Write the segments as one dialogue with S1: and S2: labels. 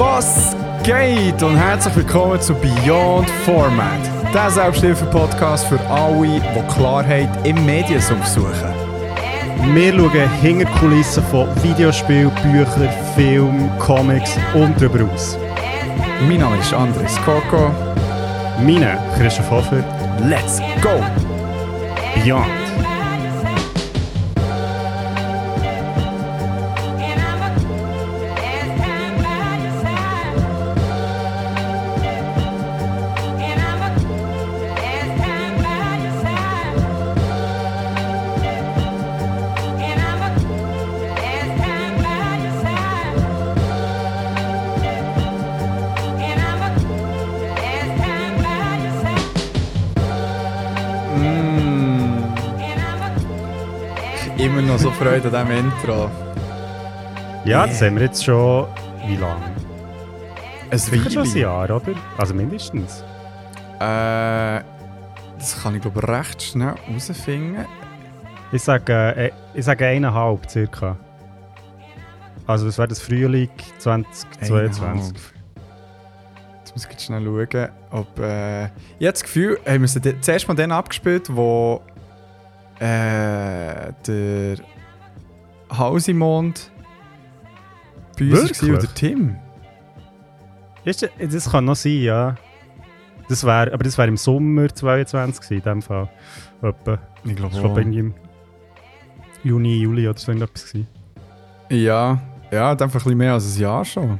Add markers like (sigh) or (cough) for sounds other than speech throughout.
S1: Was geht? Und herzlich willkommen zu Beyond Format, der Selbsthilfe-Podcast für alle, die Klarheit im Mediensumpf suchen.
S2: Wir schauen hinter die Kulissen von Videospielen, Büchern, Filmen, Comics und darüber aus.
S1: Mein Name ist Andres Coco.
S2: Meine Christoph Hofer.
S1: Let's go!
S2: Beyond.
S1: Freude an diesem Intro.
S2: Ja, das haben wir jetzt schon. Wie lange?
S1: Ein
S2: Sicher schon ein. Jahr, oder? Also mindestens.
S1: Äh, das kann ich glaube recht schnell herausfinden.
S2: Ich sage, äh, ich sage eineinhalb circa. Also, das wäre das Frühling 2022.
S1: Jetzt muss ich schnell schauen, ob. Äh, ich habe das Gefühl, haben wir zuerst mal den abgespielt, wo äh, der Hausimond bei uns war
S2: Wirklich?
S1: oder Tim.
S2: Ist, das- kann noch sein, ja. Das wär, aber das wäre im Sommer 22 gewesen, in dem Fall. Etwa.
S1: Ich glaube
S2: irgendwie im Juni, Juli oder so irgendetwas. Gewesen.
S1: Ja, ja, einfach ein bisschen mehr als ein Jahr schon.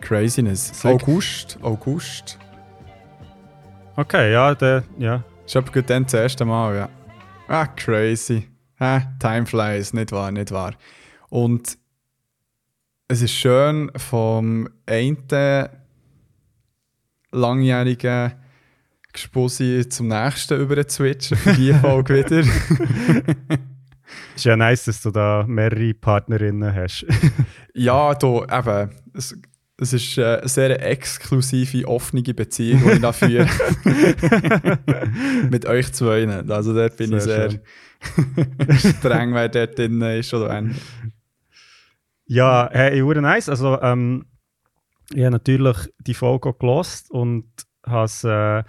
S1: Craziness.
S2: Sag-
S1: August, August.
S2: Okay, ja, der, ja.
S1: Ist aber gut dann das erste Mal, ja. Ah, crazy. Hä? Time flies, nicht wahr, nicht wahr. Und es ist schön, vom einen langjährigen Gespusi zum nächsten über switchen, für die Folge (laughs) wieder.
S2: Ist ja nice, dass du da mehrere Partnerinnen hast. (laughs)
S1: Ja, du, eben, es, es ist äh, eine sehr exklusive, offene Beziehung, die ich da führe. (laughs) Mit euch zwei. Also dort bin
S2: Sehr
S1: ich sehr (laughs) streng, wer dort drin ist oder wenn.
S2: ja, hey, hure nice. Also, ähm, ich habe natürlich die Folge auch gelost und has, äh,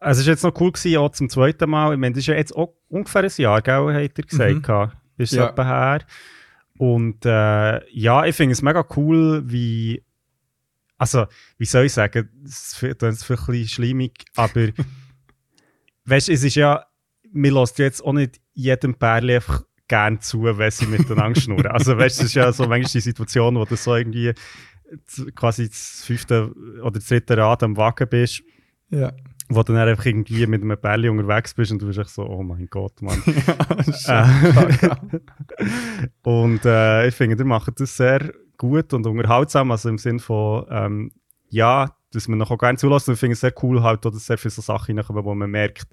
S2: also es war jetzt noch cool gewesen, auch zum zweiten Mal. Ich meine, das ist ja jetzt auch ungefähr ein Jahr, gell, hat er gesagt.
S1: Mhm.
S2: Ist
S1: Ja.
S2: etwa her. Und äh, ja, ich finde es mega cool, wie. Also, wie soll ich sagen, es ist vielleicht ein bisschen schlimmig, aber (laughs) weißt es ist ja, mir lässt ja jetzt auch nicht jedem Pärchen einfach gern zu, wenn sie miteinander schnurren. Also, weißt du, es ist ja so manchmal die Situation, wo du so irgendwie quasi das fünfte oder das dritte Rad am Wagen bist,
S1: Ja.
S2: wo du dann einfach irgendwie mit einem Pärchen unterwegs bist und du bist echt so, oh mein Gott, Mann. (laughs)
S1: ja. (laughs)
S2: Und äh, ich finde, ihr macht das sehr gut und unterhaltsam, also im Sinn von, ähm, ja, dass man noch auch gerne zulässt. Und ich finde es sehr cool, halt, dass sehr viele so Sachen reinkommen, wo man merkt,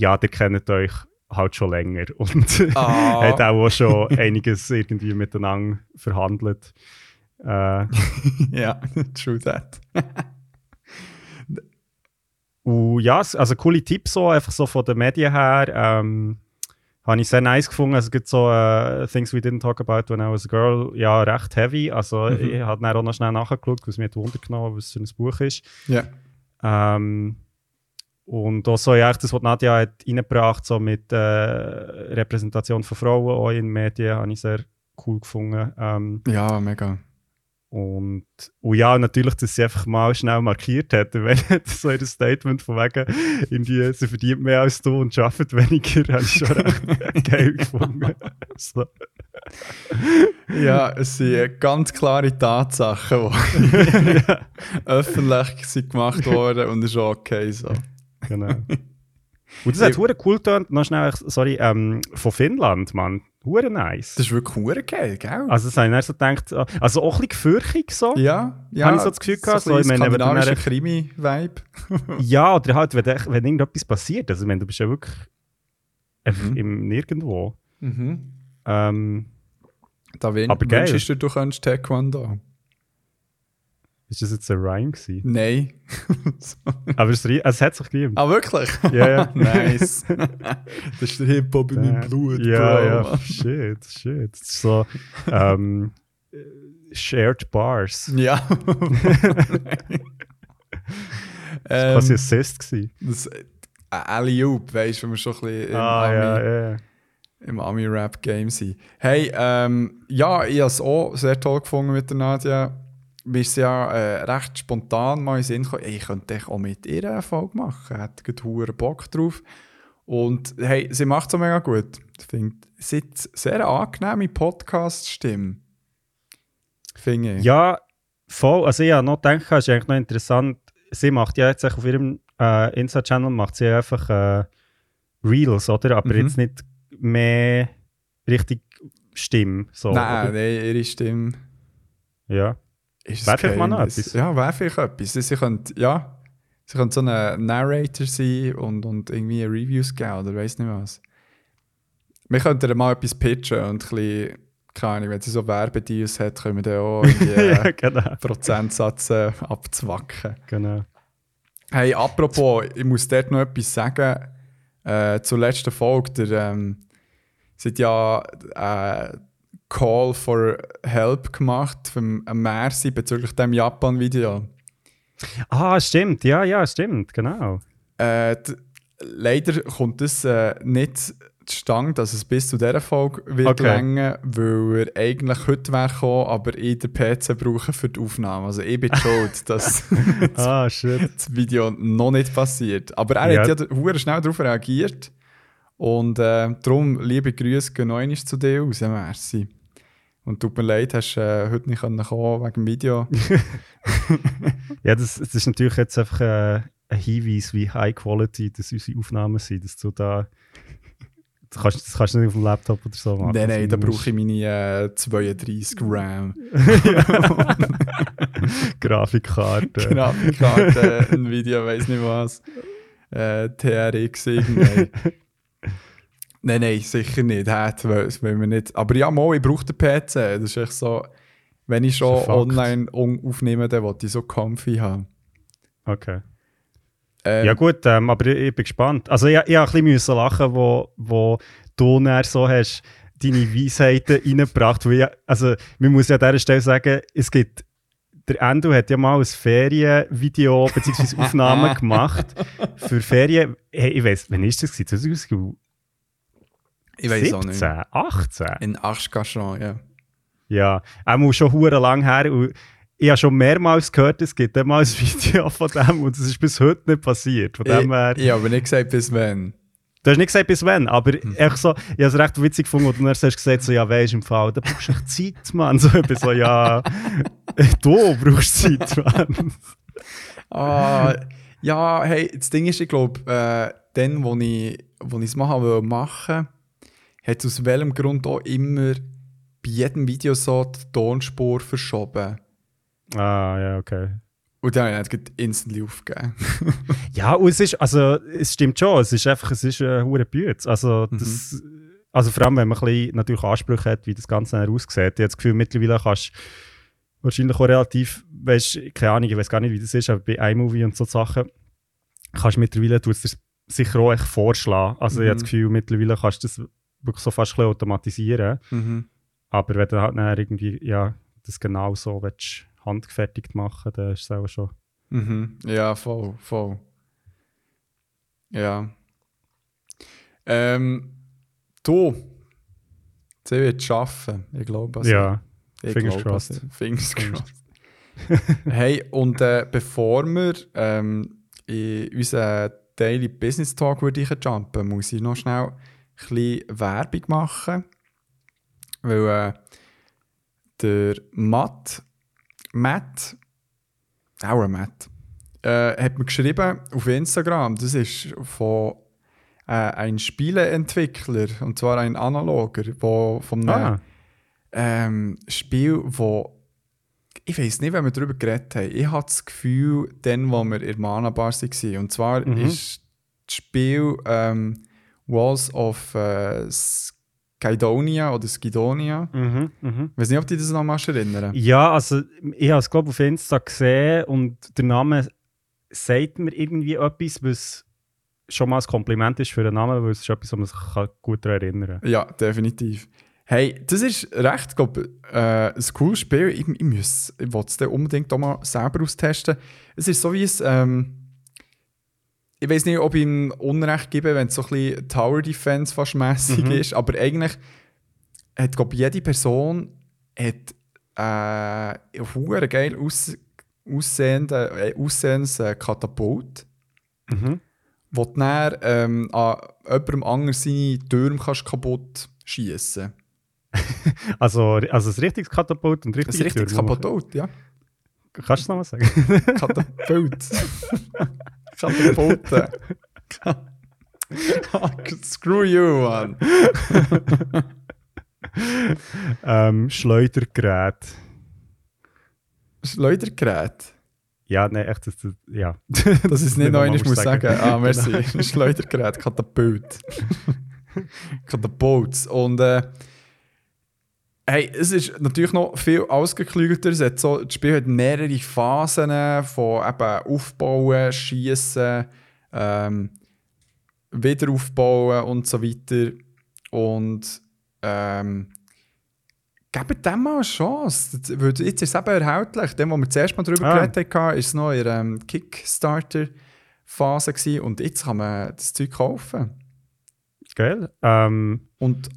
S2: ja, ihr kennt euch halt schon länger (laughs) und
S1: Ah.
S2: hat auch schon einiges irgendwie miteinander verhandelt. Äh, (laughs)
S1: ja, true that. (laughs)
S2: Und ja, also coole Tipps so, einfach so von den Medien her. Ähm, habe ich sehr nice gefunden. Also es gibt so äh, Things we didn't talk about when I was a girl, ja, recht heavy. Also
S1: Mhm.
S2: ich habe dann auch noch schnell nachgeschaut, was mir hat Wunder genommen, was für ein Buch ist.
S1: Ja.
S2: Ähm, und auch so, ja, das, was Nadja hat reingebracht, so mit äh, Repräsentation von Frauen auch in Medien, habe ich sehr cool gefunden. Ähm,
S1: ja, mega.
S2: und, und ja, natürlich, dass sie einfach mal schnell markiert hat, (laughs) wenn so ein Statement von wegen, irgendwie, sie verdient mehr als du und arbeitet weniger, habe ich schon recht (laughs) geil gefunden. So.
S1: Ja, es sind ganz klare Tatsachen, die (laughs) öffentlich sind gemacht worden und es ist okay so.
S2: Genau. (laughs) Und das hat hure cool getan, noch schnell, sorry, ähm, von Finnland, Mann. Hure nice.
S1: Das ist wirklich hure geil, gell?
S2: Also, das habe ich dann so gedacht, also auch ein bisschen gefürchtig so.
S1: ja, ja.
S2: Habe ich so das Gefühl gehabt,
S1: so,
S2: so, ich meine, wenn du
S1: Krimi-Vibe. (laughs)
S2: Ja, oder halt, wenn, wenn irgendetwas passiert. Also, ich meine, du bist ja wirklich
S1: Mhm.
S2: im Nirgendwo.
S1: Mhm.
S2: Ähm,
S1: Da wen
S2: Aber geil.
S1: wünschst du, du könntest Taekwondo?
S2: Ist das jetzt ein Rhyme gewesen?
S1: Nein. (laughs)
S2: Aber es, es hat sich gegeben.
S1: ah, wirklich?
S2: Ja, ja. (laughs)
S1: nice. (laughs) das ist der Hip-Hop in meinem Blut,
S2: ja,
S1: Bro.
S2: ja, shit, shit. So, ähm, Shared Bars.
S1: Ja.
S2: Das war quasi Assist. Gewesen.
S1: das, äh, Alley-Oop, weißt du, wenn wir schon ein bisschen im
S2: Ah,
S1: Ami,
S2: ja, ja.
S1: im Ami-Rap-Game sind. Hey, ähm, ja, ich habe es auch sehr toll gefunden mit der Nadia. Wir sind ja äh, recht spontan mal in den Sinn gekommen, ich könnte auch mit ihr eine Folge machen. Gerade verdammt Bock drauf. Und hey, sie macht es auch mega gut. Ich finde, sie hat sehr angenehme Podcast-Stimme. Finde ich.
S2: Ja, voll. Also ich habe noch gedacht, es ist eigentlich noch interessant, sie macht ja jetzt auf ihrem äh, Insta-Channel macht sie einfach äh, Reels, oder? Aber
S1: Mhm.
S2: jetzt nicht mehr richtig Stimme. So,
S1: Nein,
S2: oder?
S1: nein, ihre Stimme
S2: Ja.
S1: Ist
S2: Wäre vielleicht mal noch etwas.
S1: Ja, wäre vielleicht etwas. Sie, könnte, ja, sie könnte so ein Narrator sein und, und irgendwie Reviews geben oder weiss nicht was. Wir könnten mal etwas pitchen und ein bisschen, keine Ahnung, wenn sie so Werbedeals hat, können wir dann auch (laughs)
S2: ja,
S1: äh,
S2: genau.
S1: Prozentsatz äh, abzwacken.
S2: genau.
S1: Hey, apropos, ich muss dort noch etwas sagen. Äh, zur letzten Folge, der, ähm, hat ja äh, Call for Help gemacht vom Mercy bezüglich dem Japan-Video.
S2: Ah, stimmt. Ja, ja, stimmt. Genau.
S1: Äh, leider kommt es äh, nicht zustande, dass es bis zu dieser Folge wird
S2: Okay.
S1: länger, weil er eigentlich heute wäre gekommen, aber ich den PC brauche für die Aufnahme. Also ich bin schuld, (laughs) dass
S2: Ah,
S1: das Video noch nicht passiert. Aber er
S2: Ja.
S1: hat ja schnell darauf reagiert. Und äh, darum, liebe Grüße, gehen zu dir raus, merci. Und tut mir leid, hast äh, heute nicht können kommen wegen dem Video. (laughs)
S2: Ja, das, das ist natürlich jetzt einfach äh, ein Hinweis, wie High Quality das unsere Aufnahmen sind. Dass du da. Das kannst, das kannst du nicht auf dem Laptop oder so machen.
S1: nein, nein, da
S2: Du musst-
S1: brauche ich meine äh, 32 RAM. (laughs)
S2: Grafikkarte.
S1: Grafikkarte, ein Video, weiß nicht was. Äh, TRX irgendwie. (laughs) Nein, nein, sicher nicht. Hät, das wollen wir nicht. Aber ja, mal, ich brauche den PC. Das ist echt so, wenn ich schon online aufnehme, dann wollte ich so comfy haben.
S2: Okay.
S1: Ähm,
S2: ja gut, ähm, aber ich, ich, bin gespannt. Also ich, ich musste ein bisschen lachen, wo, wo du dann so hast deine Weisheiten (laughs) reingebracht. hast. also man muss ja an dieser Stelle sagen, es gibt der Endo hat ja mal ein Ferienvideo bzw. (laughs) Aufnahmen gemacht für Ferien. Hey, ich weiß, wann ist das? 2018
S1: ich weiß auch nicht.
S2: 18?
S1: In Arschkachon, ja.
S2: Ja, er muss schon hure lang her. Und ich habe schon mehrmals gehört, es gibt mal ein Video von dem und es ist bis heute nicht passiert. Von dem her,
S1: Ich, ich habe nicht gesagt, bis wann.
S2: Du hast nicht gesagt, bis wann, aber echt so, ich habe es recht witzig gefunden, wo du dann hast gesagt so, ja, weisst im Fall, da brauchst du echt Zeit, Mann. So, ich so, ja, (laughs) du brauchst Zeit, Mann.
S1: Ah, ja, hey, das Ding ist, ich glaube, äh, dann, wo ich wo es machen wollte, machen, hat aus welchem Grund auch immer bei jedem Video so die Tonspur verschoben.
S2: Ah, ja, okay.
S1: Und dann ich dann instantly aufgegeben. (laughs)
S2: Ja, und es ist, also, es stimmt schon, es ist einfach, es ist ein hoher Bütz. Also, das, also, vor allem, wenn man ein bisschen natürlich Ansprüche hat, wie das Ganze dann aussieht. Ich habe das Gefühl, mittlerweile kannst du wahrscheinlich auch relativ, weißt, keine Ahnung, ich weiß gar nicht, wie das ist, aber bei iMovie und so Sachen, kannst du mittlerweile, es dir sicher auch echt vorschlagen. Also, ich habe das Gefühl, mittlerweile kannst du das wirklich so fast ein bisschen automatisieren.
S1: mhm.
S2: Aber wenn du halt dann irgendwie, ja, das genau so willst, handgefertigt machen, dann ist es auch schon.
S1: Mhm. Ja, voll, voll. Ja. Ähm, du, sie wird es schaffen, ich glaube. also-
S2: ja.
S1: Ich
S2: Fingers
S1: glaube,
S2: crossed.
S1: also, Fingers crossed. hey, (laughs) und äh, bevor wir ähm, in unseren Daily Business Talk würde ich jumpen, muss ich noch schnell bisschen Werbung machen. Weil äh, der Matt, Matt, auch ein Matt, äh, hat mir geschrieben auf Instagram, das ist von äh, ein Spieleentwickler, und zwar ein Analoger, wo vom
S2: Ah,
S1: ähm, Spiel, wo ich weiß nicht, wenn wir darüber geredet haben. Ich hatte das Gefühl, dann, wo wir in der Mana Bar waren. Und zwar
S2: Mhm.
S1: ist das Spiel ähm, Walls of äh, Skydonia oder Skidonia.
S2: mhm, mhm.
S1: Ich weiß nicht, ob du dich das noch mal erinnern.
S2: Ja, also ich habe es glaube auf Insta gesehen und der Name sagt mir irgendwie etwas, was schon mal ein Kompliment ist für den Namen, weil es ist etwas, was man sich gut daran erinnern kann.
S1: Ja, definitiv. Hey, das ist recht, glaub, äh, ein cooles Spiel. Ich, ich, muss, ich will es unbedingt auch mal selber austesten. Es ist so wie es. Ähm, ich weiß nicht, ob ich ihm Unrecht gebe, wenn es so ein bisschen Tower Defense fast mässig
S2: Mhm.
S1: ist, aber eigentlich hat glaub, jede Person hat, äh, ein geil aus, aussehende, äh, aussehendes äh, Katapult,
S2: Mhm.
S1: wo du dann ähm, an jemandem anderen seine Türme kannst kaputt schießen (laughs)
S2: Also, also ein richtiges Katapult und
S1: Das
S2: richtige
S1: ist richtig
S2: Türme.
S1: Katapult, ja.
S2: Kannst du es nochmal sagen? (laughs)
S1: Katapult. (laughs) Katapulte. (laughs) Screw you, man. (laughs)
S2: ähm, Schleudergerät.
S1: Schleudergerät.
S2: Ja, nein, echt, das, das, ja.
S1: Das ist nicht
S2: mal
S1: ich muss sagen. Ah, merci. Schleudergerät, Katapult. Katapult. Und äh, hey, es ist natürlich noch viel ausgeklügelter. Es hat so, das Spiel hat mehrere Phasen von eben Aufbauen, Schießen, ähm, Wiederaufbauen und so weiter. Und ähm, gebt dem mal eine Chance. Jetzt ist es eben erhältlich. Dem, wo wir zuerst mal darüber
S2: Ah.
S1: geredet haben, war es noch in der ähm, Kickstarter-Phase. Und jetzt kann man das Zeug kaufen.
S2: Geil. Ähm,
S1: Und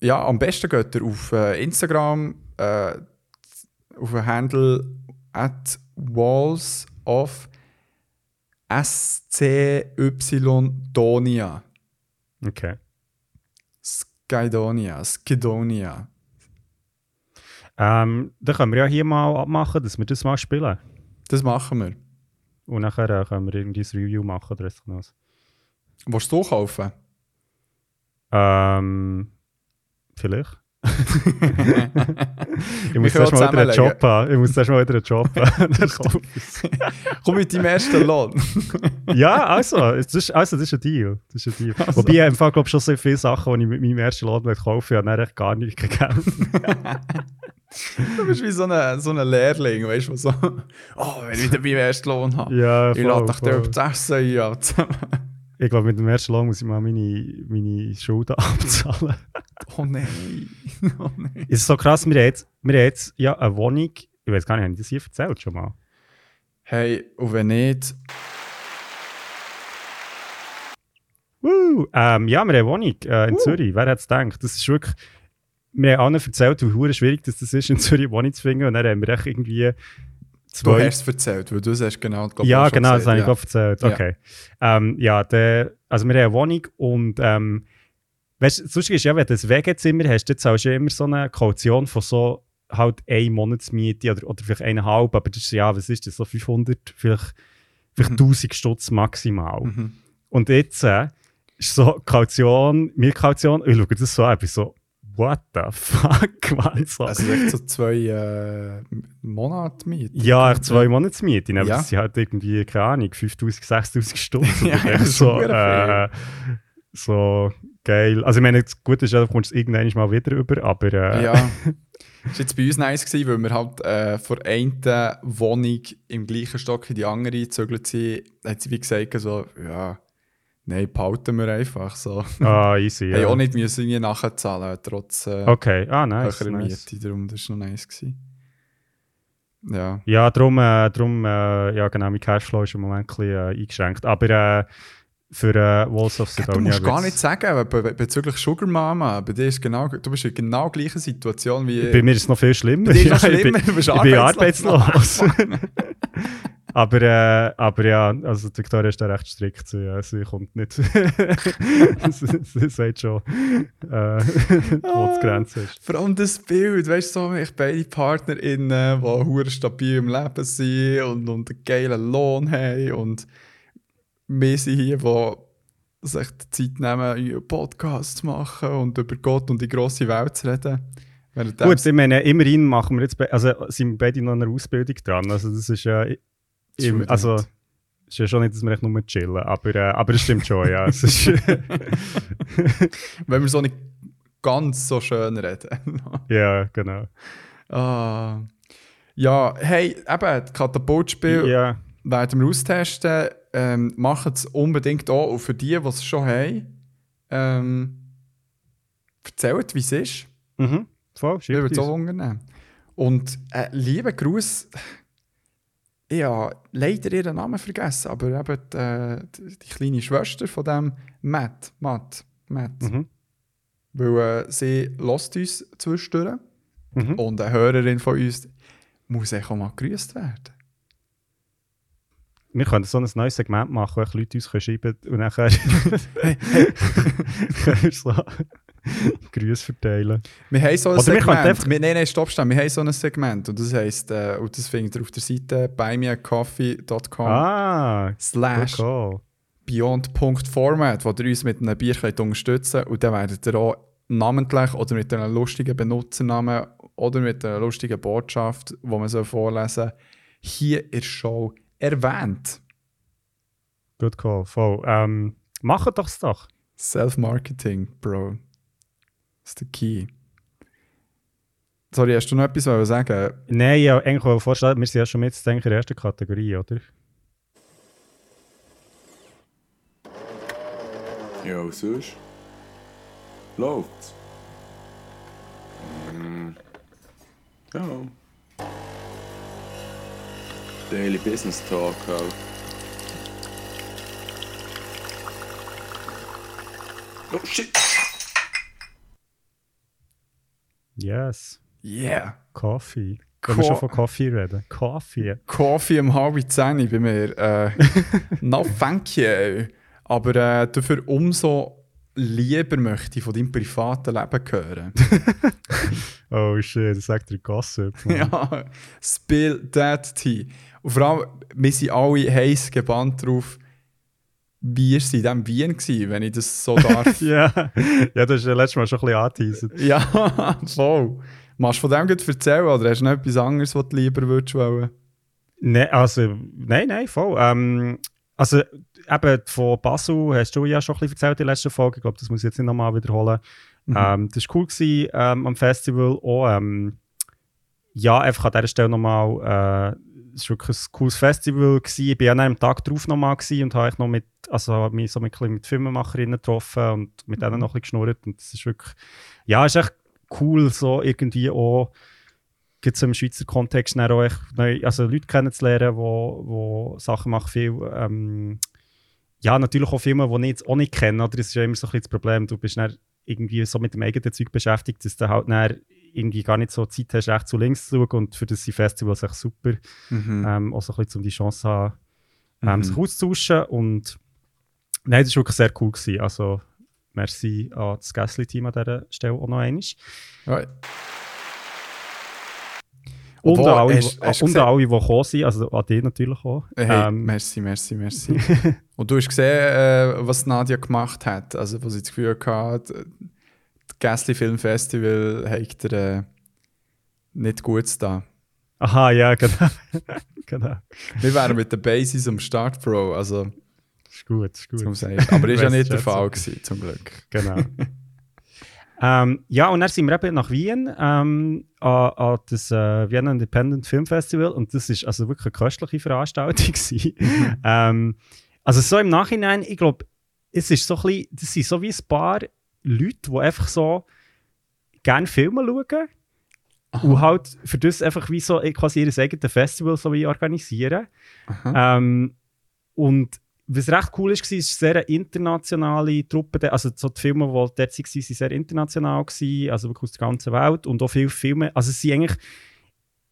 S1: ja, am besten geht ihr auf äh, Instagram äh, auf den Handle at walls of SCY Donia.
S2: okay.
S1: Skydonia, Skidonia.
S2: Ähm, dann können wir ja hier mal abmachen, dass wir das mal spielen.
S1: Das machen wir.
S2: Und nachher äh, können wir irgendwie ein Review machen oder was.
S1: Willst du kaufen?
S2: Ähm, vielleicht. (laughs) ich muss erst mal wieder einen. Job haben. Ich muss erst mal wieder einen Job (laughs) haben. (laughs)
S1: Komm mit deinem ersten Lohn.
S2: ja, also das, ist, also, das ist ein Deal. Das ist ein Deal.
S1: Also.
S2: Wobei ich im Fall, glaube schon sehr viele Sachen, die ich mit meinem ersten Lohn kaufe, habe, dann echt gar nicht gegeben.
S1: du bist wie so ein so eine Lehrling, weißt du, so, oh, wenn ich wieder meinen ersten Lohn habe.
S2: ja,
S1: Ich lade
S2: voll,
S1: dich
S2: voll.
S1: dir das Essen ja, zusammen.
S2: Ich glaube, mit dem ersten Lohn muss ich mal meine, meine Schulden (laughs) abzahlen.
S1: Oh nein. Oh nein.
S2: Es ist so krass, wir haben jetzt, wir haben jetzt ja eine Wohnung, ich weiß gar nicht, habe ich das hier erzählt schon mal?
S1: Hey, und wenn nicht,
S2: Woo! Ähm, ja, wir haben eine Wohnung äh, in Zürich. Wer hätte es gedacht? Das ist wirklich. Wir haben allen erzählt, wie hure schwierig das das ist, in Zürich eine Wohnung zu finden. Und dann haben wir irgendwie
S1: du
S2: zwei.
S1: hast es erzählt, weil du es hast genau glaub,
S2: ja, genau, das habe ich gerade erzählt.
S1: Ja.
S2: Okay. Ähm, ja, der, also wir haben eine Wohnung und. Ähm, weißt du, ist ja, wenn du ein WG-Zimmer hast, dann zahlst du ja immer so eine Kaution von so halt eine Monatsmiete oder, oder vielleicht eineinhalb, aber das ist ja, was ist das, so 500, vielleicht, vielleicht
S1: Mhm.
S2: 1000 Stutz maximal.
S1: Ja. Mhm.
S2: Und jetzt äh, ist so Kaution, Mietcaution, ich schaue das so ich bin so, what the fuck, (laughs) man, so.
S1: Also echt so zwei äh, Monate mit.
S2: ja, echt zwei Monatsmiete, aber
S1: Ja.
S2: das sind halt irgendwie, keine Ahnung, 5000, 6000 Stunden. (laughs)
S1: Ja, ist
S2: so, äh, so geil. Also ich meine, das Gute ist ja, du kommst es irgendwann mal wieder über, aber äh,
S1: Ja. (laughs) Das war jetzt bei uns nice, gewesen, weil wir halt äh, von der einen Wohnung im gleichen Stock in die andere gezögert sind. Da hat sie wie gesagt, so, ja, nein, behalten wir einfach so.
S2: ah, easy,
S1: Ja. Hey, auch nicht müssen irgendwie nachzahlen, trotz äh,
S2: Okay, ah, nice,
S1: höherer
S2: nice.
S1: Miete. Darum, das war noch nice. Gewesen. Ja.
S2: Ja, darum, äh, darum äh, ja genau, mein Cashflow ist im Moment ein bisschen äh, eingeschränkt. Aber äh, für äh, Walls of
S1: Ja, du
S2: Sidonia
S1: musst gar nicht sagen, be be bezüglich Sugar Mama, bei dir ist genau, du bist in genau gleichen Situation wie.
S2: Bei mir ist es noch viel schlimmer.
S1: Bei dir ist es (laughs)
S2: Ja, ich bin-
S1: schlimmer, du bist
S2: ich bin
S1: arbeitslos. (laughs) (laughs)
S2: aber, äh, aber ja, also die Victoria ist da recht strikt. Sie, äh, sie kommt nicht. (laughs) (laughs) sie, sie sagt schon, äh, (laughs) wo die Grenze ist.
S1: Vor allem das Bild, weißt du, so, ich beide PartnerInnen, die hure stabil im Leben sind und, und einen geilen Lohn haben und wir sind hier, die sich die Zeit nehmen, einen Podcast zu machen und über Gott und die grosse Welt zu reden.
S2: Gut, ich meine, immerhin machen wir jetzt, also sind wir beide noch in einer Ausbildung dran. Also das ist ja, im, also ist ja schon nicht, dass wir echt nur chillen, aber, äh, aber es stimmt schon, ja. Es (laughs)
S1: wenn wir so nicht ganz so schön reden. (laughs)
S2: ja, genau.
S1: ah. Ja, hey, eben, das Katapultspiel
S2: Ja,
S1: werden wir austesten. Ähm, Macht es unbedingt auch und für die, die es schon haben. Ähm, erzählt, wie es ist.
S2: Mhm. Voll,
S1: Ich würde es auch unternehmen. Und äh, lieber Gruß, ich habe leider ihren Namen vergessen, aber eben die, äh, die, die kleine Schwester von dem Matt, Matt, Matt.
S2: Mhm.
S1: Weil äh, sie lässt uns zwischendurch
S2: Mhm.
S1: und eine Hörerin von uns muss auch mal gegrüßt werden.
S2: Wir können so ein neues Segment machen, wo Leute uns schreiben und nachher (laughs) können wir (laughs) so (laughs) Grüße verteilen.
S1: Wir haben so ein
S2: Oder
S1: Segment.
S2: einfach-
S1: Wir, nein, nein, stopp, stopp. Wir haben so ein Segment und das heisst, äh, und das findet ihr auf der Seite buymeacoffee.com
S2: Ah,
S1: slash
S2: cool.
S1: beyond.format, wo ihr uns mit einem Bier könnt unterstützen könnt. Und dann werdet ihr auch namentlich oder mit einem lustigen Benutzernamen oder mit einer lustigen Botschaft, die man so vorlesen soll, hier in Show erwähnt.
S2: Good call, voll. Ähm, machen doch es doch.
S1: Self-Marketing, Bro. Das ist der Key. Sorry, hast du noch etwas sagen?
S2: Nein, ja, eigentlich vorstellen, wir sind ja schon denke ich, in der ersten Kategorie, oder?
S3: Ja, was sonst? Läuft's? Mm. Ja. Daily Business Talk halt. Oh shit!
S2: Yes.
S1: Yeah.
S2: Coffee. Wenn wir
S1: Co-
S2: schon von Kaffee reden. Kaffee.
S1: Kaffee um halb zehn bei mir. Äh, (laughs) no thank you. Aber äh, dafür umso lieber möchte ich von deinem privaten Leben hören. (laughs)
S2: Oh shit, das sagt der Gossip. Mann.
S1: ja, spill that tea. Und vor allem, wir sind alle heiß gebannt darauf, wie war es in diesem Wien, gewesen, wenn ich das so darf. (laughs)
S2: Ja, ja, das ist ja letztes Mal schon ein bisschen angeteasert.
S1: ja, voll. Machst du von dem gut erzählen oder hast du noch etwas anderes, was du lieber würdest wollen?
S2: Nein, also, nein, nein, voll. Ähm, also, eben von Basel hast du ja schon ein bisschen erzählt in der letzten Folge. Ich glaube, das muss ich jetzt nicht nochmal wiederholen. Ähm, das war cool gewesen, ähm, am Festival. Auch, ja, einfach an dieser Stelle nochmal. Es war wirklich ein cooles Festival. Gewesen. Ich war an einem Tag drauf nochmal und habe noch mit, also mich so mit, mit Filmemacherinnen getroffen und mit denen noch ein bisschen geschnurrt. Und das ist wirklich, ja, ist echt cool, so irgendwie auch gibt es im Schweizer Kontext dann auch echt neu, also Leute kennenzulernen, die wo, wo Sachen machen, viel, ähm, ja, natürlich auch Filme, die ich jetzt auch nicht kenne, oder? das ist ja immer so ein bisschen das Problem, du bist dann irgendwie so mit dem eigenen Zeug beschäftigt, dass du halt dann irgendwie gar nicht so Zeit hast, rechts zu links zu schauen und für das sind Festivals echt super,
S1: Mhm.
S2: ähm, auch so ein bisschen, um die Chance zu haben, ähm,
S1: Mhm.
S2: sich auszutauschen und nein, das war wirklich sehr cool gewesen, also merci an das Gässli-Team an dieser Stelle auch noch einmal.
S1: Ja.
S2: Und
S1: Obwohl,
S2: alle,
S1: hast-
S2: die-
S1: hast
S2: und alle, die gekommen sind, also an dich natürlich auch.
S1: Hey,
S2: Ähm,
S1: merci, merci, merci. (laughs) Und du hast gesehen, äh, was Nadia gemacht hat. Also, wo sie das Gefühl hatte, das Gässli Film Festival hat ihr äh, nicht gut da.
S2: aha, ja, genau. (laughs) genau.
S1: Wir wären mit den Bases am Start, Bro. Also,
S2: Ist gut, ist gut.
S1: Aber war ja (laughs) nicht der Fall, gewesen, zum Glück.
S2: Genau. ähm, ja, und dann sind wir eben nach Wien ähm, an, an das äh, Vienna Independent Film Festival und das ist also wirklich eine köstliche Veranstaltung. (laughs) gewesen. ähm, also so im Nachhinein, ich glaube, es ist so ein bisschen, das sind so wie ein paar Leute, die einfach so gerne Filme schauen und halt für das einfach wie so äh, quasi ihr eigenes Festival so wie organisieren. Ähm, und was recht cool ist, war, ist sehr eine internationale Truppe. Also so die Filme, die dort waren, waren sehr international, gewesen, also wirklich aus der ganzen Welt. Und auch viele Filme. Also es sind eigentlich,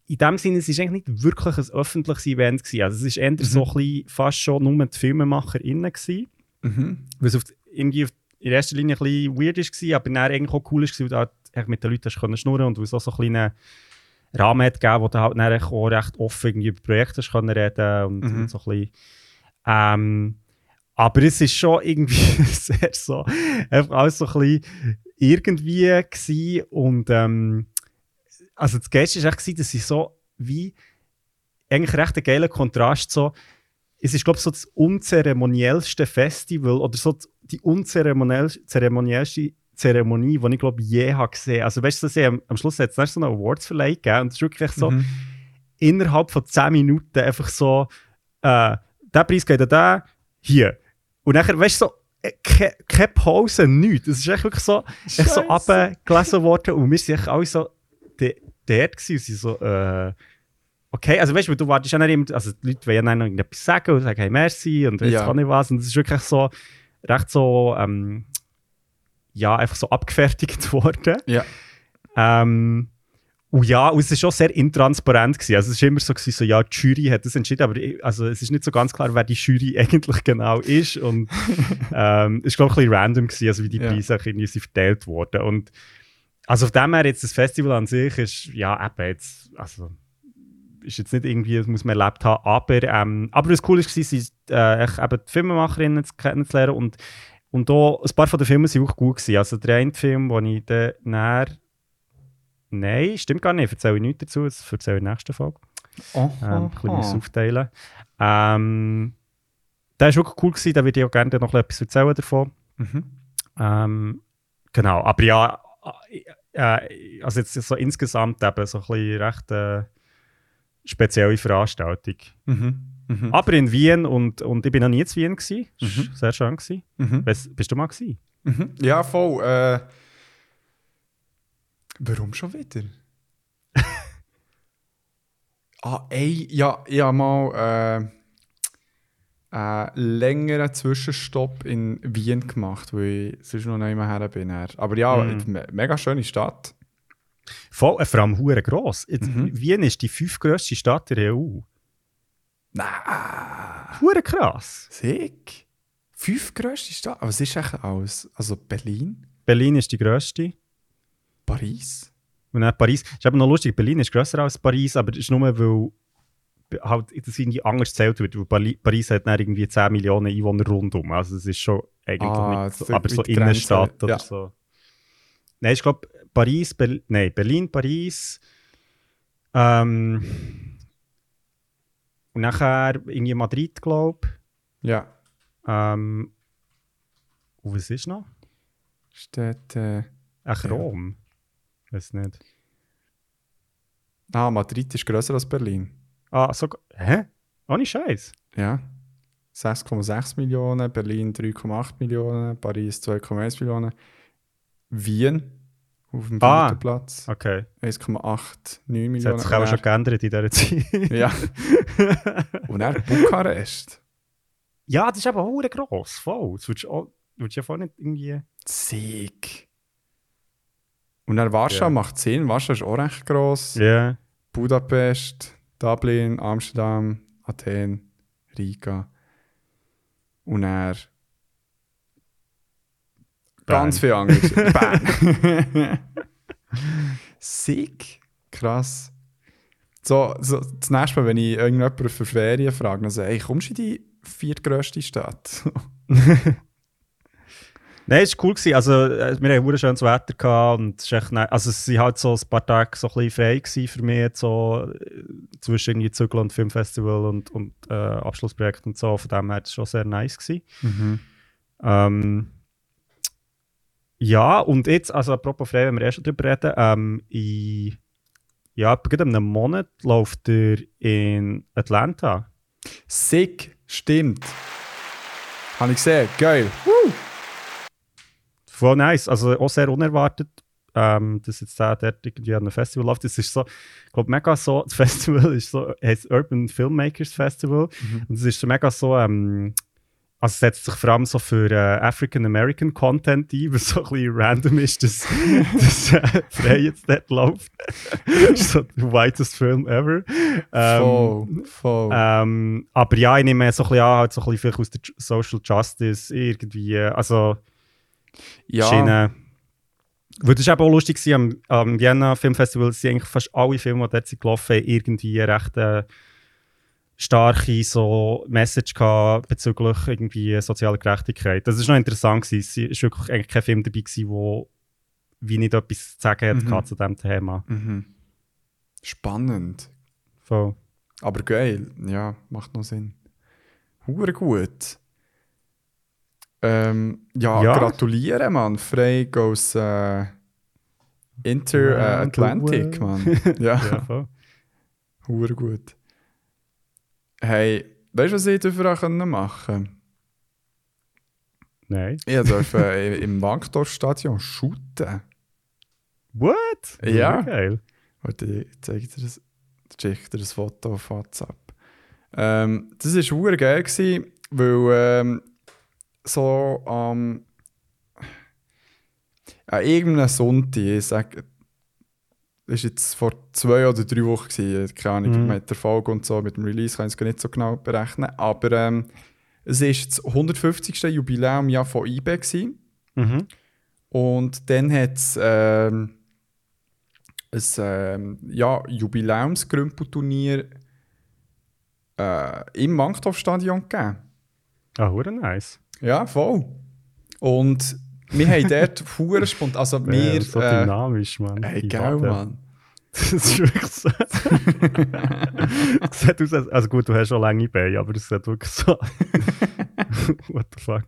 S2: in dem Sinne, es ist eigentlich nicht wirklich ein öffentliches Event gewesen. Also es ist eher so ein bisschen fast schon nur die FilmemacherInnen gewesen.
S1: Mhm.
S2: Was auf, irgendwie auf, in erster Linie ein bisschen weird war, aber dann eigentlich auch cool war, weil du halt mit den Leuten können schnurren und weil es auch so einen kleinen Rahmen hat gegeben, wo du halt dann auch recht offen irgendwie über Projekte können reden und,
S1: Mhm.
S2: und so ein bisschen. Ähm, aber es ist schon irgendwie (laughs) sehr so, einfach alles so ein bisschen irgendwie gewesen und ähm, also das Geilste war echt, dass ich so wie eigentlich recht ein geiler Kontrast so es ist, glaube ich, so das unzeremoniellste Festival oder so die unzeremoniellste Zeremonie, die ich, glaube je habe gesehen. Also, weißt du, am, am Schluss hat es so einen Awards-Verleih gegeben und es ist wirklich so
S1: Mhm.
S2: innerhalb von 10 Minuten einfach so, äh, der Preis geht an den, hier. Und nachher, weißt du, so, äh, keine, keine Pause, nichts. Es ist echt wirklich so, echt so abgelesen worden und wir sind echt alle so de- dort gewesen und sind so, äh, okay, also weißt du, du wartest ja nicht immer, also die Leute wollen ja dann irgendetwas sagen und sagen, hey, merci und weiss
S1: Ja.
S2: ja. nicht was und es ist wirklich so, recht so, ähm, ja, einfach so abgefertigt (laughs) worden.
S1: Ja.
S2: Ähm, und ja, und es war schon sehr intransparent. Gewesen. Also es war immer so, gewesen, so, ja, die Jury hat das entschieden, aber also, es ist nicht so ganz klar, wer die Jury (laughs) eigentlich genau ist. Und (laughs) ähm, es war, glaube ich, ein bisschen random, gewesen, also wie die. Preise irgendwie sind verteilt wurden. Und also auf dem her jetzt das Festival an sich ist, ja, eben jetzt, also ist jetzt nicht irgendwie, das muss man erlebt haben, aber, ähm, aber was cool war, sind äh, eben die Filmemacherinnen zu- kennenzulernen und und auch, ein paar von den Filmen waren auch gut. Gewesen. Also der eine Film, den ich dann näher. Nein, stimmt gar nicht, erzähle ich nichts dazu, das erzähle ich in der nächsten Folge.
S1: Oh,
S2: Ähm, ein bisschen müssen aufteilen. Ähm, der war wirklich cool, gewesen, da würde ich auch gerne noch etwas erzählen davon.
S1: Mhm.
S2: Ähm, genau, aber ja, äh, also jetzt so insgesamt eben so ein bisschen recht äh, spezielle Veranstaltung.
S1: Mhm. Mhm.
S2: Aber in Wien und, und ich bin noch nie in Wien war
S1: Mhm.
S2: sehr schön. Gewesen.
S1: Mhm.
S2: Bist du mal gewesen?
S1: Mhm. Ja, voll. Äh, warum schon wieder? (laughs) ah, ey, ja, ich habe mal äh, einen längeren Zwischenstopp in Wien gemacht, weil ich sonst noch nicht mehr her bin. Aber ja,
S2: Mhm.
S1: me mega schöne Stadt.
S2: Voll, äh, vor allem hure gross.
S1: Mhm.
S2: Wien ist die fünftgrößte Stadt der EU.
S1: Nein,
S2: Hure krass.
S1: sick. Fünf grösste Stadt. Aber was ist eigentlich alles? Also Berlin,
S2: Berlin ist die grösste.
S1: Paris.
S2: Und dann Paris. Ist eben noch lustig, Berlin ist grösser als Paris, aber das ist nur, weil halt, das irgendwie anders gezählt wird. Weil Paris hat dann irgendwie 10 Millionen Einwohner rundum. Also es ist schon eigentlich
S1: Ah,
S2: nicht, so, aber so Innenstadt oder
S1: ja.
S2: so. Nein, ich glaube Paris, Ber nein, Berlin, Paris. Ähm, und nachher irgendwie Madrid, glaube
S1: Ja.
S2: Ähm, und was ist noch?
S1: Steht. Äh,
S2: Ach,
S1: Ja.
S2: Rom. Weiß nicht.
S1: ah, Madrid ist grösser als Berlin.
S2: Ah, sogar. Hä? Ohne Scheiß.
S1: Ja. 6,6 Millionen, Berlin 3,8 Millionen, Paris 2,1 Millionen, Wien auf dem
S2: Ah.
S1: vierten Platz
S2: Okay.
S1: 1,89
S2: Das hat
S1: Millionen.
S2: sich auch schon geändert in dieser Zeit. (laughs)
S1: ja. Und dann Bukarest.
S2: ja, das ist aber auch gross. Voll. Das würdest du auch- würdest du ja voll nicht irgendwie.
S1: Sieg. Und dann Warschau
S2: Ja.
S1: macht Sinn. Warschau ist auch recht gross.
S2: Ja.
S1: Budapest, Dublin, Amsterdam, Athen, Riga. Und er ganz viel anderes. (laughs) Bern. Sick. Krass. So, so, das nächste Mal, wenn ich irgendjemanden für Ferien frage, dann sage ich, hey, kommst du in die viertgrößte Stadt? (laughs)
S2: Nein, es war cool. Gewesen. Also, äh, wir hatten ein schönes Wetter gehabt und es, ne- also, es waren halt so ein paar Tage so ein bisschen frei gewesen für mich, so, äh, zwischen irgendwie Zügel und Filmfestival und, und äh, Abschlussprojekt und so. Von dem her war es schon sehr nice. Gewesen. Ähm, ja, und jetzt, also apropos frei, wenn wir erst darüber reden, ähm, in, ja, etwa einem Monat läuft er in Atlanta.
S1: Sick, stimmt. Habe ich gesehen, geil.
S2: Voll nice, also auch sehr unerwartet, ähm, dass jetzt der dort irgendwie an einem Festival läuft. Das ist so, ich glaube, mega so, das (laughs) Festival ist so, heißt Urban Filmmakers Festival. Und es ist so mega so, ähm, also es setzt sich vor allem so für äh, African-American Content ein, was so ein bisschen random ist, dass, (laughs) dass äh, Frey jetzt dort läuft. so der whitest Film ever. Ähm,
S1: voll, voll.
S2: ähm, aber ja, ich nehme so ein bisschen an, halt so ein bisschen vielleicht aus der Social Justice irgendwie, äh, also
S1: ja,
S2: Schiene. Weil das war eben auch lustig, am, am Vienna Filmfestival sind eigentlich fast alle Filme, die dort sind gelaufen irgendwie recht äh, starke so Message gehabt bezüglich irgendwie sozialer Gerechtigkeit. Das ist noch interessant gewesen. Es war wirklich eigentlich kein Film dabei gewesen, wo wie nicht etwas zu sagen hat
S1: Mhm.
S2: zu diesem Thema.
S1: Mhm. Spannend.
S2: Voll.
S1: Aber geil. Ja, macht noch Sinn. Hure gut. Ähm, ja,
S2: Ja.
S1: gratulieren, Mann. Frey goes äh, Inter äh, Atlantic. Mann. (laughs) Ja,
S2: Ja, voll.
S1: hure gut. Hey, weißt du, was ich dafür machen
S2: Nein.
S1: Ich durfte äh, im Wankdorf-Stadion shooten.
S2: What?
S1: Ja.
S2: Geil.
S1: Warte, ich zeige dir das, ich dir das Foto auf WhatsApp. Ähm, das war super geil, gewesen, weil ähm, so am an irgendeinem Sonntag, ich sage, das war jetzt vor zwei oder drei Wochen, gewesen, keine Ahnung,
S2: Mhm.
S1: mit der Folge und so, mit dem Release kann ich es gar nicht so genau berechnen, aber ähm, es war das 150. Jubiläum von eBay. Gewesen.
S2: Mhm.
S1: Und dann hat es ähm, ein ähm, ja, Jubiläumsgrümpelturnier äh, im Wankdorfstadion gegeben.
S2: Ah, hure nice.
S1: Ja, voll. Und wir haben dort hure spontan, also
S2: Ja,
S1: wir...
S2: so
S1: äh,
S2: dynamisch, Mann.
S1: Ey, geil. Mann.
S2: Das ist wirklich so. Es sieht aus, als- also gut, du hast schon lange Beine, aber es sieht wirklich so. (laughs) What the fuck?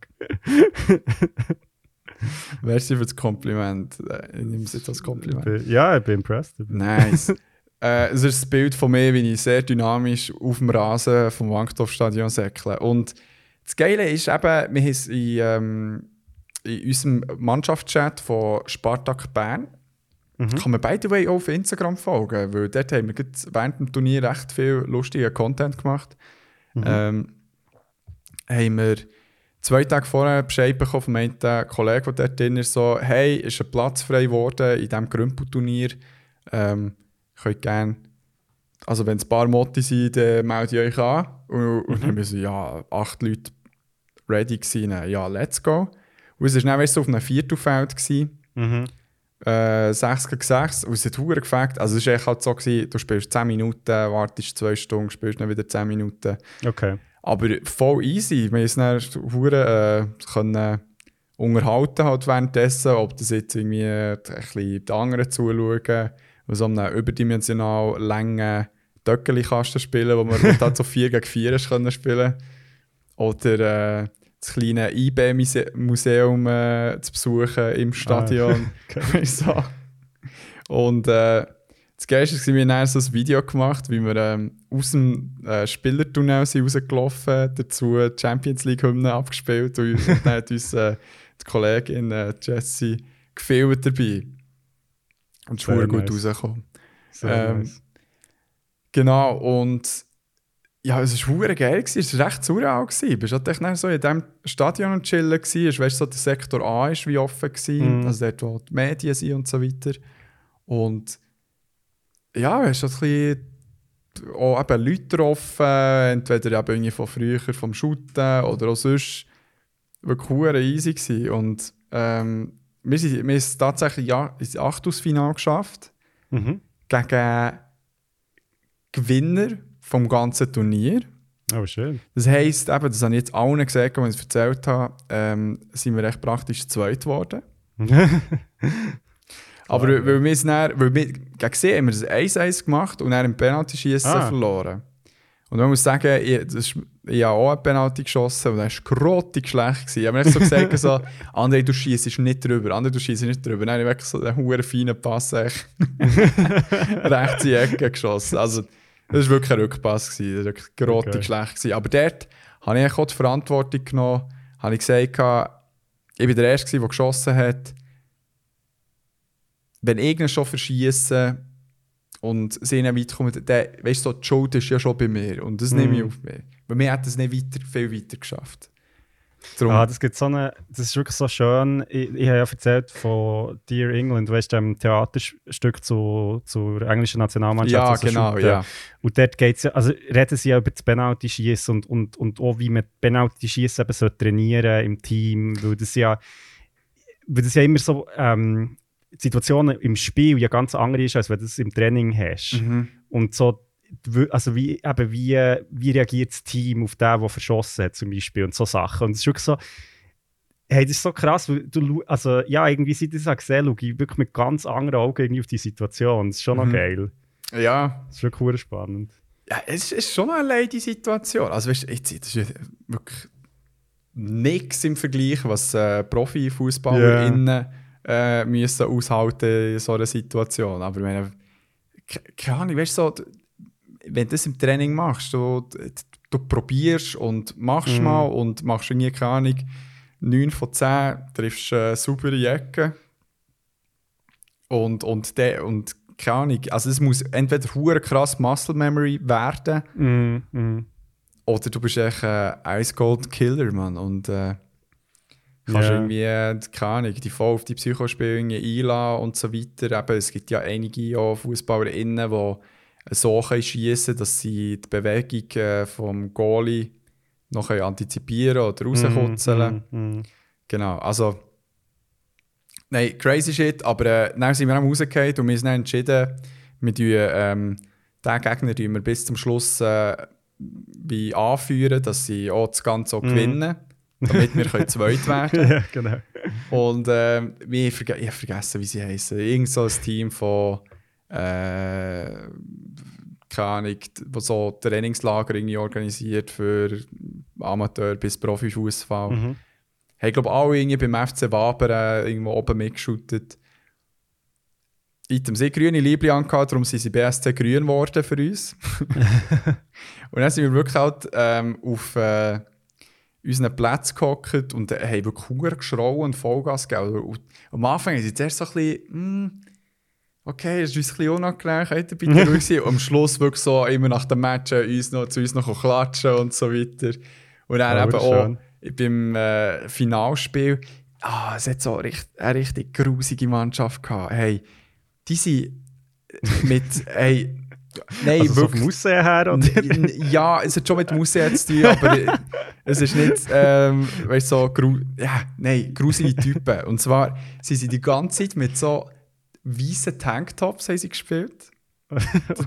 S1: Merci für das Kompliment. Äh, Ich nehme es jetzt als
S2: Ich
S1: Kompliment.
S2: bin- Ja, ich bin impressed.
S1: Nice. äh, es ist das Bild von mir, wie ich sehr dynamisch auf dem Rasen vom Wankdorfstadion säckle. Und das Geile ist eben, wir haben es in, ähm, in unserem Mannschaftschat von Spartak Bern
S2: Mhm.
S1: kann man by the way auch auf Instagram folgen, weil dort haben wir während dem Turnier recht viel lustigen Content gemacht.
S2: Mhm.
S1: Ähm, haben wir zwei Tage vorher Bescheid bekommen von einem Kollegen, der dort drin ist, so, hey, ist ein Platz frei geworden in diesem Grümpelturnier. Ähm, könnt gerne, also wenn es ein paar Motti sind, dann meldet ihr euch an. Und, und dann haben wir so, ja, acht Leute ready gewesen, ja, let's go. Und es war dann weißt, du, auf einem Viertelfeld. Gewesen
S2: Mhm.
S1: äh, 6 gegen 6 und es hat verdammt gefällt. Also es war halt so, gewesen, du spielst 10 Minuten, wartest 2 Stunden, spielst dann wieder 10 Minuten.
S2: Okay.
S1: Aber voll easy. Wir haben uns dann verdammt, äh, können unterhalten halt währenddessen, ob das jetzt irgendwie äh, ein bisschen die anderen zuschauen so einem überdimensional langen Töckeli-Kasten spielen, wo man (laughs) halt so 4 gegen 4 ist können spielen Oder äh, das kleine IB-Museum äh, zu besuchen im Stadion. (laughs)
S2: Okay. (laughs)
S1: so. Und äh, das Geilste war, wir haben so ein Video gemacht, wie wir ähm, aus dem äh, Spielertunnel sind rausgelaufen dazu die Champions League-Hymne abgespielt und, und dann hat uns äh, die Kollegin äh, Jessie gefilmt dabei. Und es ist gut
S2: nice.
S1: rausgekommen. Ähm,
S2: nice.
S1: Genau, und ja, es war geil, gewesen. es war recht surreal. gewesen. Du warst halt so in diesem Stadion und chillen, gewesen. weißt du, so der Sektor A ist wie offen, gewesen.
S2: Mhm.
S1: also dort, wo die Medien sind und so weiter. Und ja, du hast so ein bisschen auch eben Leute getroffen, entweder eben irgendwie von früher, vom Shooten oder auch sonst. Wirklich easy gewesen. Und ähm, wir, sind, wir haben es tatsächlich ja, ins Achtelfinale geschafft
S2: Mhm.
S1: gegen Gewinner vom ganzen Turnier.
S2: Aber schön.
S1: Das heisst, eben, das habe ich jetzt allen gesagt, als ich es erzählt habe, ähm, sind wir recht praktisch zweit geworden. (laughs) Aber weil wir es dann, weil wir, gegen sie haben wir das 1-1 gemacht und dann im Penalty-Schießen
S2: Ah.
S1: verloren. Und man muss sagen, ich, das ist, ich habe auch einen Penalty geschossen und das war grottig schlecht. Gewesen. Ich habe mir echt so gesagt, so, (laughs) André, du schießt nicht drüber, André, du schießt nicht drüber. Dann habe ich wirklich so einen hohen feinen Pass echt (laughs) rechts in die Ecke geschossen. Also, das war wirklich ein Rückpass. Gewesen. Das war wirklich grottig
S2: Okay.
S1: schlecht. Gewesen. Aber dort habe ich auch die Verantwortung genommen. Habe ich gesagt, ich war der Erste, der geschossen hat. Wenn irgendeiner schon verschießen und sie nicht weit kommen, dann, weißt du, so, die Schuld ist ja schon bei mir. Und das nehme ich
S2: Mhm.
S1: auf mich. Weil mir hat es nicht weiter, viel weiter geschafft. Darum,
S2: Ah, das gibt so eine, das ist wirklich so schön. Ich, ich habe ja erzählt von Dear England, weißt du, dem Theaterstück zu, zur englischen Nationalmannschaft.
S1: ja,
S2: also
S1: genau,
S2: Shooten.
S1: ja.
S2: Und dort geht's ja, also reden sie ja über das Penalty-Schießen und, und, und auch wie man Penalty-Schießen eben so trainieren im Team, weil das ja, weil das ja immer so ähm, Situationen im Spiel ja ganz andere ist, als wenn du es im Training hast.
S1: Mhm.
S2: Und so, also wie, eben wie, wie reagiert das Team auf den, der verschossen hat, zum Beispiel, und so Sachen. Und es ist wirklich so, hey, das ist so krass, weil du, also ja, irgendwie, seit ich das auch gesehen schaue ich wirklich mit ganz anderen Augen irgendwie auf die Situation. Das ist schon
S1: Mhm.
S2: noch geil.
S1: Ja,
S2: Das ist wirklich spannend.
S1: Ja, es ist schon eine leidige Situation. Also, weißt du, jetzt, das ist wirklich nichts im Vergleich, was äh, ProfifußballerInnen äh, müssen aushalten in so einer Situation. Aber ich meine, ke- keine Ahnung, weißt du, so, wenn du das im Training machst, du, du, du probierst und machst
S2: Mhm.
S1: mal und machst irgendwie, keine Ahnung, 9 von 10 triffst äh, saubere Ecken. Und, und, de, und keine Ahnung, also es muss entweder hure krass Muscle Memory werden
S2: Mm, mm.
S1: oder du bist echt ein Ice Cold Killer, Mann. Und äh, kannst
S2: Ja.
S1: irgendwie, äh, keine Ahnung, die voll auf die Psychospiele irgendwie einladen und so weiter. Eben, es gibt ja einige ja, FußballerInnen, die so schiessen dass sie die Bewegung äh, vom Goalie noch antizipieren oder rauskutzeln.
S2: Mm, mm, mm.
S1: Genau, also. Nein, crazy shit, aber äh, dann sind wir auch rausgefallen und wir haben entschieden, wir tun, ähm, den Gegner tun wir bis zum Schluss äh, wie anführen, dass sie auch das Ganze auch
S2: Mhm.
S1: gewinnen, damit wir können zweit (laughs) werden
S2: ja, genau.
S1: Und ähm, wir verge ich habe vergessen, wie sie heißen. Irgend so ein Team von, äh, keine Ahnung, das so Trainingslager irgendwie organisiert für Amateur- bis Profifußball.
S2: Mhm.
S1: Haben, glaube alle irgendwie beim FC Waber äh, irgendwo oben mitgeschootet. Item sehr grüne Liebling angehabt, darum sind sie BSC grün geworden für uns. (laughs) und dann sind wir wirklich halt ähm, auf äh, unseren Plätzen gehockt und äh, haben wirklich Hunger geschrauen und Vollgas gegeben. Und am Anfang waren sie zuerst so ein bisschen, hm, okay, ist uns ein bisschen unangenehm, könnt ihr bitte (laughs) ruhig sein? Und am Schluss wirklich so immer nach dem Match uns noch, zu uns noch klatschen und so weiter. Und dann
S2: Ja,
S1: eben auch beim äh, Finalspiel, ah, es hat so richt, eine richtig grusige Mannschaft gehabt. Hey, die sind mit, (laughs) hey, nein,
S2: Also so
S1: wirklich.
S2: vom Aussehen her, oder?
S1: Ja, es hat schon mit Musik zu tun, aber (laughs) es ist nicht, ähm, weißt du, so, gru ja, nein, gruselige Typen. Und zwar, sie sind die ganze Zeit mit so weißen Tanktops haben sie gespielt. (laughs)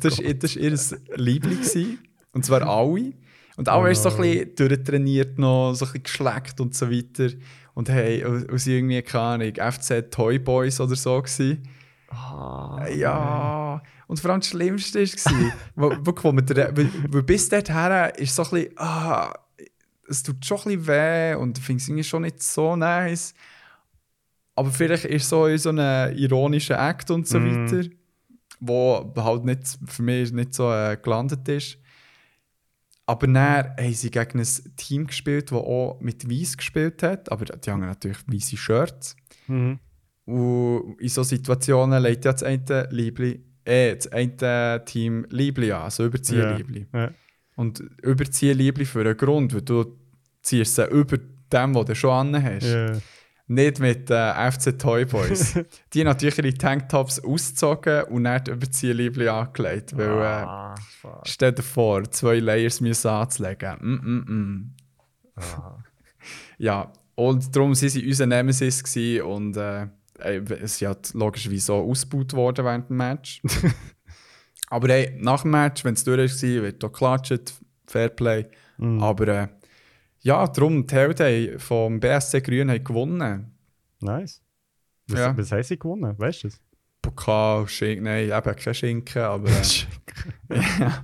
S1: Das war das war ihr Liebling. Und zwar alle. Und alle
S2: Oh
S1: waren so ein bisschen durchtrainiert noch, so ein bisschen geschleckt und so weiter. Und hey, aus irgendwie, keine Ahnung, FC Toy Boys oder so gewesen.
S2: Ah,
S1: Ja, und vor allem das Schlimmste war, (laughs) wo, wo der, weil bis dorthin ist so ein bisschen, ah, es tut schon ein bisschen weh und ich finde es irgendwie schon nicht so nice. Aber vielleicht ist so in so ein ironischer Act und so
S2: Mm.
S1: weiter, wo halt nicht, für mich nicht so äh, gelandet ist. Aber dann haben sie gegen ein Team gespielt, das auch mit Weiß gespielt hat, aber die haben natürlich weiße Shirts.
S2: Mhm.
S1: Und in solchen Situationen legt ja das eine Liebli, äh, das eine Team Liebli an, also Überziehliebli.
S2: Ja.
S1: Und Überziehliebli für einen Grund, weil du ziehst sie über dem, was du schon an hast.
S2: Ja.
S1: Nicht mit äh, FC Toy Boys. (laughs) die haben natürlich ihre Tanktops ausgezogen und dann die Überziehliebli angelegt. Weil, äh,
S2: Ah, fuck.
S1: stell dir vor, zwei Layers müssen anzulegen. Mm -mm -mm.
S2: Ah. (laughs)
S1: Ja, und darum waren sie unser Nemesis und äh, äh, sie hat logischerweise auch ausgebaut worden während dem Match. (laughs) Aber hey, nach dem Match, wenn es durch war, wird auch geklatscht, Fairplay.
S2: Mhm.
S1: Aber äh, ja, darum, die Helden vom BSC Grün haben gewonnen.
S2: Nice. Was,
S1: Ja.
S2: was haben sie gewonnen? Weißt du das?
S1: Pokal, Schinken, nein, eben kein Schinken, aber äh, (laughs) (laughs) ja.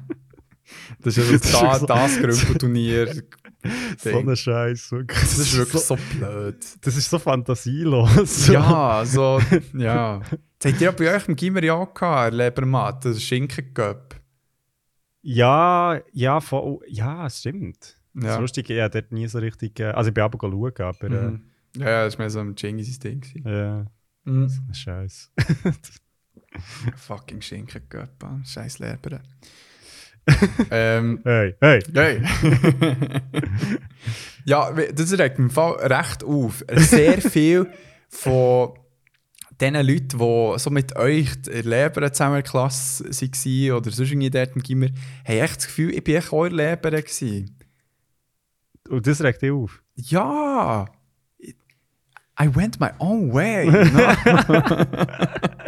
S1: Das ist (laughs)
S2: ist
S1: das,
S2: so-
S1: das Grümpelturnier.
S2: so ein Scheiß. wirklich.
S1: Das ist wirklich
S2: so,
S1: so blöd.
S2: Das ist so fantasielos.
S1: Ja, so, ja. Das habt ihr ja bei euch im Gimmer ja auch gehabt, Lebermatt, das Schinken-Cup.
S2: Ja, ja, voll, ja, es stimmt. Das
S1: Ja.
S2: ist lustig, ich habe dort nie so richtig. Äh, also, ich bin aber schauen, aber.
S1: Mhm. Ja, ja, das war mehr so ein Genghis-Ding. gewesen.
S2: Äh, ja,
S1: Mhm.
S2: Scheiß. (laughs)
S1: Fucking Schinken-Cup, ah, scheiß Leber. (laughs) ähm,
S2: Hey, hey.
S1: hey. (laughs) ja, das regt im Fall recht auf. Sehr viel von diesen Leuten, die so mit euch in der Leber zusammen in der Klasse waren oder sonst irgendwie dort im Gimmer, haben echt das Gefühl, ich echt auch der Leber. Gewesen.
S2: Und das regt dich auf.
S1: Ja. I went my own way. no? (laughs)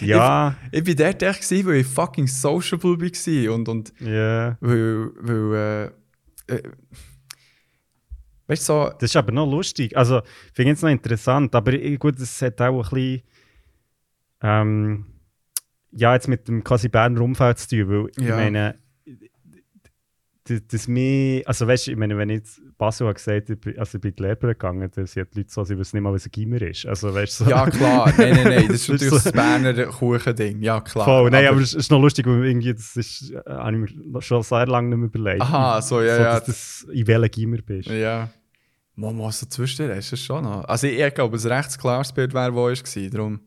S2: Ja,
S1: ich bin dort echt, gewesen, weil ich fucking sociable war. Und, und
S2: ja.
S1: weil, weil äh, äh, weißt du, so,
S2: Das ist aber noch lustig. Also, ich finde es noch interessant, aber gut, es hat auch ein bisschen. Ähm, ja, jetzt mit dem quasi Berner Umfeld zu tun, weil ich
S1: Ja.
S2: meine, das, das mir, also weißt du, ich meine, wenn ich jetzt Basel hat gesagt, ich bin, also ich bin in die Lehre gegangen, dann sind die Leute so, sie wissen nicht mal, was ein Gimmer ist. Also weißt du, so.
S1: ja klar, (laughs) nein, nein, nein, das ist natürlich
S2: so-
S1: das Berner Kuchending, ja klar.
S2: Voll, nein, aber es ist noch lustig, weil irgendwie, das ist, äh, habe ich mir schon sehr lange nicht mehr überlegt.
S1: Aha, so, ja,
S2: so,
S1: ja.
S2: Dass das, in welchem Gimmer bist.
S1: Ja. Mama, so zwischendurch ist es schon noch. Also ich, ich glaube, ein recht klares Bild wäre, wo es war. Darum,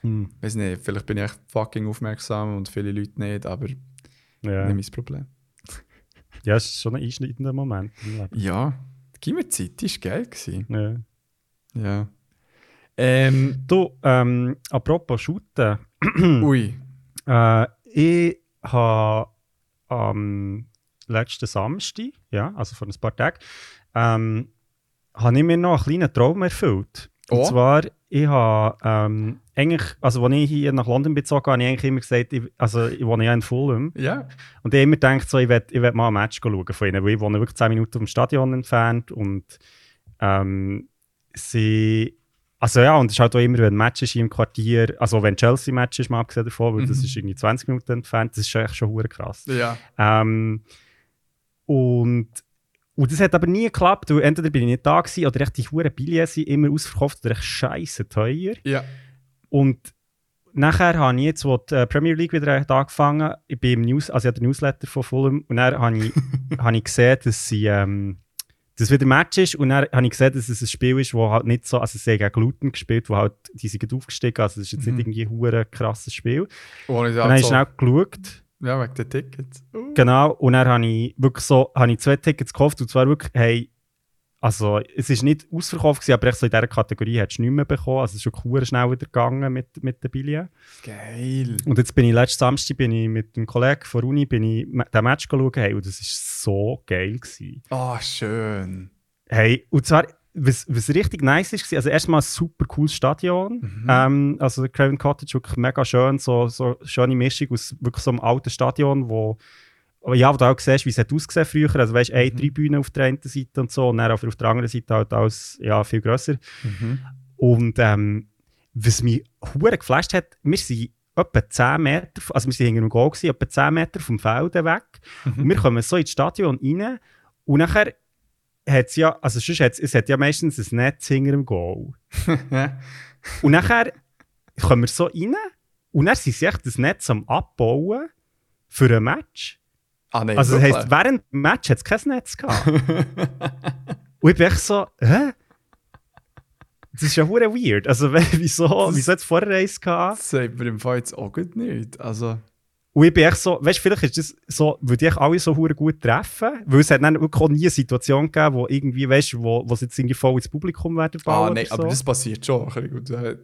S2: Hm.
S1: weiß nicht, vielleicht bin ich echt fucking aufmerksam und viele Leute nicht, aber
S2: Ja.
S1: nicht mein Problem.
S2: Ja, es ist schon ein einschneidender Moment. im Leben.
S1: Ja, die Gimmerzeit, die war geil. Gewesen.
S2: Ja.
S1: Ja. Ähm,
S2: Du, ähm, apropos Shooten. (clears throat)
S1: ui.
S2: Äh, ich habe am letzten Samstag, ja, also vor ein paar Tagen, ähm, habe ich mir noch einen kleinen Traum erfüllt. Und
S1: Oh.
S2: zwar, ich habe ähm, eigentlich, also als ich hier nach London bezogen habe, habe ich eigentlich immer gesagt, ich, also ich wohne ja in Fulham.
S1: Ja.
S2: Und ich habe immer gedacht, so, ich will, ich will mal ein Match schauen von ihnen, weil ich wohne wirklich 10 Minuten vom Stadion entfernt und ähm, sie, also ja, und es ist halt auch immer, wenn ein Match ist im Quartier, also wenn Chelsea Match ist, mal abgesehen davon, weil das
S1: Mhm.
S2: ist irgendwie 20 Minuten entfernt, das ist echt schon hure krass.
S1: Ja.
S2: Ähm, und, und das hat aber nie geklappt, weil entweder bin ich nicht da gewesen, oder echt die hure Billets sind immer ausverkauft oder echt scheiße teuer.
S1: Ja.
S2: Und nachher habe ich jetzt, wo die äh, Premier League wieder hat angefangen ich bin im News, also ich habe den Newsletter von Fulham, und dann habe ich, (laughs) habe ich gesehen, dass sie, ähm, dass wieder ein Match ist, und dann habe ich gesehen, dass es ein Spiel ist, wo halt nicht so, also sie haben gegen Luton gespielt, wo halt, die sind aufgestiegen, also es ist jetzt
S1: Mhm.
S2: nicht irgendwie ein krasses Spiel.
S1: Ohne
S2: Und dann habe ich schnell geschaut,
S1: Ja, wegen den Tickets. Uh.
S2: Genau, und dann habe ich wirklich so, habe ich zwei Tickets gekauft und zwar wirklich, hey, also es ist nicht ausverkauft gewesen, aber echt so in dieser Kategorie hättest du nicht mehr bekommen, also es ist schon cool schnell wieder gegangen mit, mit den Billionen.
S1: Geil.
S2: Und jetzt bin ich, letzten Samstag bin ich mit einem Kollegen von der Uni, bin ich den Match schauen, hey, und das ist so geil gewesen.
S1: Ah, schön.
S2: Hey, und zwar, was, was richtig nice ist, also erstmal ein super cooles Stadion.
S1: Mhm.
S2: Ähm, also Craven Cottage wirklich mega schön, so, so schöne Mischung aus wirklich so einem alten Stadion, wo aber ja, wo du auch siehst, wie es hat ausgesehen früher. Also weißt, eine
S1: Mhm.
S2: Tribüne auf der einen Seite und so, und dann auf der anderen Seite halt alles ja, viel grösser.
S1: Mhm.
S2: Und ähm, was mich hure geflasht hat, wir sind etwa 10 Meter, also wir sind hinter dem Goal gewesen, etwa 10 Meter vom Feld weg. Und wir kommen so ins Stadion rein und nachher hat es ja, also sonst hat's, es hat ja meistens ein Netz hinter dem Goal. (laughs) Und nachher kommen wir so rein und dann sind sie echt das Netz am Abbauen für ein Match.
S1: Ah, nein,
S2: Also das heisst, während dem Match hat es kein Netz gehabt. (laughs) und ich bin echt so, hä? Das ist ja hure weird. Also (laughs) wieso,
S1: Das-
S2: wieso hat es vorher eins gehabt?
S1: Das sagt mir im Fall jetzt auch gut nicht. Also,
S2: Und ich bin echt so, weißt du, vielleicht ist das so, würde ich alle so hure gut treffen, weil es hat dann wirklich auch nie eine Situation gegeben, wo irgendwie, weißt du, wo, wo sie jetzt irgendwie voll ins Publikum werden
S1: ah,
S2: bauen
S1: nein,
S2: oder
S1: aber
S2: so.
S1: das passiert schon. äh,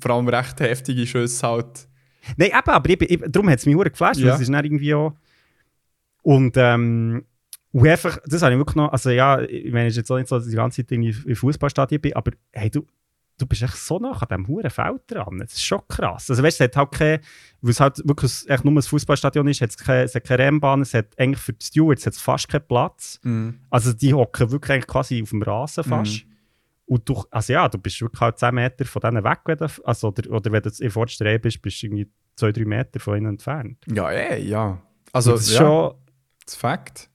S1: Vor allem recht heftige Schüsse halt.
S2: Nein, eben, aber ich, ich, darum hat es mich hure geflasht,
S1: Ja.
S2: weil es ist dann irgendwie auch... Und, ähm, und einfach, das habe ich wirklich noch, also ja, ich meine, es ist jetzt auch nicht so, dass ich die ganze Zeit irgendwie im Fußballstadion bin, aber hey, du, du bist echt so nah an diesem huren Feld dran. Das ist schon krass. Also weißt du, es hat halt keine, weil es halt wirklich echt nur ein Fußballstadion ist, hat es, keine, es hat keine Rennbahn, es hat eigentlich für die Stewards hat's fast keinen Platz.
S1: Mhm.
S2: Also die hocken wirklich quasi auf dem Rasen fast. Und du, also ja, du bist wirklich halt 10 Meter von denen weg, wenn du, also, oder, oder wenn du in vorderster Reihe bist, bist du irgendwie 2-3 Meter von ihnen entfernt.
S1: Ja, ey, ja. Also,
S2: das ist
S1: ja,
S2: schon
S1: das Fakt.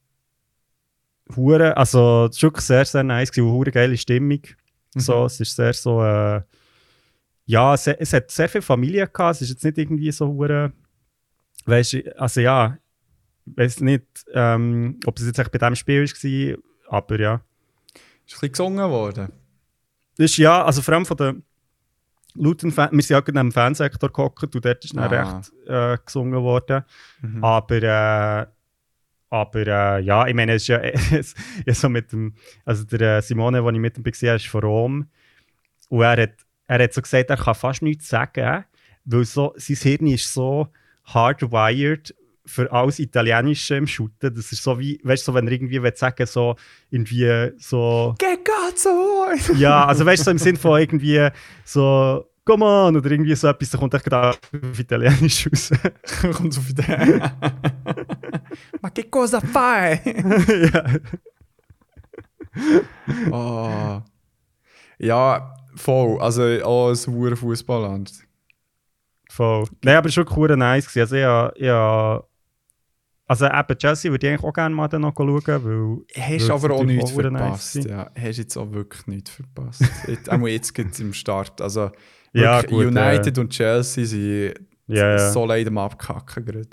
S2: hure, also das ist wirklich sehr, sehr nice gewesen, hure geile Stimmung. So,
S1: Mhm.
S2: es ist sehr so, äh, ja, es, es hat sehr viel Familie gehabt, es ist jetzt nicht irgendwie so hure, weißt du, also ja, ich weiß nicht, ähm, ob es jetzt echt bei diesem Spiel war, aber ja.
S1: Ist ein bisschen gesungen worden.
S2: Ist ja, also vor allem von den Luton Fan, wir sind ja gerade neben dem Fansektor gehockt und dort ist dann
S1: Ah.
S2: recht äh, gesungen worden.
S1: Mhm.
S2: Aber, äh, aber äh, ja, ich meine, es ist ja, (laughs) es, ja so mit dem, also der äh, Simone, den ich mit ihm war, ist von Rom. Und er hat, er hat so gesagt, er kann fast nichts sagen, weil so, sein Hirn ist so hardwired für alles Italienische im Shooten. Das ist so wie, weißt du, so, wenn er irgendwie will sagen so irgendwie so.
S1: Che cazzo!
S2: Ja, also weißt du, so im Sinn von irgendwie so, come on, oder irgendwie so etwas, da kommt echt gerade auf Italienisch raus. (laughs)
S1: Kommt auf Idee. (laughs) Ma che cosa fai? (laughs)
S2: ja.
S1: oh. Ja, voll. Also auch ein hoher Fußballland.
S2: Voll. Nein, aber schon cool nice gewesen. Also, ja, ja. Also, eben Chelsea würde ich eigentlich auch gerne mal dann noch schauen, weil.
S1: Hast
S2: Weil
S1: aber auch nichts verpasst.
S2: nice
S1: ja, hast jetzt auch wirklich nichts verpasst. Auch jetzt geht es im Start. Also,
S2: Ja, gut,
S1: United und Chelsea sind
S2: Ja, ja.
S1: so leid am Abkacken gerade.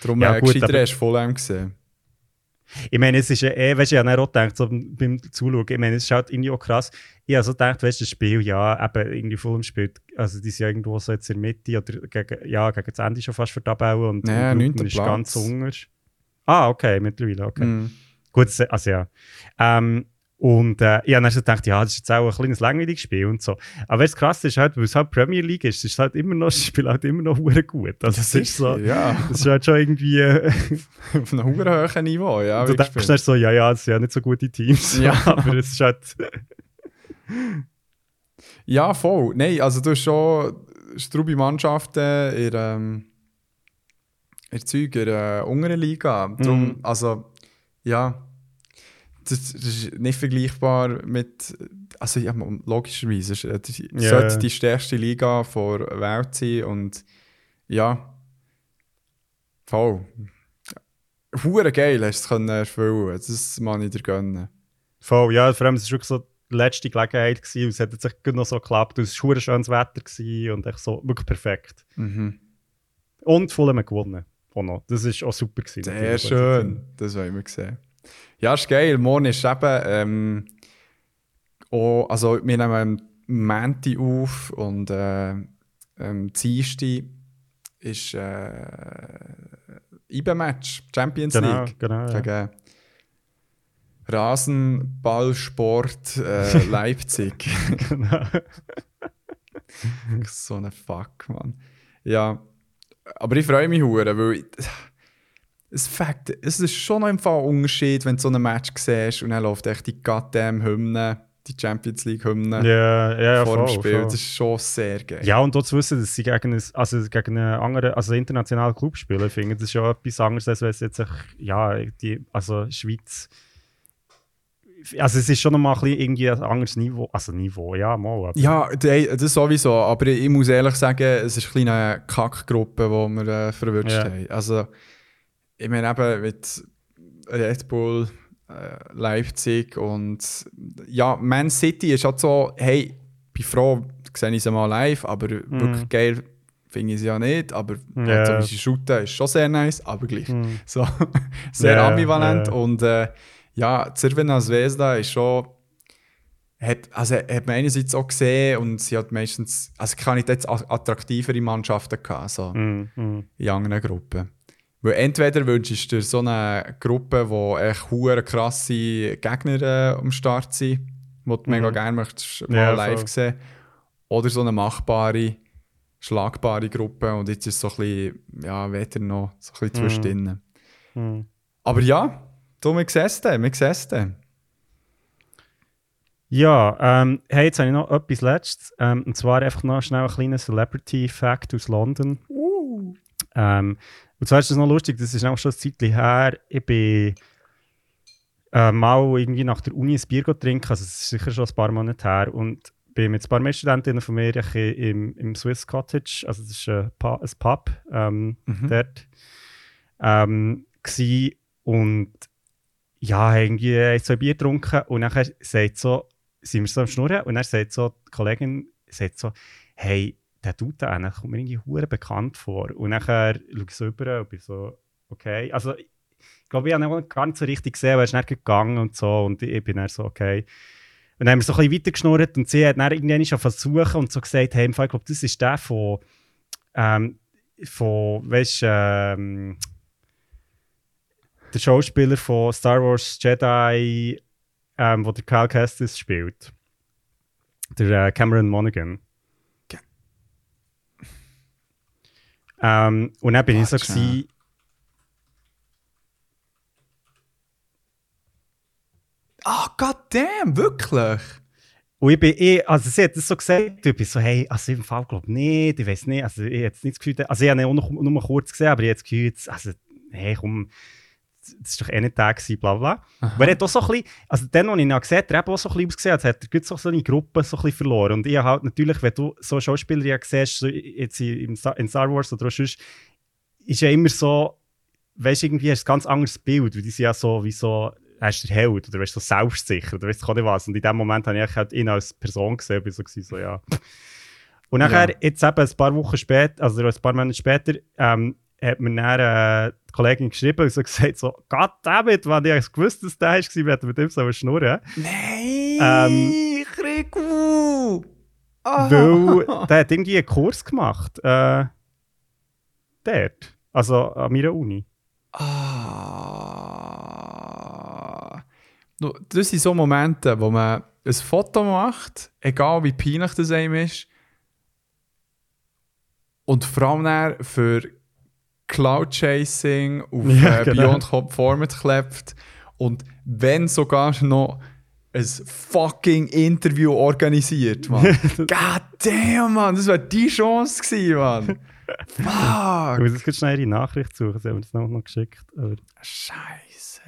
S1: Darum
S2: Ja,
S1: ja,
S2: gut,
S1: gescheiter hast du Fulham gesehen.
S2: Ich meine, es ist ja eh, weißt du, ich habe auch gedacht, so beim Zuschauen, ich meine, es ist halt irgendwie auch krass. Ich habe so gedacht, weißt du, das Spiel, ja, eben irgendwie Fulham spielt, also die sind ja irgendwo so jetzt in der Mitte oder gegen, ja, gegen das Ende schon fast vertabellen und,
S1: Ja,
S2: und ist
S1: Platz.
S2: ganz unter. Ah, okay, mittlerweile, okay.
S1: Mm.
S2: Gut, also ja. Ähm, und äh, ich habe dann so gedacht, ja, das ist jetzt auch ein kleines langweiliges Spiel und so. Aber das Krasse ist halt, weil es halt Premier League ist, ist halt immer noch, (laughs) das Spiel halt immer noch hure gut. Also es ist so,
S1: Ja,
S2: das ist halt schon irgendwie, äh, (laughs)
S1: auf einem hohen hohen Niveau, ja.
S2: du denkst dann so, ja, ja, es sind ja nicht so gute Teams.
S1: Ja. (laughs)
S2: aber es ist halt,
S1: Ja, voll. Nein, also du hast schon strube Mannschaften in, ähm, in der Zeug, in der unteren Liga. Darum,
S2: Mhm.
S1: also, ja, das, das ist nicht vergleichbar mit, also ja, logischerweise, es ist-
S2: Ja.
S1: sollte die stärkste Liga der Welt sein und ja, voll. Hure geil hast du es erfüllen. Das muss ich dir gönnen.
S2: voll, ja, vor allem, es war wirklich so die letzte Gelegenheit gewesen, und es hat jetzt echt noch so geklappt, und es war schönes Wetter gewesen und echt so, wirklich perfekt.
S1: Mhm.
S2: Und Fulham hat gewonnen. Auch noch. Das ist auch super gewesen.
S1: Sehr schön, das wollen wir sehen. Ja, ist geil. Morgen ist eben, ähm, auch, also wir nehmen Menti auf und äh, ähm, Dienstag ist äh, IBE-Match, Champions
S2: Genau,
S1: League.
S2: genau. Ja.
S1: Gegen Rasenballsport äh, (laughs) Leipzig.
S2: genau. (laughs)
S1: so ein Fuck, Mann. Ja, aber ich freue mich hure, weil ich, es, Fakt, es ist schon noch ein Unterschied, wenn du so ein Match siehst und dann läuft echt die goddamn Hymne, die Champions League Hymne
S2: Ja, ja, ja,
S1: vor
S2: voll,
S1: dem Spiel.
S2: voll.
S1: Das ist schon sehr geil.
S2: Ja, und dort zu wissen, dass sie gegen, ein, also gegen einen anderen, also internationalen Club spielen, ich finde das ist schon etwas anderes, als wenn es jetzt, ja, die, also Schweiz. Also es ist schon nochmal ein bisschen irgendwie ein anderes Niveau, also Niveau, ja, mal.
S1: Ja, das sowieso. Aber ich muss ehrlich sagen, es ist eine kleine Kackgruppe, die wir äh, verwünscht
S2: Ja.
S1: haben. Also, ich meine eben mit Red Bull, äh, Leipzig und ja, Man City ist halt so, hey, ich bin froh, sehe ich sie mal live, aber wirklich geil finde ich sie ja nicht. Aber so wie sie shooten, ist schon sehr nice, aber gleich.
S2: Mhm. (laughs)
S1: So, sehr
S2: Ja,
S1: ambivalent.
S2: ja.
S1: Und äh, ja, Cervena Zvezda ist schon. Hat, also hat man einerseits auch gesehen und sie hat meistens, also qualitätsattraktivere Mannschaften gehabt, so
S2: Mm, mm.
S1: in anderen Gruppen. Weil entweder wünschst du dir so eine Gruppe, wo echt hure krasse Gegner äh, am Start sind, wo du mega gerne möchtest mal
S2: Ja,
S1: live
S2: voll.
S1: sehen, oder so eine machbare, schlagbare Gruppe und jetzt ist es so ein bisschen, ja, weder noch so ein bisschen zwischendrin.
S2: Mm.
S1: Aber ja, du, wir sehen es dann, wir sehen es dann.
S2: Ja, ähm, hey, jetzt habe ich noch etwas Letztes. Ähm, und zwar einfach noch schnell ein kleiner Celebrity-Fact aus London. Ähm, und zwar ist das noch lustig, das ist auch schon ein Zeitchen her. Ich bin äh, mal irgendwie nach der Uni ein Bier trinken, also es ist sicher schon ein paar Monate her. Und bin mit ein paar Mitstudentinnen von mir ein im, im Swiss Cottage, also das ist ein, Pu- ein Pub ähm, dort, ähm, gsi und ja, irgendwie haben zwei Bier getrunken und nachher sagt so, sind wir so am Schnurren und dann sagt so die Kollegin, sagt so, hey, der Dude da kommt mir irgendwie hure bekannt vor. Und nachher schaue ich so rüber und bin so, okay. Also, ich glaube, ich habe ihn gar nicht so richtig gesehen, weil er ist nicht gegangen und so. Und ich bin dann so, okay. Und dann haben wir so ein bisschen weitergeschnurrt und sie hat dann irgendwann schon versucht und so gesagt, hey, im Fall, ich glaube, das ist der von, ähm, von, weißt ähm, der Schauspieler von Star Wars Jedi, ähm, wo der Cal Kestis spielt. Der äh, Cameron Monaghan. Ähm, und dann bin ich so
S1: Warte
S2: gewesen,
S1: Ah, goddamn, wirklich?
S2: Und ich bin eh, also sie hat das so gesagt, ich bin so, hey, also im Fall glaube ich nicht, ich weiß nicht, also ich habe jetzt nicht das Gefühl, also ich habe ihn auch noch, nur mal kurz gesehen, aber ich habe das Gefühl, jetzt, also, hey, komm, das war doch eh nicht der gewesen, bla bla. Aber er hat auch so ein bisschen, also dann, als ich ihn gesehen habe, hat er auch so ein bisschen ausgesehen, als hätte er so so eine Gruppe so ein bisschen verloren. Und ich habe halt natürlich, wenn du so Schauspieler ja siehst, so jetzt in, in Star Wars oder sonst, ist ja immer so, weißt du, irgendwie hast du ein ganz anderes Bild, weil die sind ja so wie so, er ist der Held oder weißt du, so selbstsicher oder weißt du, nicht was. Und in dem Moment habe ich halt ihn als Person gesehen bin so, so ja. Und nachher,
S1: Ja.
S2: jetzt eben ein paar Wochen später, also ein paar Monate später, ähm, hat mir dann äh, die Kollegin geschrieben und so gesagt, so, Gott damit, wenn ich gewusst, dass der war, wir hätten mit ihm so schnurren.
S1: Nein!
S2: Ähm,
S1: Krigu!
S2: Weil der hat irgendwie einen Kurs gemacht. Äh, dort. Also an meiner Uni.
S1: Ah. Das sind so Momente, wo man ein Foto macht, egal wie peinlich das einem ist, und vor allem für Cloud Chasing auf
S2: Ja,
S1: äh,
S2: genau.
S1: Beyond Hop Format klebt und wenn sogar noch ein fucking Interview organisiert, Mann. (laughs) God damn, Mann, das wäre die Chance gewesen.
S2: Ich
S1: Fuck.
S2: muss jetzt schnell ihre Nachricht suchen, sie haben das noch, noch geschickt. Aber
S1: Scheiße.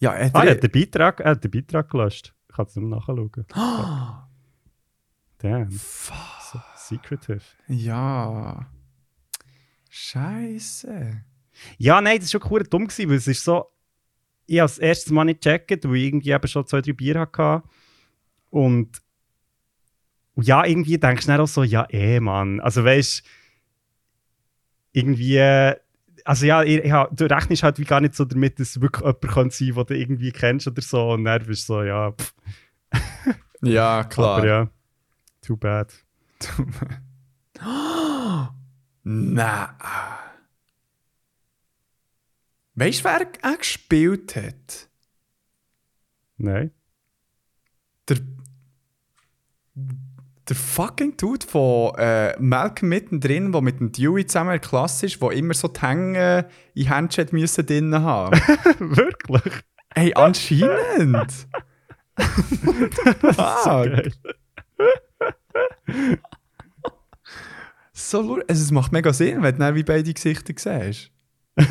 S1: Ja, er
S2: ah, er hat den Beitrag, er hat den Beitrag gelöscht. Ich kann es nicht mehr nachschauen. (gasps) Damn,
S1: Fuck.
S2: so secretive.
S1: Ja. Scheiße.
S2: Ja, nein, das war schon cool dumm, gewesen, weil es ist so, ich habe das erste Mal nicht gecheckt, weil ich irgendwie eben schon zwei, drei Bier hatte. Und, und ja, irgendwie denkst du dann auch so, ja, eh, Mann. Also weißt irgendwie, also ja, ich, ich, du rechnest halt wie gar nicht so damit, dass es wirklich jemand kann sein kann, den du irgendwie kennst oder so. Und dann bist du so, ja, pff,
S1: Ja, (laughs) klar.
S2: aber ja, too bad. (laughs)
S1: Nein. Weißt du, wer er gespielt hat?
S2: Nein.
S1: Der. Der fucking Dude von äh, Malcolm mittendrin, der mit dem Dewey zusammen in der Klasse ist, der immer so die Hänge in Händchen müssen drin haben. (laughs)
S2: Wirklich?
S1: Hey, anscheinend! (laughs) Fuck. So, lu- also es macht mega Sinn, wenn du dann wie beide Gesichter siehst. (laughs)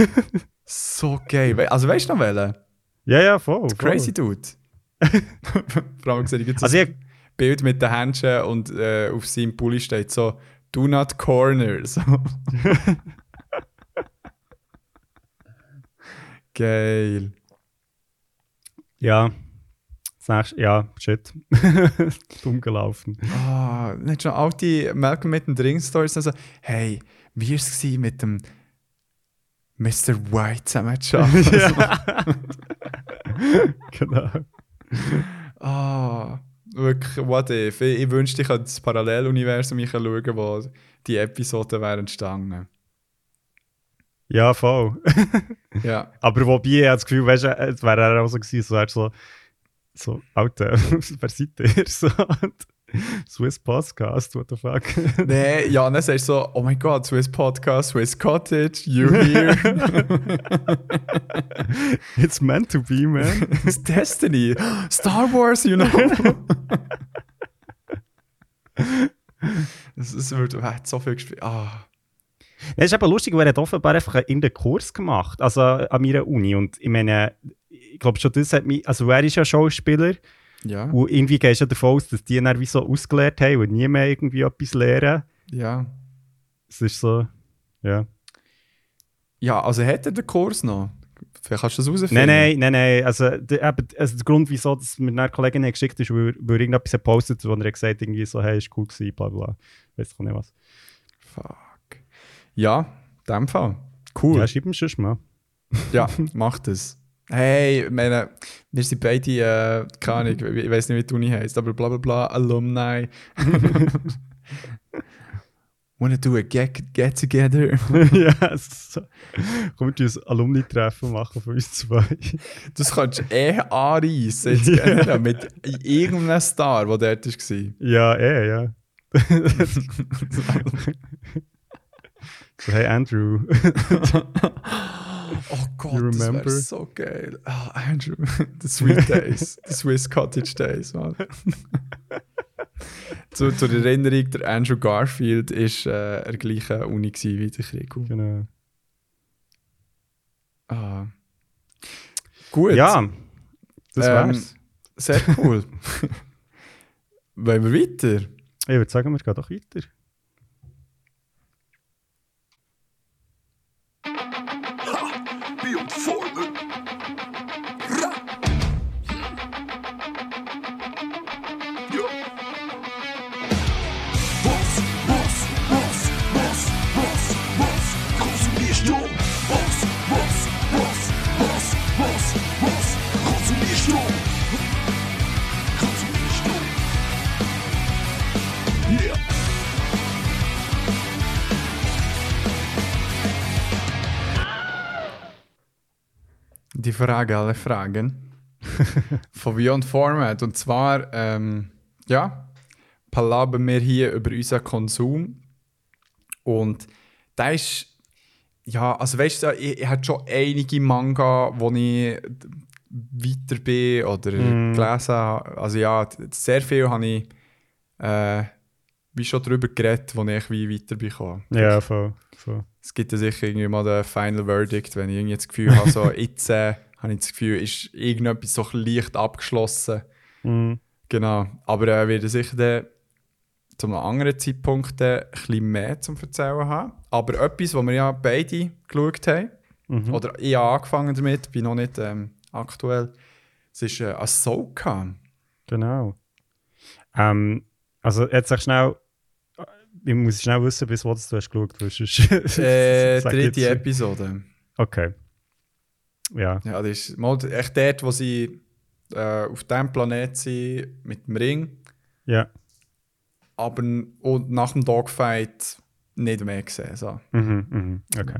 S1: so geil. Also weißt du noch welchen?
S2: Ja, ja, voll. voll.
S1: Crazy Dude. Vor allem sehe ich jetzt
S2: Also
S1: ein Bild mit den Händchen und äh, auf seinem Pulli steht so Do not corner. (laughs) So. (laughs) geil.
S2: ja. Nächste, ja, shit. (laughs) Dumm gelaufen.
S1: Ah, nicht schon all die Malcolm mittendrin Stories. Also, hey, wie war es mit dem Mr. White zusammen zu (laughs) arbeiten? (laughs)
S2: genau.
S1: Ah, wirklich, what if? Ich, ich wünschte, ich könnte das Paralleluniversum schauen, wo die Episoden wären entstanden.
S2: Ja, voll.
S1: Ja.
S2: Aber wobei, ich habe das Gefühl, weißt du, es wäre auch so gewesen, so, so, so, Alter, (laughs) wer seid ihr? (laughs) So, Swiss Podcast, what the fuck? (laughs)
S1: Nee, ja, dann sagst du so, oh mein Gott, Swiss Podcast, Swiss Cottage, you here.
S2: It's meant to be, man.
S1: It's Destiny. (gasps) Star Wars, you know. Es, es wird, hat so viel gespielt. Ah.
S2: Es ist eben lustig, weil er hat offenbar einfach einen den Kurs gemacht, also an meiner Uni. Und ich meine, ich glaube schon, das hat mich, also er ist ja Schauspieler
S1: Ja,
S2: und irgendwie gehst du ja davon aus, dass die dann wie so ausgelernt haben und nie mehr irgendwie etwas lernen.
S1: ja.
S2: Es ist so, ja.
S1: Ja, also hat er den Kurs noch? Vielleicht kannst du das herausfinden.
S2: Nein, nein, nein, nein. Also, der, also der Grund, wieso das mir eine Kollegin hat geschickt ist, weil, weil er irgendetwas gepostet wo er gesagt hat, irgendwie so, hey, ist cool gewesen, bla bla. Weiß ich nicht was.
S1: Fuck. Ja, in dem Fall. Cool.
S2: Ja, schreib ihm schon mal.
S1: Ja, mach das. Hey, ich meine, wir sind beide, äh, keine Ahnung, ich weiß nicht, wie die Uni heißt, aber bla bla bla, Alumni. (laughs) Wanna do a get, get together?
S2: ja, es ist so. Komm, wir uns Alumni-Treffen machen von uns zwei.
S1: Das kannst du eh anreissen, jetzt generell, mit irgendeinem Star, der dort war.
S2: ja, eh, ja. (laughs) so, hey Andrew. (laughs)
S1: Oh Gott,
S2: You
S1: das
S2: remember?
S1: wäre so geil. Ah, Andrew, (laughs) the sweet (laughs) days, the Swiss Cottage days, man. (laughs) zu, zur Erinnerung, der Andrew Garfield war äh, der gleichen Uni gewesen wie der Krieg.
S2: genau.
S1: Ah. Gut.
S2: Ja, das
S1: Ähm,
S2: wär's.
S1: Sehr cool. Wollen wir weiter?
S2: Ich würde sagen, wir gehen doch weiter.
S1: Frage alle Fragen. (laughs) Von Beyond Format. Und zwar, ähm, ja, palabern wir hier über unseren Konsum. Und da ist, ja, also weißt du, ich, ich habe schon einige Manga, wo ich weiter bin oder
S2: Mm.
S1: gelesen habe. Also ja, sehr viel habe ich äh, wie schon darüber geredet, wo ich wie weiter bekomme.
S2: Ja, voll. voll.
S1: Es gibt ja sicher irgendwie mal den Final Verdict, wenn ich irgendwie das Gefühl habe, so (laughs) jetzt äh, habe ich das Gefühl, ist irgendetwas so leicht abgeschlossen.
S2: Mhm.
S1: Genau. Aber äh, werde sicher dann zu einem anderen Zeitpunkt äh, ein bisschen mehr zum Erzählen haben. Aber etwas, was wir ja beide geschaut haben,
S2: Mhm.
S1: oder ich habe angefangen damit, bin noch nicht ähm, aktuell, es ist äh, Ahsoka.
S2: Genau. Ähm, also jetzt sag schnell, ich muss schnell wissen, bis wo du hast geschaut hast. (laughs)
S1: Äh, dritte Episode.
S2: Okay. Ja.
S1: Ja, das ist mal echt dort, wo sie äh, auf diesem Planet sind, mit dem Ring.
S2: Ja.
S1: aber und nach dem Dogfight nicht mehr gesehen. So.
S2: Mhm, mhm. Okay.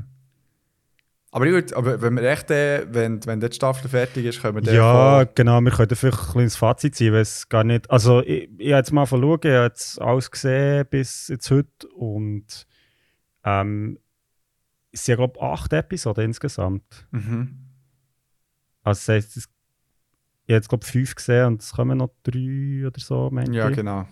S1: Aber, ich würd, aber wenn wir echt, äh, wenn, wenn die Staffel fertig ist, können wir dann
S2: Ja,
S1: voll-
S2: genau, wir können vielleicht ein kleines Fazit ziehen, weil es gar nicht. Also, ich, ich habe jetzt mal schauen, ich habe jetzt alles gesehen bis jetzt heute und ähm, es sind, glaube ich, acht Episoden insgesamt.
S1: Mhm.
S2: Also, das heisst, es, ich habe jetzt, glaube ich, fünf gesehen und es kommen noch drei oder so, meinte
S1: Ja,
S2: ich.
S1: genau.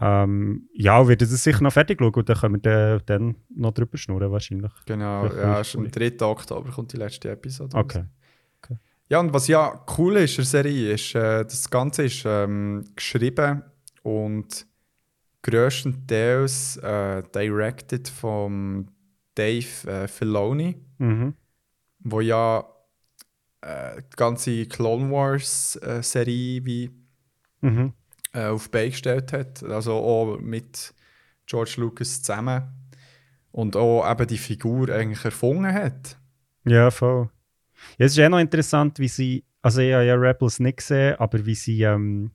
S2: Ähm, ja, wir werden das sicher noch fertig schauen und dann können wir dann, noch drüber schnurren, wahrscheinlich.
S1: genau.
S2: Vielleicht
S1: Ja, ist am
S2: vorbei.
S1: 3. Oktober kommt die letzte Episode. raus.
S2: Okay.
S1: Ja, und was ja cool ist an der Serie, ist, äh, das Ganze ist ähm, geschrieben und größtenteils äh, directed von Dave äh, Filoni.
S2: Mhm.
S1: wo ja äh, die ganze Clone Wars äh, wie
S2: Mhm.
S1: äh, auf Beine gestellt hat. Also auch mit George Lucas zusammen. Und auch eben die Figur eigentlich erfunden hat.
S2: Ja, voll. Ja, es ist eh noch interessant, wie sie, also ich habe ja Rebels nicht gesehen, aber wie sie, ähm,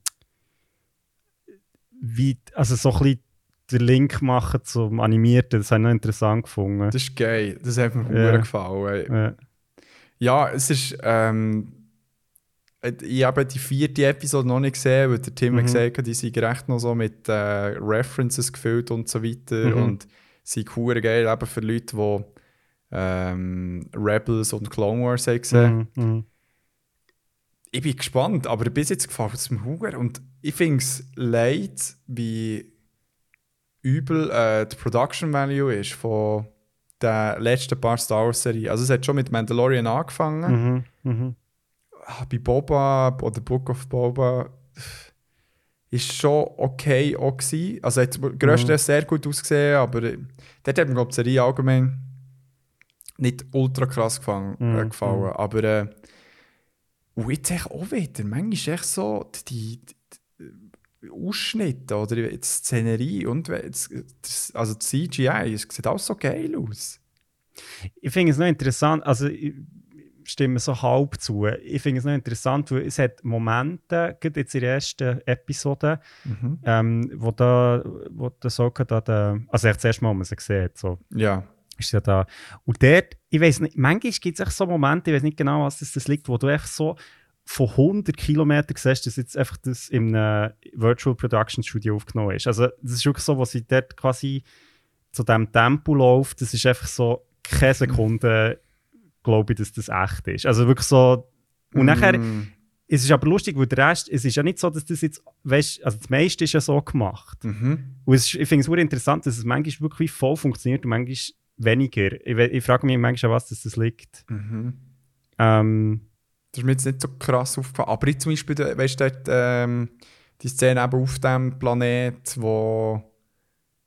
S2: wie, also so ein bisschen den Link machen zum Animierten, das habe ich noch interessant gefunden.
S1: Das ist geil. Das hat mir
S2: ja.
S1: gefallen.
S2: Ja.
S1: Ja, es ist. Ähm, äh, ich habe die vierte Episode noch nicht gesehen, weil der Tim
S2: Mhm.
S1: gesagt hat, die sind recht noch so mit äh, References gefüllt und so weiter.
S2: Mhm.
S1: Und sind cool geil eben für Leute, die ähm, Rebels und Clone Wars haben gesehen.
S2: Mhm. Mhm.
S1: Ich bin gespannt, aber bis jetzt gefällt es mir Hunger. Und ich finde es leid, wie übel äh, die Production Value ist von den letzten paar Star Wars Serien. Also es hat schon mit Mandalorian angefangen.
S2: Mhm. Mhm.
S1: Ah, bei Boba oder Book of Boba ist schon okay auch gewesen. Also hat größtenteils sehr gut ausgesehen, aber äh, dort hat mir die Serie allgemein nicht ultra krass gefallen.
S2: Mhm,
S1: Äh, gefallen.
S2: mhm.
S1: Aber äh, und jetzt auch wieder, manchmal ist echt so die, die Ausschnitte oder die Szenerie und das, das, also die CGI, es sieht alles so geil aus.
S2: Ich finde es noch interessant, also ich stimme so halb zu. Ich finde es noch interessant, weil es hat Momente, gerade jetzt in der ersten Episode,
S1: Mhm.
S2: ähm, wo da, wo der Soka da, der, also echt das erste Mal, wo man sie sieht, so,
S1: Ja.
S2: ist ja da. Und dort, ich weiß nicht, manchmal gibt es echt so Momente, ich weiß nicht genau, was das, das liegt, wo du einfach so von 100 Kilometern siehst, dass jetzt einfach das in einem Virtual Production Studio aufgenommen ist. Also das ist wirklich so, wo sie dort quasi zu diesem Tempo läuft, das ist einfach so keine Sekunde, glaube ich, dass das echt ist. Also wirklich so, und nachher,
S1: Mm.
S2: es ist aber lustig, weil der Rest, es ist ja nicht so, dass das jetzt, weißt, also das meiste ist ja so gemacht.
S1: Mhm.
S2: Und ist, ich finde es super interessant, dass es manchmal wirklich voll funktioniert und manchmal weniger. Ich, ich frage mich manchmal, an was das, das liegt.
S1: Mhm.
S2: Ähm,
S1: Das ist mir jetzt nicht so krass aufgefallen. Aber ich zum Beispiel, weißt du, dort, ähm, die Szene eben auf dem Planet, wo,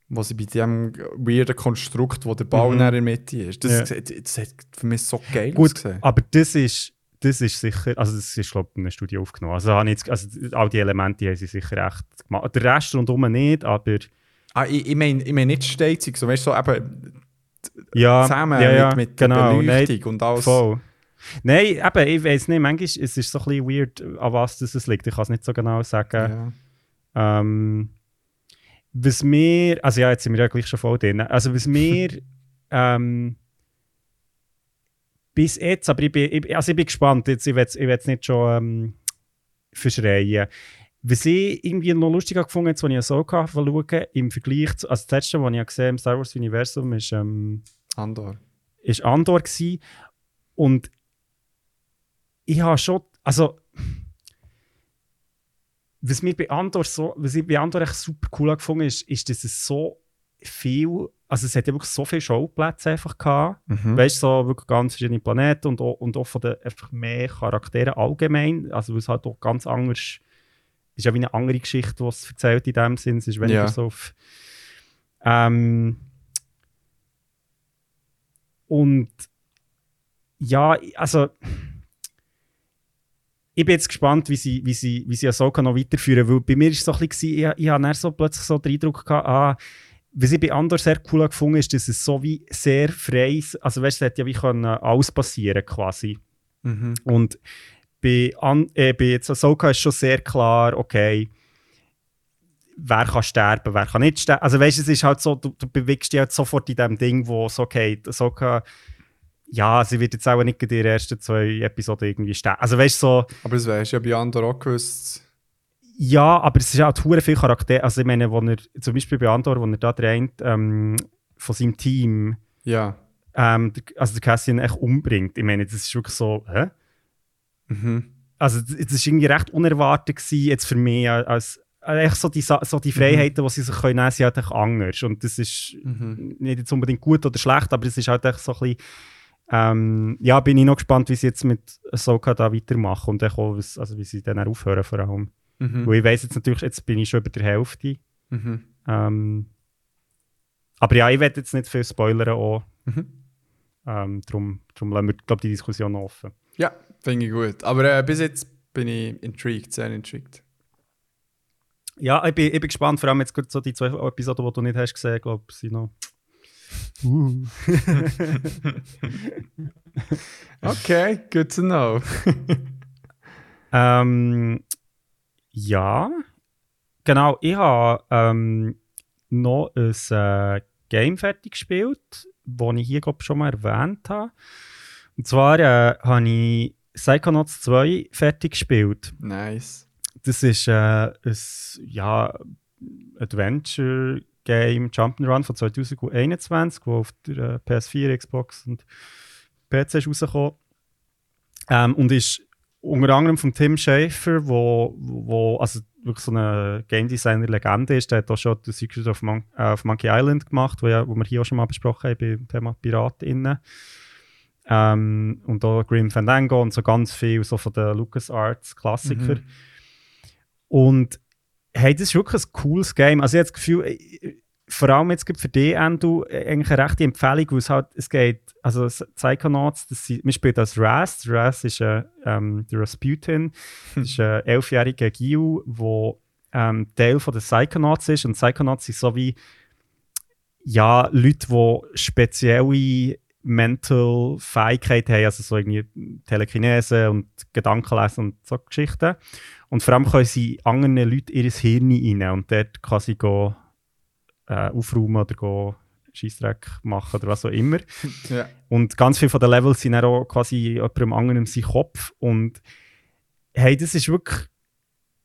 S1: wo sie bei diesem weirden Konstrukt, wo der Ball
S2: Mhm.
S1: in der Mitte ist, das,
S2: Ja.
S1: das hat für mich so geil
S2: gut,
S1: ausgesehen.
S2: aber das ist, das ist sicher, also das ist glaube ich in einem Studio aufgenommen. Also, habe jetzt, also all die Elemente haben sie sicher echt gemacht. Der Rest rundherum nicht, aber
S1: Ah, ich, ich meine ich mein nicht Staging, so, weißt du, so eben
S2: ja,
S1: zusammen
S2: ja, ja,
S1: mit, mit der
S2: genau, nein,
S1: Beleuchtung und alles.
S2: Voll. Nein, eben, ich weiß nicht, manchmal es ist es so ein bisschen weird, an was das es liegt. Ich kann es nicht so genau sagen.
S1: Ja.
S2: Ähm, was mir, also ja, jetzt sind wir ja gleich schon voll drin. Also was mir (laughs) ähm, bis jetzt, aber ich bin, ich, also ich bin gespannt. Jetzt, ich will es nicht schon ähm, verschreien. Was ich irgendwie noch lustiger gefunden habe, als ich so schauen im Vergleich zu, also das letzte, was ich gesehen habe im Star Wars Universum, ist, ähm,
S1: Andor.
S2: ist Andor gewesen. Und ich habe schon, also was mir bei Andor so, was ich bei Andor echt super cool gefunden ist, ist, dass es so viel, also es hat ja wirklich so viele Schauplätze einfach gehabt.
S1: Mhm.
S2: Weißt du, so wirklich ganz verschiedene Planeten und auch, und auch von den einfach mehr Charakteren allgemein. Also, weil es halt auch ganz anders ist ja wie eine andere Geschichte, die es erzählt in dem Sinn. Es ist weniger
S1: Ja.
S2: so auf. Ähm, und ja, also ich bin jetzt gespannt, wie sie, wie sie, wie sie Ahsoka noch weiterführen, weil bei mir ist es so ein bisschen, ich, ich dann so plötzlich so den Eindruck gehabt, ah, was ich bei Andor sehr cool gefunden ist, dass es so wie sehr frei ist. Also weißt du, es hätte ja wie können alles passieren quasi.
S1: Mhm.
S2: Und bei, An äh, bei jetzt Ahsoka ist schon sehr klar, okay, wer kann sterben, wer kann nicht sterben. Also weißt du, es ist halt so, du, du bewegst dich halt sofort in dem Ding, wo so, okay, Ahsoka, ja, sie wird jetzt auch nicht in den ersten zwei Episoden irgendwie sterben. Also weißt so,
S1: Aber das wärst du ja bei Andor auch gewusst.
S2: ja, aber es ist halt hure viel Charakter. Also ich meine, wo er, zum Beispiel bei Andor, wo er da dreht, ähm, von seinem Team,
S1: Ja.
S2: ähm, also der Cassian echt umbringt. Ich meine, das ist wirklich so, hä?
S1: Mhm.
S2: also das ist irgendwie recht unerwartet gewesen, jetzt für mich als als- echt so die, so die Freiheiten, die sie sich können nehmen, sind halt echt anders und das ist
S1: Mhm.
S2: nicht jetzt unbedingt gut oder schlecht, aber es ist halt echt so ein bisschen ähm, ja, bin ich noch gespannt, wie sie jetzt mit Ahsoka da weitermachen und auch, also wie sie dann auch aufhören vor allem.
S1: Mhm.
S2: Weil ich weiss jetzt natürlich, jetzt bin ich schon über der Hälfte.
S1: Mhm.
S2: Ähm, aber ja, ich werde jetzt nicht viel spoilern auch.
S1: Mhm.
S2: Ähm, darum, darum lassen wir, glaube die Diskussion offen.
S1: Ja, finde ich gut. Aber äh, bis jetzt bin ich intrigued, sehr intrigued.
S2: Ja, ich bin, ich bin gespannt, vor allem jetzt gerade so die zwei Episoden, die du nicht hast gesehen, glaube ich, sind noch. Uh. (laughs)
S1: Okay, good to know. (laughs)
S2: ähm, ja, genau. Ich habe ähm, noch ein äh, Game fertig gespielt, das ich hier glaub, schon mal erwähnt habe. Und zwar äh, habe ich Psychonauts 2 fertig gespielt.
S1: nice.
S2: Das ist äh, ein ja, Adventure-Game, Jump'n'Run von 2021, wo auf der äh, PS4, Xbox und PC ist rausgekommen. Ähm, und ist unter anderem von Tim Schafer, wo, wo also wirklich so eine Game Designer-Legende ist. Der hat auch schon The Secret of, Mon äh, of Monkey Island gemacht, wo, ja, wo wir hier auch schon mal besprochen haben beim Thema PiratInnen. Ähm, und auch Grim Fandango und so ganz viel so von den LucasArts-Klassiker.
S1: Mhm.
S2: Und hey, das ist wirklich ein cooles Game. Also ich habe das Gefühl, äh, vor allem jetzt für dich, Endo, äh, eigentlich eine rechte Empfehlung, weil es halt, es geht, also Psychonauts, das sind, man spielt als. Der Raz ist äh, ähm, der Rasputin, das ist ein elfjähriger Gil, der ähm, Teil von den Psychonauts ist. Und Psychonauts sind so wie, ja, Leute, die spezielle Mental Fähigkeiten haben, also so irgendwie Telekinese und Gedankenlesen und so Geschichten. Und vor allem können sie anderen Leuten ihr Hirn rein und dort quasi go, äh, aufräumen oder go Scheissdreck machen oder was auch immer. (laughs)
S1: Ja.
S2: Und ganz viele von den Levels sind auch quasi jemandem anderem sein Kopf. Und hey, das ist wirklich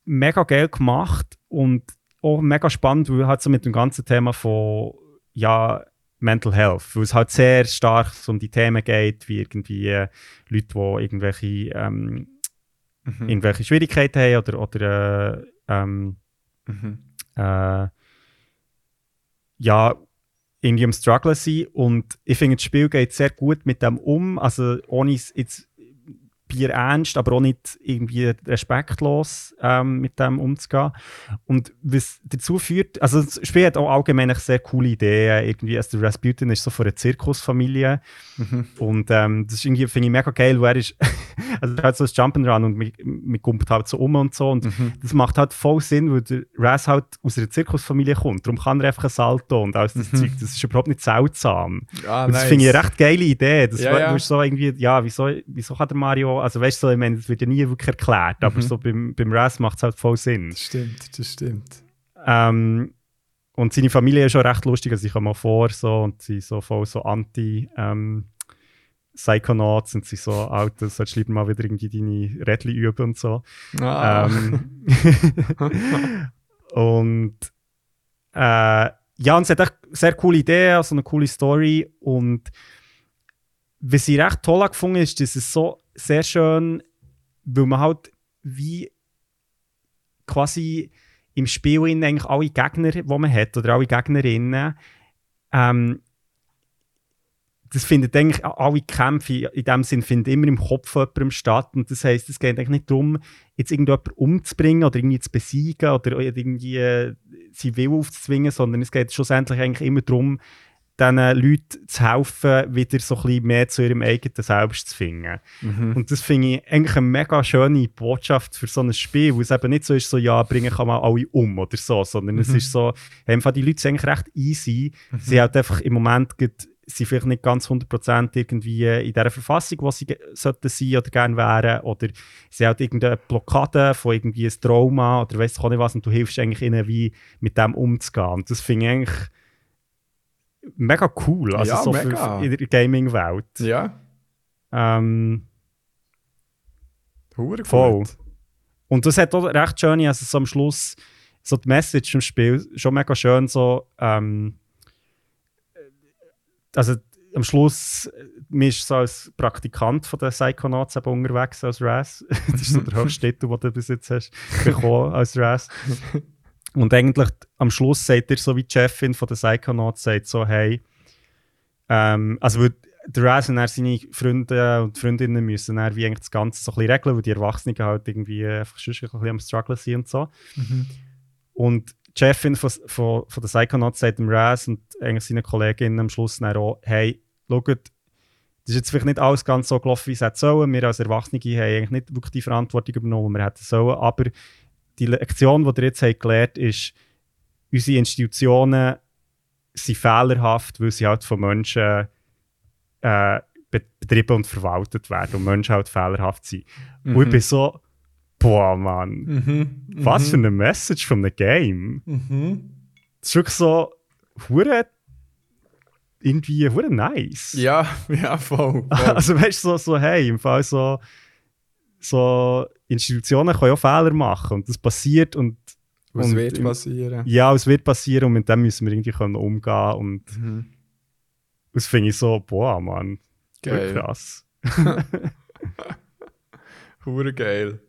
S2: mega geil gemacht und auch mega spannend, weil halt so mit dem ganzen Thema von ja, Mental Health, weil es halt sehr stark um die Themen geht, wie irgendwie äh, Leute, die irgendwelche, ähm,
S1: Mhm.
S2: irgendwelche Schwierigkeiten haben oder, oder äh, ähm,
S1: Mhm.
S2: äh, ja, irgendwie am Struggle sein. Und ich finde, das Spiel geht sehr gut mit dem um. Also ohne es jetzt Bier ernst, aber auch nicht irgendwie respektlos ähm, mit dem umzugehen. Und was dazu führt, also das Spiel hat auch allgemein sehr coole Ideen. Irgendwie, also der Rasputin ist so von einer Zirkusfamilie.
S1: Mhm.
S2: Und ähm, das ist irgendwie, finde ich, mega geil, weil er ist, (laughs) also er hat so ein Jump'n'Run und man, man kommt halt so um und so. Und
S1: Mhm.
S2: das macht halt voll Sinn, weil der Raz halt aus einer Zirkusfamilie kommt. Darum kann er einfach ein Salto und alles das
S1: Mhm.
S2: Zeug. Das ist überhaupt nicht seltsam.
S1: Ah,
S2: und das
S1: nice.
S2: finde ich eine recht geile Idee. Das
S1: Ja,
S2: war-
S1: ja.
S2: so irgendwie, ja, wieso, wieso kann der Mario, also weißt du, so, ich meine, das wird ja nie wirklich erklärt, aber
S1: Mhm.
S2: so beim, beim Raz macht es halt voll Sinn.
S1: Das stimmt, das stimmt.
S2: Ähm, und seine Familie ist schon recht lustig, also ich komme mal vor, so, und sie so voll so anti, ähm, Psychonauts und sie so, Alter, solltest lieber mal wieder irgendwie deine Rädchen üben und so.
S1: Ah.
S2: Ähm, (laughs) und äh, ja, und es hat echt sehr coole Ideen, also eine coole Story. Und was ich recht toll gefunden ist, dass es so sehr schön, weil man halt wie quasi im Spiel in eigentlich alle Gegner, die man hat, oder alle Gegnerinnen, ähm, das findet eigentlich alle Kämpfe in dem Sinn finden immer im Kopf jemandem statt. Und das heisst, es geht eigentlich nicht darum, jetzt irgendjemanden umzubringen oder irgendwie zu besiegen oder irgendwie äh, sie will aufzuzwingen, sondern es geht schlussendlich eigentlich immer darum, diesen Leuten zu helfen, wieder so ein bisschen mehr zu ihrem eigenen Selbst zu finden.
S1: Mhm.
S2: Und das finde ich eigentlich eine mega schöne Botschaft für so ein Spiel, wo es eben nicht so ist, so, ja, bringen kann man alle um oder so, sondern es ist so, einfach die Leute sind eigentlich recht easy. Sie haben einfach im Moment sind vielleicht nicht ganz 100% irgendwie in der Verfassung, wo sie sollten sein oder gerne wären, oder sie haben irgendeine Blockade von irgendwie ein Trauma oder weiss ich auch nicht was und du hilfst eigentlich ihnen, wie mit dem umzugehen. Und das finde ich eigentlich mega cool, also
S1: Ja,
S2: so
S1: mega.
S2: Für, in der Gaming-Welt.
S1: Ja,
S2: Ähm,
S1: hure
S2: Voll.
S1: gut.
S2: Und das hat auch recht schön, also so am Schluss, so die Message im Spiel, schon mega schön so, ähm, also am Schluss, mir ist so als Praktikant von den Psychonauts eben unterwegs als Raz. (laughs) das ist so der (laughs) höchste Titel, den du bis jetzt hast bekommen als Raz. Und eigentlich am Schluss sagt er so wie die Chefin von den Psychonauts, sagt so, hey, ähm, also der Raz und er seine Freunde und Freundinnen müssen dann wie eigentlich das Ganze so ein bisschen regeln, weil die Erwachsenen halt irgendwie einfach schon ein bisschen am Strugglen sind und so. Und die Chefin von, von, von der Psychonauts sagt dem Raz und eigentlich seinen Kolleginnen am Schluss dann auch, hey, schaut, das ist jetzt vielleicht nicht alles ganz so gelaufen, wie es hätte sollen. Wir als Erwachsene haben eigentlich nicht wirklich die Verantwortung übernommen, die wir hätten sollen. Aber die Lektion, die ihr jetzt habt gelernt ist, unsere Institutionen sind fehlerhaft, weil sie halt von Menschen äh, be- betrieben und verwaltet werden und Menschen halt fehlerhaft sind. Und ich bin so, boah, Mann,
S1: Mhm.
S2: was für eine Message von einem Game.
S1: Mhm.
S2: Das ist wirklich so, hure irgendwie hure nice.
S1: Ja, (laughs) ja, voll. voll.
S2: Also weißt du, so, so, hey, im Fall so, so Institutionen können auch Fehler machen und das passiert und und
S1: wird
S2: im-
S1: passieren?
S2: ja, es wird passieren und mit dem müssen wir irgendwie können umgehen und
S1: Mhm.
S2: das finde ich so, boah, Mann,
S1: Geil.
S2: krass. (laughs)
S1: Hure geil.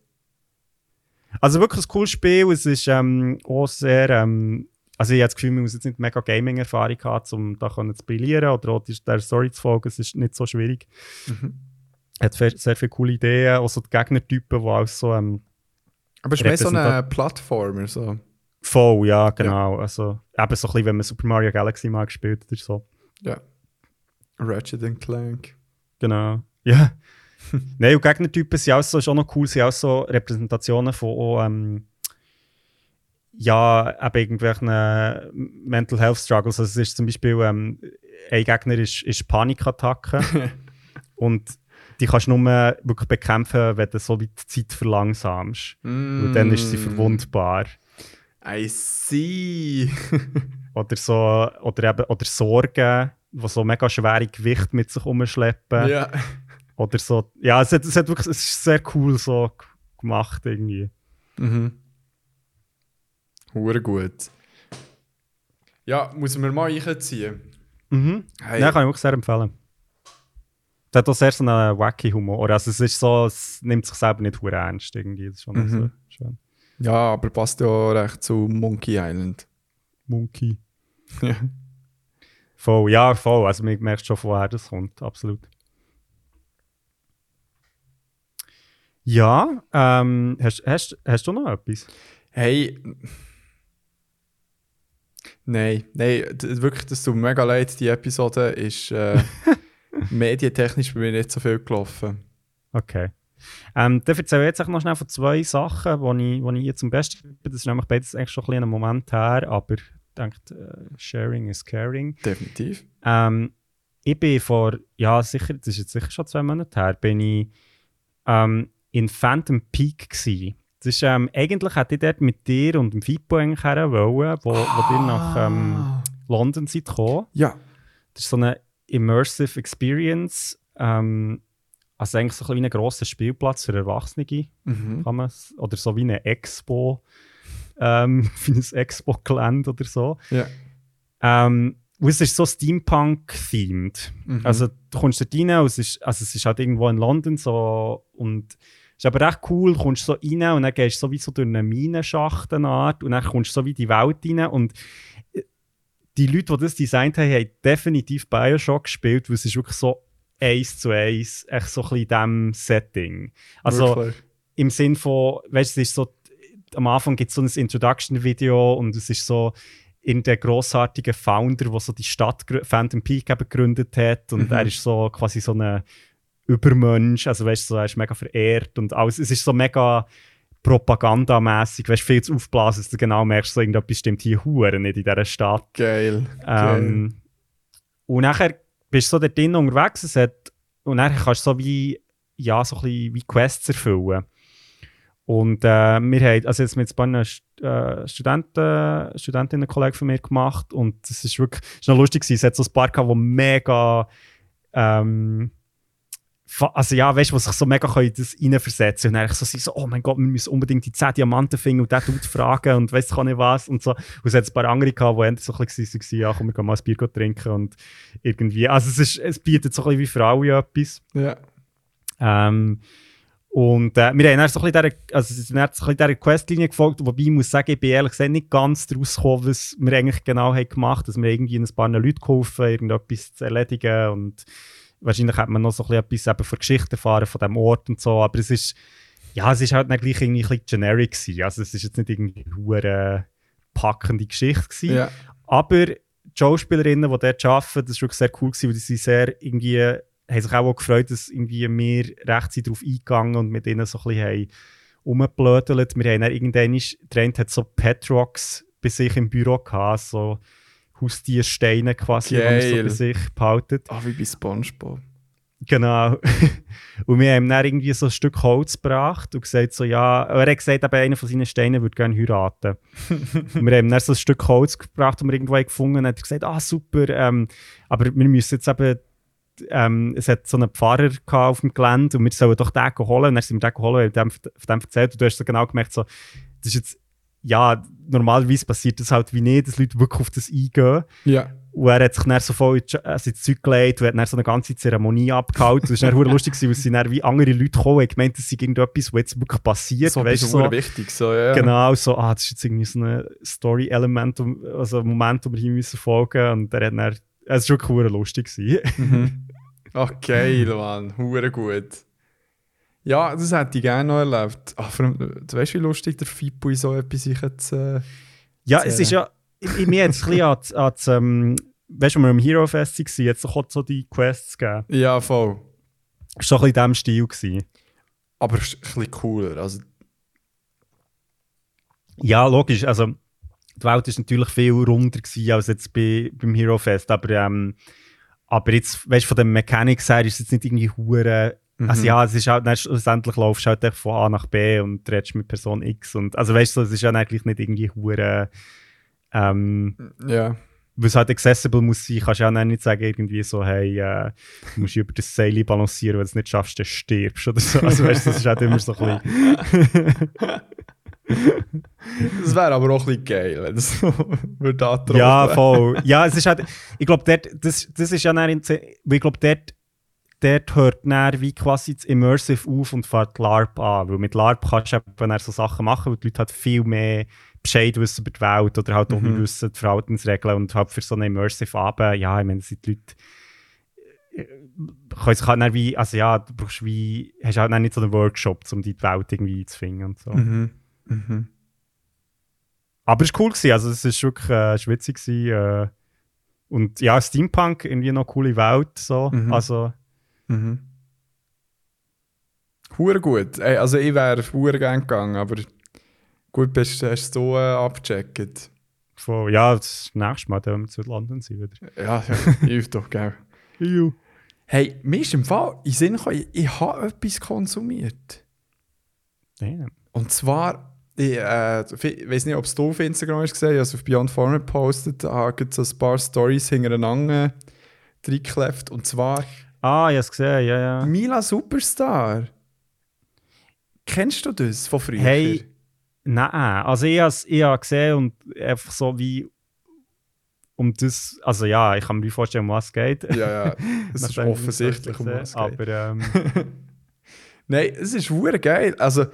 S2: Also wirklich ein cooles Spiel. Es ist ähm, auch sehr. Ähm, also, ich habe das Gefühl, man muss jetzt nicht mega Gaming-Erfahrung haben, um da können zu brillieren oder auch der Story zu folgen. Es ist nicht so schwierig.
S1: Mhm.
S2: Hat sehr viele coole Ideen. Auch so die Gegnertypen, die auch so. Ähm,
S1: Aber es ist mehr so ein
S2: Repräsentat-
S1: Plattformer. So.
S2: voll, ja, genau. Also, eben so ein bisschen, wenn man Super Mario Galaxy mal gespielt hat oder so.
S1: Ja. Ratchet and Clank.
S2: Genau. (laughs) Ja. Nein, und Gegnertypen sind auch so, ist auch noch cool, sind auch so Repräsentationen von auch, ähm, ja, eben irgendwelchen äh, Mental Health Struggles. Also es ist zum Beispiel, ähm, ein Gegner ist, ist Panikattacke (laughs) und die kannst du nur wirklich bekämpfen, wenn du so wie die Zeit verlangsamst. Und dann ist sie
S1: Mm.
S2: verwundbar.
S1: I see. (laughs)
S2: Oder so, oder eben, oder Sorgen, die so mega schwere Gewicht mit sich umschleppen.
S1: ja.
S2: Oder so. Ja, es, hat, es, hat wirklich, es ist sehr cool so gemacht irgendwie.
S1: Mhm. Hure gut. Ja, muss man mal reinziehen.
S2: Mhm.
S1: Hey.
S2: Ja, kann ich wirklich sehr empfehlen. Es hat auch sehr so einen wacky Humor. Also es ist so, es nimmt sich selber nicht hure ernst irgendwie. Das ist schon
S1: Mhm.
S2: so schön.
S1: Ja, aber passt ja recht zu Monkey Island.
S2: Monkey. (laughs)
S1: Ja.
S2: Voll, ja, voll. Also man merkt schon, woher das kommt. Absolut. Ja, ähm, hast, hast, hast du noch etwas?
S1: Hey. Nein, nein, wirklich, das tut mega leid. Die Episode ist äh, (laughs) (laughs) medientechnisch bei mir nicht so viel gelaufen.
S2: Okay. Ähm, dann erzähle ich jetzt noch schnell von zwei Sachen, die ich, wo ich hier zum Besten gebe. Das ist nämlich beides eigentlich schon ein bisschen ein Moment her, aber ich denke, äh, Sharing is Caring.
S1: Definitiv.
S2: Ähm, ich bin vor, ja sicher, das ist jetzt sicher schon zwei Monate her, bin ich ähm, in Phantom Peak gsi. Das ist, ähm, eigentlich hätte ich dort mit dir und dem Fippo eigentlich her wollen, wo, wo ihr nach ähm,
S1: Ah.
S2: London seid gekommen.
S1: Ja.
S2: Das ist so eine Immersive Experience, Ähm, also eigentlich so ein, wie ein grosser Spielplatz für Erwachsene,
S1: Mhm.
S2: kann man oder so wie eine Expo, ähm, (laughs) wie ein Expo-Gelände oder so.
S1: Ja.
S2: Ähm, und es ist so Steampunk-themed.
S1: Mhm.
S2: Also du kommst dort rein, und es ist, also es ist halt irgendwo in London so und es ist aber echt cool, du kommst so rein und dann gehst du so wie so durch eine Minenschacht eine Art und dann kommst du so wie die Welt rein und äh, die Leute, die das designt haben, haben definitiv Bioshock gespielt, weil es ist wirklich so eins zu eins, echt so ein bisschen in diesem Setting. Also
S1: Wirklich.
S2: im Sinn von, weißt du, es ist so, am Anfang gibt es so ein Introduction-Video und es ist so in der großartige Founder, der so die Stadt Phantom Peak eben gegründet hat und
S1: Mhm.
S2: er ist so quasi so ein Übermensch, also weißt du, so, er ist mega verehrt und alles, es ist so mega propagandamäßig, weißt du, viel zu aufblasen, dass du genau merkst, so irgendetwas stimmt hier hure nicht in dieser Stadt.
S1: Geil. Geil.
S2: Ähm, und nachher bist du so dort drin unterwegs es hat, und dann kannst du so wie, ja, so ein bisschen wie Quests erfüllen. Und äh, wir haben, also jetzt mit ein paar äh, Studenten, Studentinnen-Kollegen von mir gemacht und es ist wirklich, es ist noch lustig gewesen, es hat so ein paar gehabt, die mega, ähm, also ja, weißt du, was sich so mega in das reinversetzen und dann eigentlich so, so, oh mein Gott, wir müssen unbedingt die 10 Diamanten finden und der tut fragen und weißt du nicht was und so. Und es hat ein paar andere gehabt, die eher so ein bisschen waren, ja komm, wir gehen mal ein Bier trinken und irgendwie, also es, ist, es bietet so ein bisschen wie für alle etwas.
S1: Ja.
S2: Ähm, und äh, wir haben dann so ein bisschen dieser, also dann so ein bisschen dieser Questlinie gefolgt, wobei ich muss sagen, ich bin ehrlich gesagt nicht ganz daraus gekommen, was wir eigentlich genau haben gemacht haben. Dass wir irgendwie ein paar Leute geholfen, irgendetwas zu erledigen und wahrscheinlich hat man noch so ein bisschen etwas eben von Geschichte erfahren von diesem Ort und so, aber es ist, ja, es ist halt dann gleich irgendwie ein bisschen generic gewesen. Also es ist jetzt nicht irgendwie eine hure packende Geschichte gewesen.
S1: Ja.
S2: Aber die Schauspielerinnen, die dort arbeiten, das war wirklich sehr cool, gewesen, weil sie sehr irgendwie, haben sich auch, auch gefreut, dass irgendwie wir recht darauf eingegangen und mit ihnen so ein bisschen haben rumgeblödelt. Wir haben dann irgendwann, der eine hat so Petrocks bei sich im Büro gehabt, so Haustiersteine quasi, die man so bei sich behaltet.
S1: Ah, wie bei Spongebob.
S2: Genau. (laughs) und wir haben dann irgendwie so ein Stück Holz gebracht und gesagt so, ja, er hat gesagt, eben einer von seinen Steinen würde gerne heiraten. (laughs) und wir haben dann so ein Stück Holz gebracht, das wir irgendwo gefunden haben. Und hat gesagt, ah, super, ähm, aber wir müssen jetzt eben, ähm, es hat so einen Pfarrer auf dem Gelände und wir sollen doch den holen. Und dann sind wir den geholt und haben dem, dem erzählt und du hast so genau gemerkt, so, das ist jetzt, ja, normalerweise passiert das halt wie nicht, dass Leute wirklich auf das eingehen.
S1: Ja.
S2: Und er hat sich dann so voll also ins Zeug gelegt und hat dann so eine ganze Zeremonie abgehalten. Das war dann (laughs) lustig, weil sie dann wie andere Leute gekommen und gemeint, das sei irgendetwas, was jetzt wirklich passiert.
S1: So
S2: weißt,
S1: so wichtig. So, ja.
S2: Genau, so, ah, das ist jetzt irgendwie so ein Story-Element, also ein Moment, wo wir hier müssen folgen Und er hat dann, es war wirklich lustig.
S1: Mhm. Ach, geil, Mann. Hure gut. Ja, das hätte ich gerne noch erlebt. Ach, allem, du weißt, wie lustig der Fippo in so etwas sich jetzt. Äh,
S2: ja, es ist ja, ich, ich, mir es ein bisschen an, an ähm, weißt du, als wir am Hero Fest waren, jetzt doch so die Quests gegeben.
S1: ja, voll.
S2: Es war so ein bisschen in diesem Stil. Gewesen.
S1: Aber es ist ein bisschen cooler. Also,
S2: Ja, logisch. Also, die Welt war natürlich viel runder gewesen als jetzt bei, beim Hero Fest. Aber, ähm, aber jetzt, weißt du, von den Mechanics her ist es jetzt nicht irgendwie hure. Also,
S1: Mhm.
S2: ja, es ist halt, dann schlussendlich laufst du halt von A nach B und redest mit Person X. Und, also, weißt du, es ist ja eigentlich nicht irgendwie hure. Ähm,
S1: ja.
S2: weil es halt accessible muss sein, kannst du ja auch nicht sagen, irgendwie so, hey, äh, du musst über das Seil balancieren, wenn du es nicht schaffst, dann stirbst oder so. Also, weißt du, das ist halt immer so ein bisschen. (laughs)
S1: Das wäre aber auch ein bisschen geil, wenn das so (laughs) würde
S2: Ja, voll. Ja, es ist halt, ich glaube, das, das ist ja dann, ich glaube, dort, dort hört dann wie quasi das Immersive auf und fährt LARP an. Weil mit LARP kannst du eben so Sachen machen, weil die Leute halt viel mehr Bescheid wissen über die Welt oder halt auch
S1: Mhm.
S2: wissen die Verhaltensregeln und halt für so eine Immersive Abend, ja, ich meine, sind die Leute äh, können sich halt dann wie, also ja, du brauchst wie, hast halt dann nicht so einen Workshop, um die Welt irgendwie zu finden und so.
S1: Mhm. Mhm.
S2: Aber es war cool, gewesen. also es war wirklich äh, witzig. Gewesen, äh, und ja, Steampunk, irgendwie noch eine coole Welt. So.
S1: Mhm.
S2: Also,
S1: Mhm. Hure gut. Ey, also ich wäre hure gern gegangen, aber gut, bist hast du so äh, abgecheckt.
S2: von, ja, das nächste Mal, wenn wir zu London sind wieder.
S1: Ja, ja hilft doch, gell. (laughs) Hey, mir ist im Fall in Sinn gekommen, ich, ich habe etwas konsumiert.
S2: Damn.
S1: Und zwar, ich, äh, ich weiß nicht, ob es du auf Instagram hast gesehen, also auf Beyond Form gepostet, da gibt es so ein paar Stories hintereinander reingeklebt. Und zwar,
S2: Ah, ich habe es gesehen, ja, ja.
S1: Mila Superstar. Kennst du das von früher?
S2: Hey, nein. Also ich habe es ich habe gesehen und einfach so wie um das, also ja, ich kann mir vorstellen, um was es geht.
S1: Ja, ja. (laughs) Es ist offensichtlich, um was es geht.
S2: Aber ähm, (laughs)
S1: Nein, es ist hure geil. Also,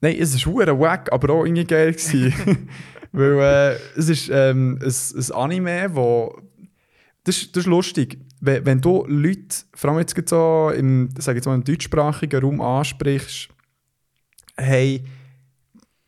S1: nein, es ist hure wack, aber auch irgendwie geil gewesen. (laughs) Weil äh, es ist ähm, ein, ein Anime, wo das, das ist lustig. Wenn, wenn du Leute, vor allem jetzt so im, sag jetzt mal, im deutschsprachigen Raum ansprichst, hey,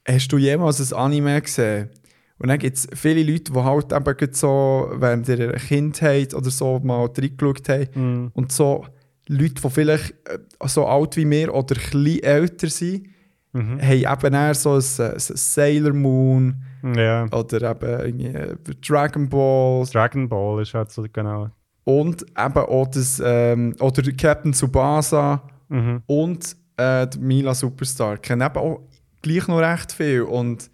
S1: hast du jemals ein Anime gesehen? Und dann gibt es viele Leute, die halt eben so während ihrer Kindheit oder so mal reingeschaut haben.
S2: mm,
S1: Und so Leute, die vielleicht äh, so alt wie wir oder bisschen älter sind,
S2: mhm.
S1: haben eben eher so ein, ein Sailor Moon
S2: ja.
S1: oder eben äh, Dragon Ball
S2: Dragon Ball ist halt so genau.
S1: Und eben auch das, ähm, oder Captain Tsubasa
S2: Mhm.
S1: und äh, die Mila Superstar. Kennen eben auch gleich noch recht viel. Und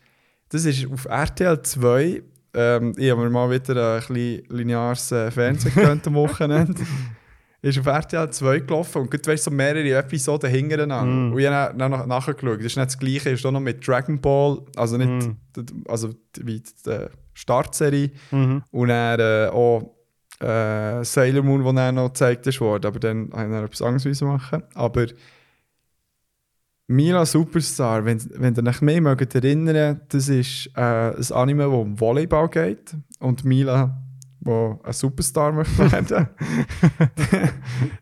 S1: das ist auf RTL 2. Ähm, ich habe mir mal wieder ein bisschen lineares äh, Fernsehen gegönnt am Wochenende. (laughs) Ist auf RTL 2 gelaufen und gerade weißt, so mehrere Episoden hintereinander.
S2: Mm.
S1: Und ich habe dann nach, nachgeschaut. Das ist nicht das Gleiche, ist auch noch mit Dragon Ball, also nicht
S2: Mm.
S1: also wie die Startserie.
S2: Mhm.
S1: Und dann äh, auch äh, Sailor Moon, wo dann noch gezeigt worden. Aber dann habe ich dann etwas anderes machen. Aber Mila Superstar, wenn, wenn ihr euch mehr mögt erinnern, das ist äh, ein Anime, wo um Volleyball geht. Und Mila, wo ein Superstar (laughs) werden. (laughs)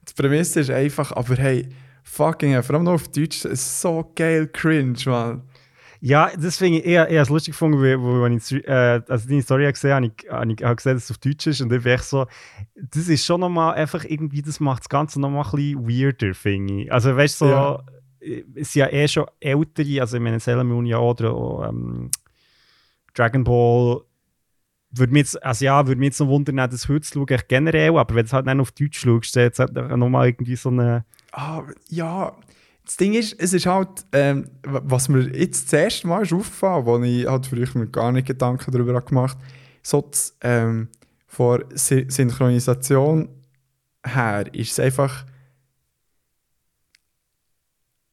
S1: Die Prämisse ist einfach, aber hey, fucking, vor allem noch auf Deutsch, ist so geil cringe, man.
S2: Ja, das finde ich eher, eher lustig gefunden, weil, weil wenn ich äh, also deine Story habe gesehen habe, habe ich, habe ich habe gesehen, dass es auf Deutsch ist und ich bin echt so, das ist schon nochmal einfach irgendwie, das macht das Ganze nochmal ein bisschen weirder, finde ich. Also weißt du, so,
S1: Ja.
S2: äh, es sind ja eh schon ältere, also ich meine Sailor Moon ja oder ähm, Dragon Ball, würde mich jetzt, also ja, würde mich jetzt noch wundern, das heute zu schauen, generell, aber wenn du es halt dann auf Deutsch schaust, dann hat es halt nochmal irgendwie so eine,
S1: Ah, ja, das Ding ist, es ist halt, ähm, was mir jetzt das erste Mal ist aufgefallen, wo ich halt früher mir gar nicht Gedanken darüber habe gemacht so das, ähm, von Sy Synchronisation her ist es einfach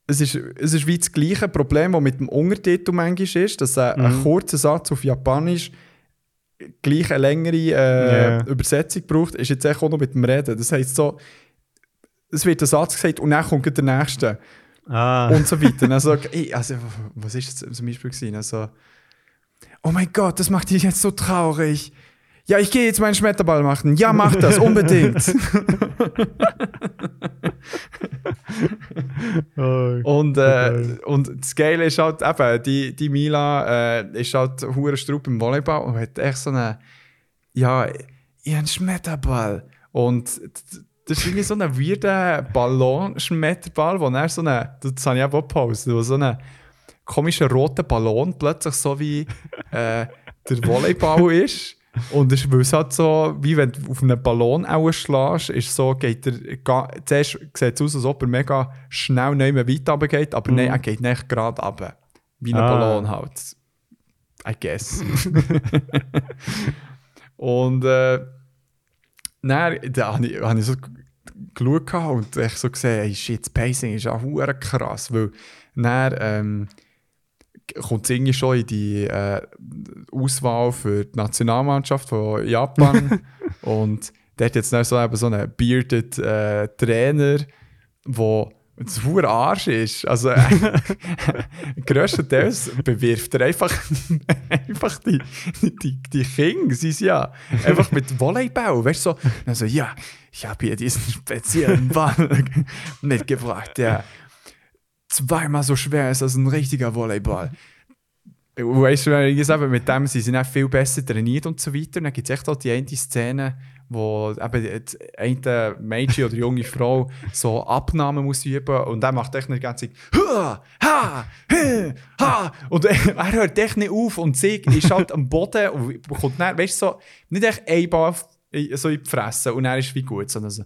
S1: es ist, es ist wie das gleiche Problem, das mit dem Untertitel manchmal ist, dass ein, ein
S2: Mhm.
S1: kurzer Satz auf Japanisch gleich eine längere äh,
S2: Ja.
S1: Übersetzung braucht, ist jetzt auch noch mit dem Reden. Das heisst so, es wird ein Satz gesagt und dann kommt der nächste
S2: ah,
S1: und so weiter. Also, ey, also was ist das zum Beispiel gewesen? Also, oh mein Gott, das macht dich jetzt so traurig. Ja, ich gehe jetzt meinen Schmetterball machen. Ja, mach das, (laughs) unbedingt. (laughs)
S2: oh,
S1: Und, äh, und das Geile ist halt eben, die, die Mila äh, ist halt hure Strupp im Volleyball und hat echt so eine, ja, ihren Schmetterball. Und das ist irgendwie so ein weirder Ballon-Schmetterball, wo er so eine, das habe ich auch gepostet, wo so einen komischen roten Ballon plötzlich so wie äh, der Volleyball (laughs) ist. Und es ist halt so, wie wenn du auf einen Ballon ausschlägst, ist so, geht er, zuerst sieht es aus, als ob er mega schnell nicht mehr weit runter geht, aber nein, er geht nicht gerade runter. Wie ein
S2: Ah.
S1: Ballon halt. I guess. (laughs) und äh, dann da habe ich, hab ich so geschaut und echt so gesehen, hey, shit, das Pacing ist auch krass, weil dann ähm, kommt es irgendwie schon in die äh, Auswahl für die Nationalmannschaft von Japan. (laughs) Und der hat jetzt dann so, eben so einen bearded äh, Trainer, der das hure Arsch ist. Also äh, (laughs) grösstenteils bewirft er einfach, (laughs) einfach die, die, die Kinder, sie ja einfach mit Volleyball. Weißt du, so, also ja, ich habe hier diesen speziellen (laughs) Ball mitgebracht, der zweimal so schwer ist als ein richtiger Volleyball. Weißt du, ich sage, mit dem sie sind auch viel besser trainiert und so weiter. Und dann gibt es echt auch die eine Szene, wo eben eine Mädchen oder junge Frau so Abnahmen muss üben und der macht echt die ganze Zeit ha, ha, ha, und er hört echt nicht auf und sie ist halt am Boden und bekommt dann, weißt du, so, nicht echt ein Ball so in die Fresse und er ist wie gut, sondern so,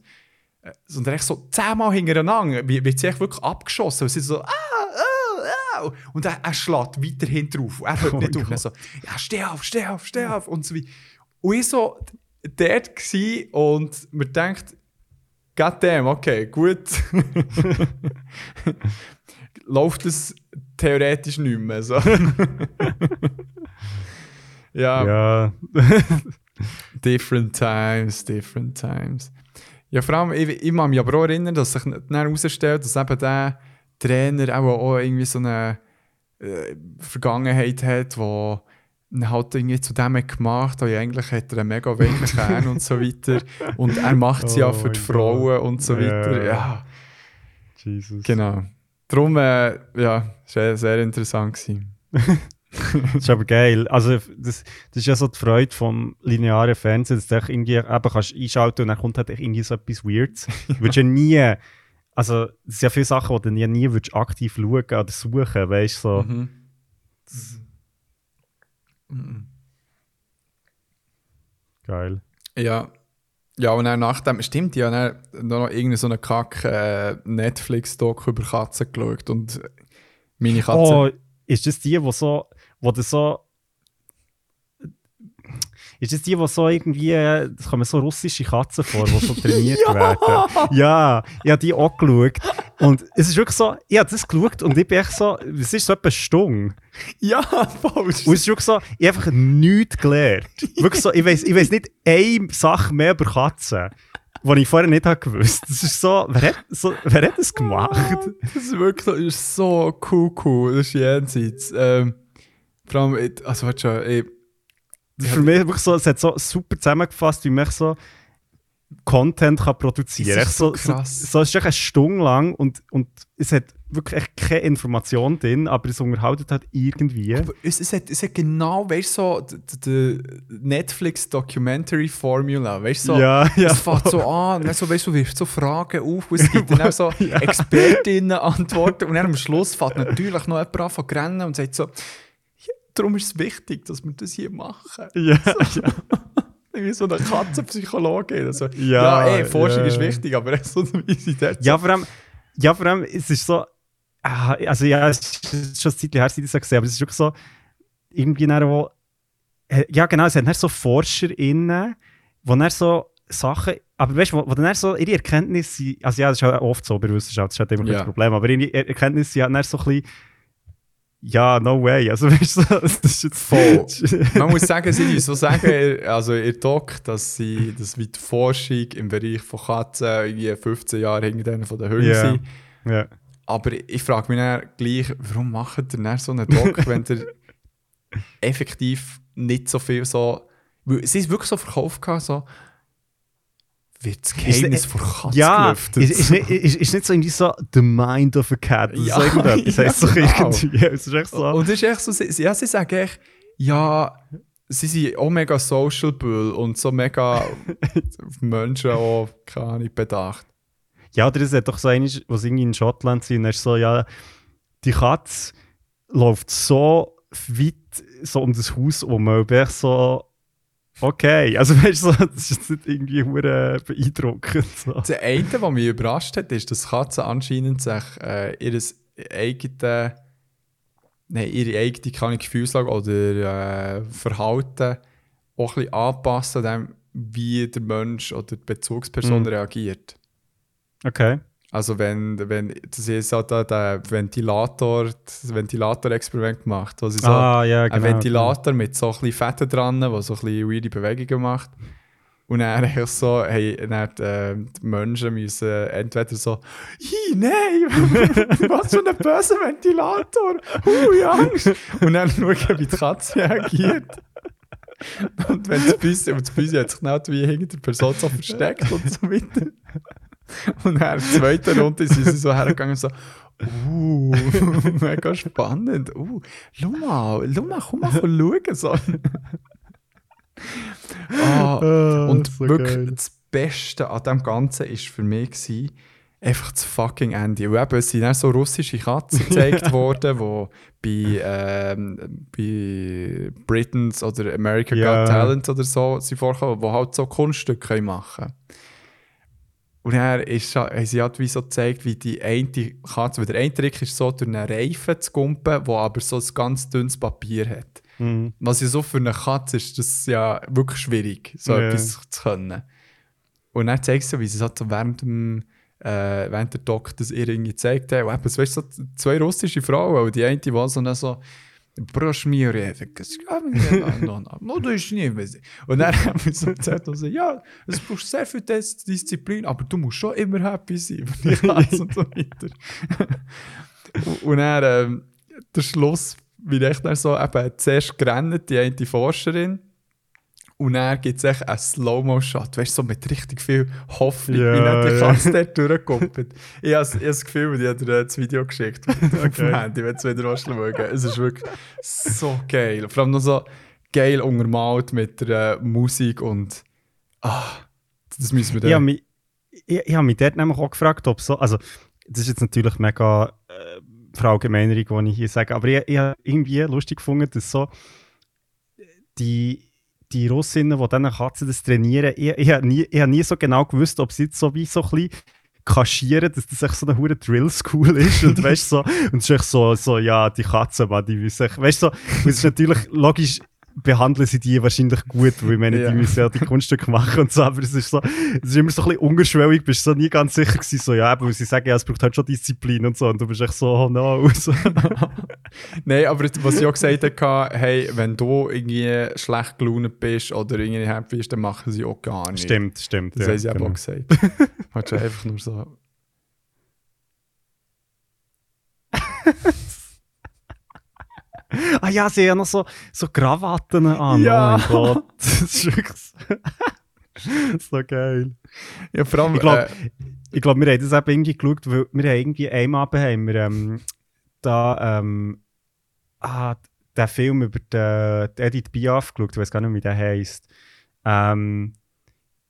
S1: äh, sondern echt so zehnmal hintereinander wird sie echt wirklich abgeschossen und sie so ah, ah, ah. und er, er schlägt weiterhin drauf. Er hört
S2: Oh
S1: nicht auf. Er so, ja, steh auf, steh auf, steh auf. Und so wie. Und ich so dort gsi und man denkt, Goddamn, okay, gut. (laughs) Läuft es theoretisch nicht mehr so. (laughs) ja,
S2: Ja. (laughs)
S1: different times, different times. Ja, vor allem, ich, ich kann mich aber auch erinnern, dass sich dann herausstellt, dass eben der Trainer auch, auch irgendwie so eine äh, Vergangenheit hat, wo ihn halt irgendwie zu dem gemacht. Ja, eigentlich hat er einen mega weichen Kern und so weiter. Und er macht es ja
S2: Oh
S1: für die Frauen und so
S2: Ja.
S1: weiter. Ja,
S2: Jesus.
S1: genau. Darum, äh, ja, es war sehr interessant. Gewesen.
S2: Das (laughs) ist aber geil. Also, das, das ist ja so die Freude vom linearen Fernsehen, dass du irgendwie eben kannst einschalten und dann kommt halt irgendwie so etwas Weirds. Du (laughs) würdest ja nie, also, das sind ja viele Sachen, die du nie, nie würdest aktiv schauen oder suchen, weißt du, so.
S1: Mhm. Mhm.
S2: Geil.
S1: Ja. Ja, und dann nach dem, stimmt, ja, dann noch irgendeine so eine Kack äh, Netflix-Doku über Katzen geschaut und meine Katze.
S2: Oh, ist das die, wo so, wo du so, ist das die, wo so irgendwie, das kommen so russische Katzen vor, die so trainiert (laughs) werden? Ja, ich habe die auch geschaut. Und es ist wirklich so, ich habe das geschaut und ich bin echt so, es ist so etwas Stung.
S1: Ja, falsch.
S2: Und es ist wirklich so, ich habe einfach nichts gelernt. Wirklich so, ich weiß ich weiss nicht eine Sache mehr über Katzen, die ich vorher nicht habe gewusst. Das ist so, wer hat, so, wer hat das gemacht?
S1: Das ist wirklich das ist so cool, cool. Das ist jenseits. Ähm, vor allem, also warte schon, ich,
S2: Für mich wirklich so, es hat so super zusammengefasst, wie man so Content kann produzieren kann. So,
S1: so
S2: so,
S1: krass.
S2: so, es ist echt eine Stunde lang und, und es hat wirklich keine Information drin, aber es unterhaltet halt irgendwie.
S1: aber es, es, hat, es hat genau, weißt du, so, die, Netflix-Documentary-Formula, weißt du, so,
S2: Ja, ja,
S1: es fängt so an, dann so, weißt du, wirft so Fragen auf, und es (laughs) gibt dann auch so Expertinnen antworten und dann am Schluss fängt natürlich noch jemand an von rennen und sagt so, ja, darum ist es wichtig, dass wir das hier machen. (laughs)
S2: Ja, ja. (laughs)
S1: Irgendwie so eine Katzenpsychologin. Also,
S2: Ja,
S1: ja, ey, Forschung
S2: ja.
S1: ist wichtig, aber (laughs) so wie sie dort
S2: Ja, vor allem, ja, vor allem, es ist so, also ja, es ist schon ein Zeit her, seit ich das gesehen habe, aber es ist wirklich so, irgendwie wo, äh, ja genau, es hat so ForscherInnen, die dann so Sachen, aber weißt du, wo, wo dann so ihre Erkenntnisse, also ja, das ist halt oft so bei Wissenschaft, das ist halt immer
S1: Ja.
S2: das Problem, aber ihre Er- Erkenntnisse sind dann so ein bisschen, ja, no way, also (laughs) weißt du, das ist jetzt
S1: Voll. (laughs) Man muss sagen, sie so sagen, also ihr Doc, dass sie, dass wie die Forschung im Bereich von Katzen irgendwie 15 Jahre hinter denen von den Hunden
S2: Ja.
S1: sind.
S2: ja.
S1: Aber ich frage mich dann gleich, warum macht ihr dann so einen Doc, (laughs) wenn ihr effektiv nicht so viel so. Weil Sie ist wirklich so verkauft, gehabt, so. Wird das
S2: Ist-
S1: Geheimnis vor Katzen
S2: Ja,
S1: gelüftet?
S2: ist, ist, nicht, ist, ist nicht so irgendwie so The Mind of a Cat. Das
S1: Ja,
S2: ist irgendetwas. (laughs)
S1: ja,
S2: heisst doch
S1: genau.
S2: irgendwie. Es ist echt so.
S1: Und es ist echt so, sie, ja, sie sagen echt, ja, sie sind auch mega sociable und so mega auf (laughs) Menschen auch, keine Ahnung, bedacht.
S2: Ja, oder es hat doch so eine, was irgendwie in Schottland sind, ist so, ja, die Katze läuft so weit so um das Haus um, und so, okay, also (laughs) weißt du, das ist nicht irgendwie hure beeindruckend. So.
S1: Das eine, was mich überrascht hat, ist, dass Katzen anscheinend sich äh, ihr eigene, nein, ihre eigene keine Gefühlslage oder äh, Verhalten auch ein bisschen anpassen, dem, wie der Mensch oder die Bezugsperson
S2: Mhm.
S1: reagiert.
S2: Okay.
S1: Also wenn, wenn das ist halt da der Ventilator, das Ventilator-Experiment gemacht, wo sie so
S2: ah, ja, genau.
S1: einen Ventilator mit so ein bisschen Fetten dran, der so ein bisschen weirde Bewegungen macht. Und dann (laughs) eigentlich so, hey, dann, äh, die Menschen müssen entweder so, «Hi, nein, (laughs) was für ein böser Ventilator, hui, Angst!» Und dann schauen, wie die Katze reagiert. Und wenn das Büsse, und das Büsse hat sich genau wie hinter der Person so versteckt und so weiter. (laughs) Und dann in der zweiten Runde sind sie so hergegangen und so, uh, (laughs) mega spannend. Uh, schau mal, schau mal, komm mal schauen. So. (laughs) Ah,
S2: Ah,
S1: und
S2: so
S1: wirklich
S2: geil.
S1: das Beste an dem Ganzen war für mich gewesen, einfach das fucking Ende. Und eben, es sind auch so russische Katzen gezeigt worden, die bei, ähm, bei Britons oder America
S2: Ja.
S1: Got Talent oder so sind vorgekommen, die halt so Kunststücke machen können. Und dann ist, haben sie halt wie so gezeigt, wie die eine Katze, weil der eine Trick ist so, durch einen Reifen zu kumpen, der aber so ein ganz dünnes Papier hat.
S2: Mhm.
S1: Was ja so für eine Katze ist, das ja wirklich schwierig, so
S2: Ja.
S1: etwas zu können. und dann zeigt sie, wie sie halt so während, dem, äh, während der Doc das ihr irgendwie gezeigt hat. Und eben, weißt, so zwei russische Frauen und die eine war so, so Proszę mi rewek. (laughs) No, no, no, das ist nie Und dann haben wir so gesagt, also, ja, es braucht sehr viel Test Disziplin, aber du musst schon immer happy sein, ich lasse (laughs) und so weiter. und, und dann, ähm, der Schluss, wie echt dann so, eben, zuerst gerannt, die eine Forscherin, und dann gibt es echt einen Slow-Mo-Shot, weißt du, so mit richtig viel Hoffnung,
S2: Ja,
S1: wie dann die
S2: ja.
S1: Katze dort durchkommt. ich habe ich hab das Gefühl, die hat dir das Video geschickt. (laughs) Auf dem Handy, wenn du es wieder schauen Es ist wirklich so geil. Vor allem noch so geil untermalt mit der äh, Musik und. Ah, das müssen wir
S2: Ich habe
S1: dann.
S2: mich, ich, ich hab mich dort nämlich auch gefragt, ob so, also das ist jetzt natürlich mega äh, Verallgemeinerung, die ich hier sage, aber ich, ich habe irgendwie lustig gefunden, dass so die, die Russinnen, die diese Katzen das trainieren, ich, ich habe nie, ich hab nie so genau gewusst, ob sie jetzt so wie so ein bisschen kaschieren, dass das echt so eine hure Drill School ist. Und weißt so und es ist echt so, so ja die Katzen, man, die wissen, weißt so es ist natürlich logisch behandeln sie die wahrscheinlich gut, weil ich meine,
S1: Ja.
S2: die müssen ja die Kunststücke machen und so, aber es ist so, es ist immer so ein bisschen unterschwellig, bist so nie ganz sicher gewesen, so ja, aber sie sagen, ja, es braucht halt schon Disziplin und so und du bist echt so, oh no, so. (laughs)
S1: Nein, aber was ich auch gesagt habe, hey, wenn du irgendwie schlecht gelaunt bist oder irgendwie happy bist, dann machen sie auch gar nicht.
S2: stimmt, stimmt.
S1: Das
S2: ja,
S1: haben sie
S2: genau.
S1: auch gesagt. (laughs) Hat schon einfach nur so.
S2: Ah ja, sie haben noch so, so Krawatten an,
S1: Ja.
S2: oh mein Gott, (laughs) das ist wirklich so, (laughs) so geil.
S1: Ja, vor allem.
S2: Ich glaube,
S1: äh,
S2: glaub, wir haben das eben irgendwie geschaut, weil wir haben irgendwie einmal haben wir, ähm, da ähm, ah, den Film über den, die Edith Piaf geschaut, ich weiß gar nicht, wie der heisst. Ähm,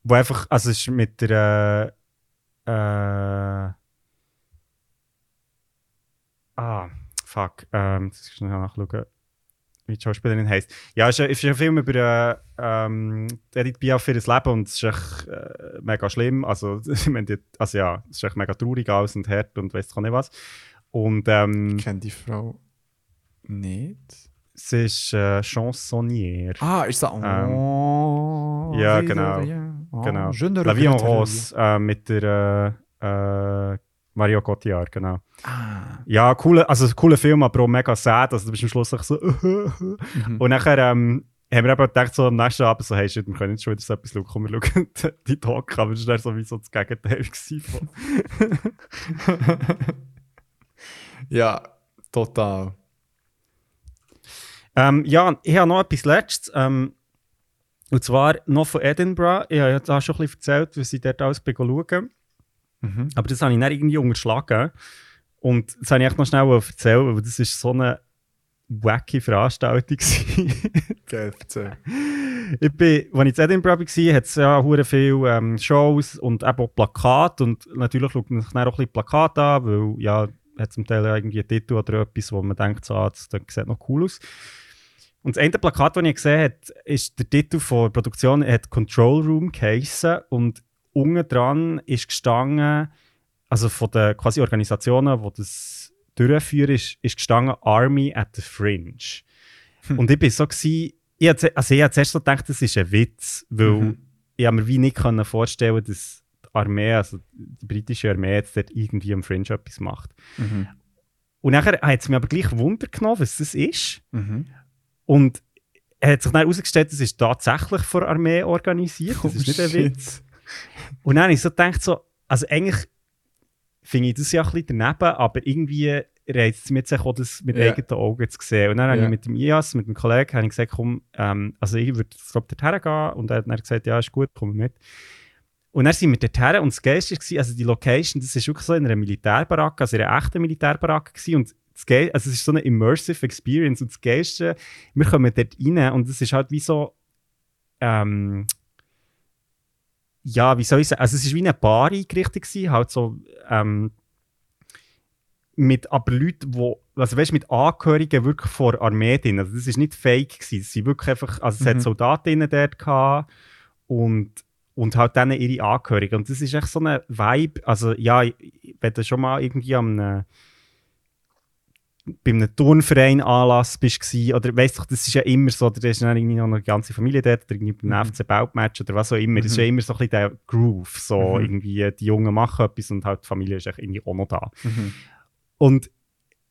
S2: wo einfach, also es ist mit der äh, ah, fuck, ähm, das ist schnell nachschauen, wie die Schauspielerin heisst. Ja, es ist, ein- Film über äh, ähm, die Edith Piaf für das Leben und es ist echt äh, mega schlimm. Also, (laughs) ich also ja, es ist echt mega traurig alles und hart und auch nicht was. Und ähm,
S1: ich kenne die Frau nicht.
S2: es ist äh, Chansonnière.
S1: Ah, ist das. Oh,
S2: ja,
S1: wieder,
S2: genau.
S1: ja. Oh,
S2: genau. La Vie en. Rose äh, mit der äh, äh, Mario Cotillard, genau.
S1: Ah.
S2: Ja, cooler, also cooler Film, aber auch mega sad. Also du bist am Schluss so. (laughs)
S1: Mhm.
S2: Und nachher ähm, haben wir eben gedacht, so am nächsten Abend so, hey, shit, wir können jetzt schon wieder so etwas schauen, komm, wir schauen (laughs) die Talk, aber das war dann sowieso das Gegenteil. von- (laughs)
S1: ja, total.
S2: ähm, ja, ich habe noch etwas Letztes. Ähm, und zwar noch von Edinburgh. Ich habe ja da schon ein bisschen erzählt, wie ich dort alles schauen.
S1: Mhm.
S2: Aber das habe ich dann irgendwie unterschlagen. Und das habe ich echt noch schnell erzählen, weil das ist so eine wacky Veranstaltung. (laughs)
S1: Geil, erzähl.
S2: ich bin, als ich in Edinburgh war, hat es ja hure viele ähm, Shows und eben auch Plakate. Und natürlich schaut man sich dann auch ein bisschen Plakate an, weil ja, hat zum Teil irgendwie einen Titel oder etwas, wo man denkt, so, ah, das, das sieht noch cool aus. Und das eine Plakat, das ich gesehen habe, ist der Titel von der Produktion, hat Control Room geheissen. Und unten dran ist gestanden, also von den quasi Organisationen, die das durchführen, ist, ist gestanden Army at the Fringe. Und ich war so, gewesen, ich habe, ze- also ich habe zuerst so gedacht, das ist ein Witz, weil
S1: Mhm.
S2: ich mir wie nicht können vorstellen dass die Armee, also die britische Armee, jetzt dort irgendwie am Fringe etwas macht.
S1: Mhm.
S2: Und nachher hat es mir aber gleich Wunder genommen, was das ist.
S1: Mhm.
S2: Und er hat sich dann herausgestellt, das ist tatsächlich von der Armee organisiert. Das
S1: Oh,
S2: ist nicht ein
S1: shit.
S2: Witz. Und dann habe ich so gedacht, so, also eigentlich finde ich das ja ein bisschen daneben, aber irgendwie reizt es mich jetzt auch, das mit
S1: Ja.
S2: eigenen Augen zu sehen. Und dann habe
S1: Ja.
S2: ich mit dem IAS, mit dem Kollegen, habe ich gesagt, komm, ähm, also ich würde glaub, dorthin gehen. Und er hat dann gesagt, ja, ist gut, komm mit. Und dann sind wir dorthin und das Geilste war, also die Location, das war wirklich so in einer Militärbaracke, also in einer echten Militärbaracke gewesen. Und das Geil, also es ist so eine immersive Experience und das Geilste, wir kommen dort rein und es ist halt wie so, ähm, ja, wie soll ich sagen, also es ist wie eine Bar eingerichtet gewesen, halt so, ähm, mit aber Leuten, wo, also weißt, mit Angehörigen wirklich vor Armee drin. Also das ist nicht fake gewesen, es sind wirklich einfach, also es
S1: Mhm.
S2: hat Soldatinnen dort gehabt und und halt dann ihre Angehörigen. Und das ist echt so eine Vibe, also ja, ich- wenn du schon mal irgendwie am bei einem Turnverein Anlass bist oder weißt du, das ist ja immer so, oder da ist dann irgendwie noch eine ganze Familie dort, oder irgendwie beim
S1: Mhm.
S2: FC Bautmatch oder was auch immer, das ist
S1: Mhm.
S2: ja immer so ein bisschen der Groove, so
S1: Mhm.
S2: irgendwie, die Jungen machen etwas und halt die Familie ist irgendwie auch noch da.
S1: Mhm.
S2: Und,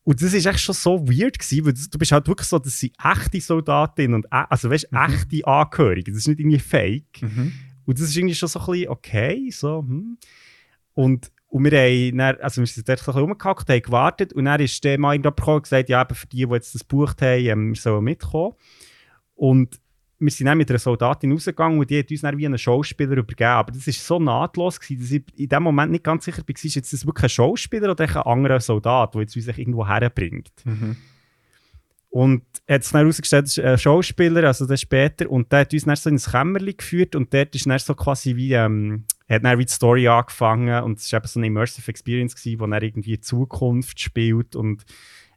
S2: und das ist echt schon so weird gewesen, weil das, du bist halt wirklich so, das sind echte Soldatinnen und, e- also weißt,
S1: Mhm.
S2: echte Angehörige, das ist nicht irgendwie fake.
S1: Mhm.
S2: Und das ist irgendwie schon so ein bisschen okay, so, hm. Und, und wir haben dann, also wir sind dort so ein bisschen rumgehackt, haben gewartet und dann ist der mal irgendjemand gekommen und gesagt, ja, eben für die, die jetzt das gebucht haben, ähm, wir sollen mitkommen. Und wir sind dann mit einer Soldatin rausgegangen und die hat uns dann wie einen Schauspieler übergeben. Aber das war so nahtlos, gewesen, dass ich in dem Moment nicht ganz sicher war, ist jetzt das wirklich ein Schauspieler oder ein anderer Soldat, der jetzt uns irgendwo herbringt.
S1: Mhm.
S2: Und hat sich dann herausgestellt, das ist ein Schauspieler, also das später, und der hat uns dann so ins Kämmerchen geführt und dort ist dann so quasi wie, ähm, hat dann wie die Story angefangen und es war eben so eine Immersive Experience gewesen, wo er irgendwie die Zukunft spielt und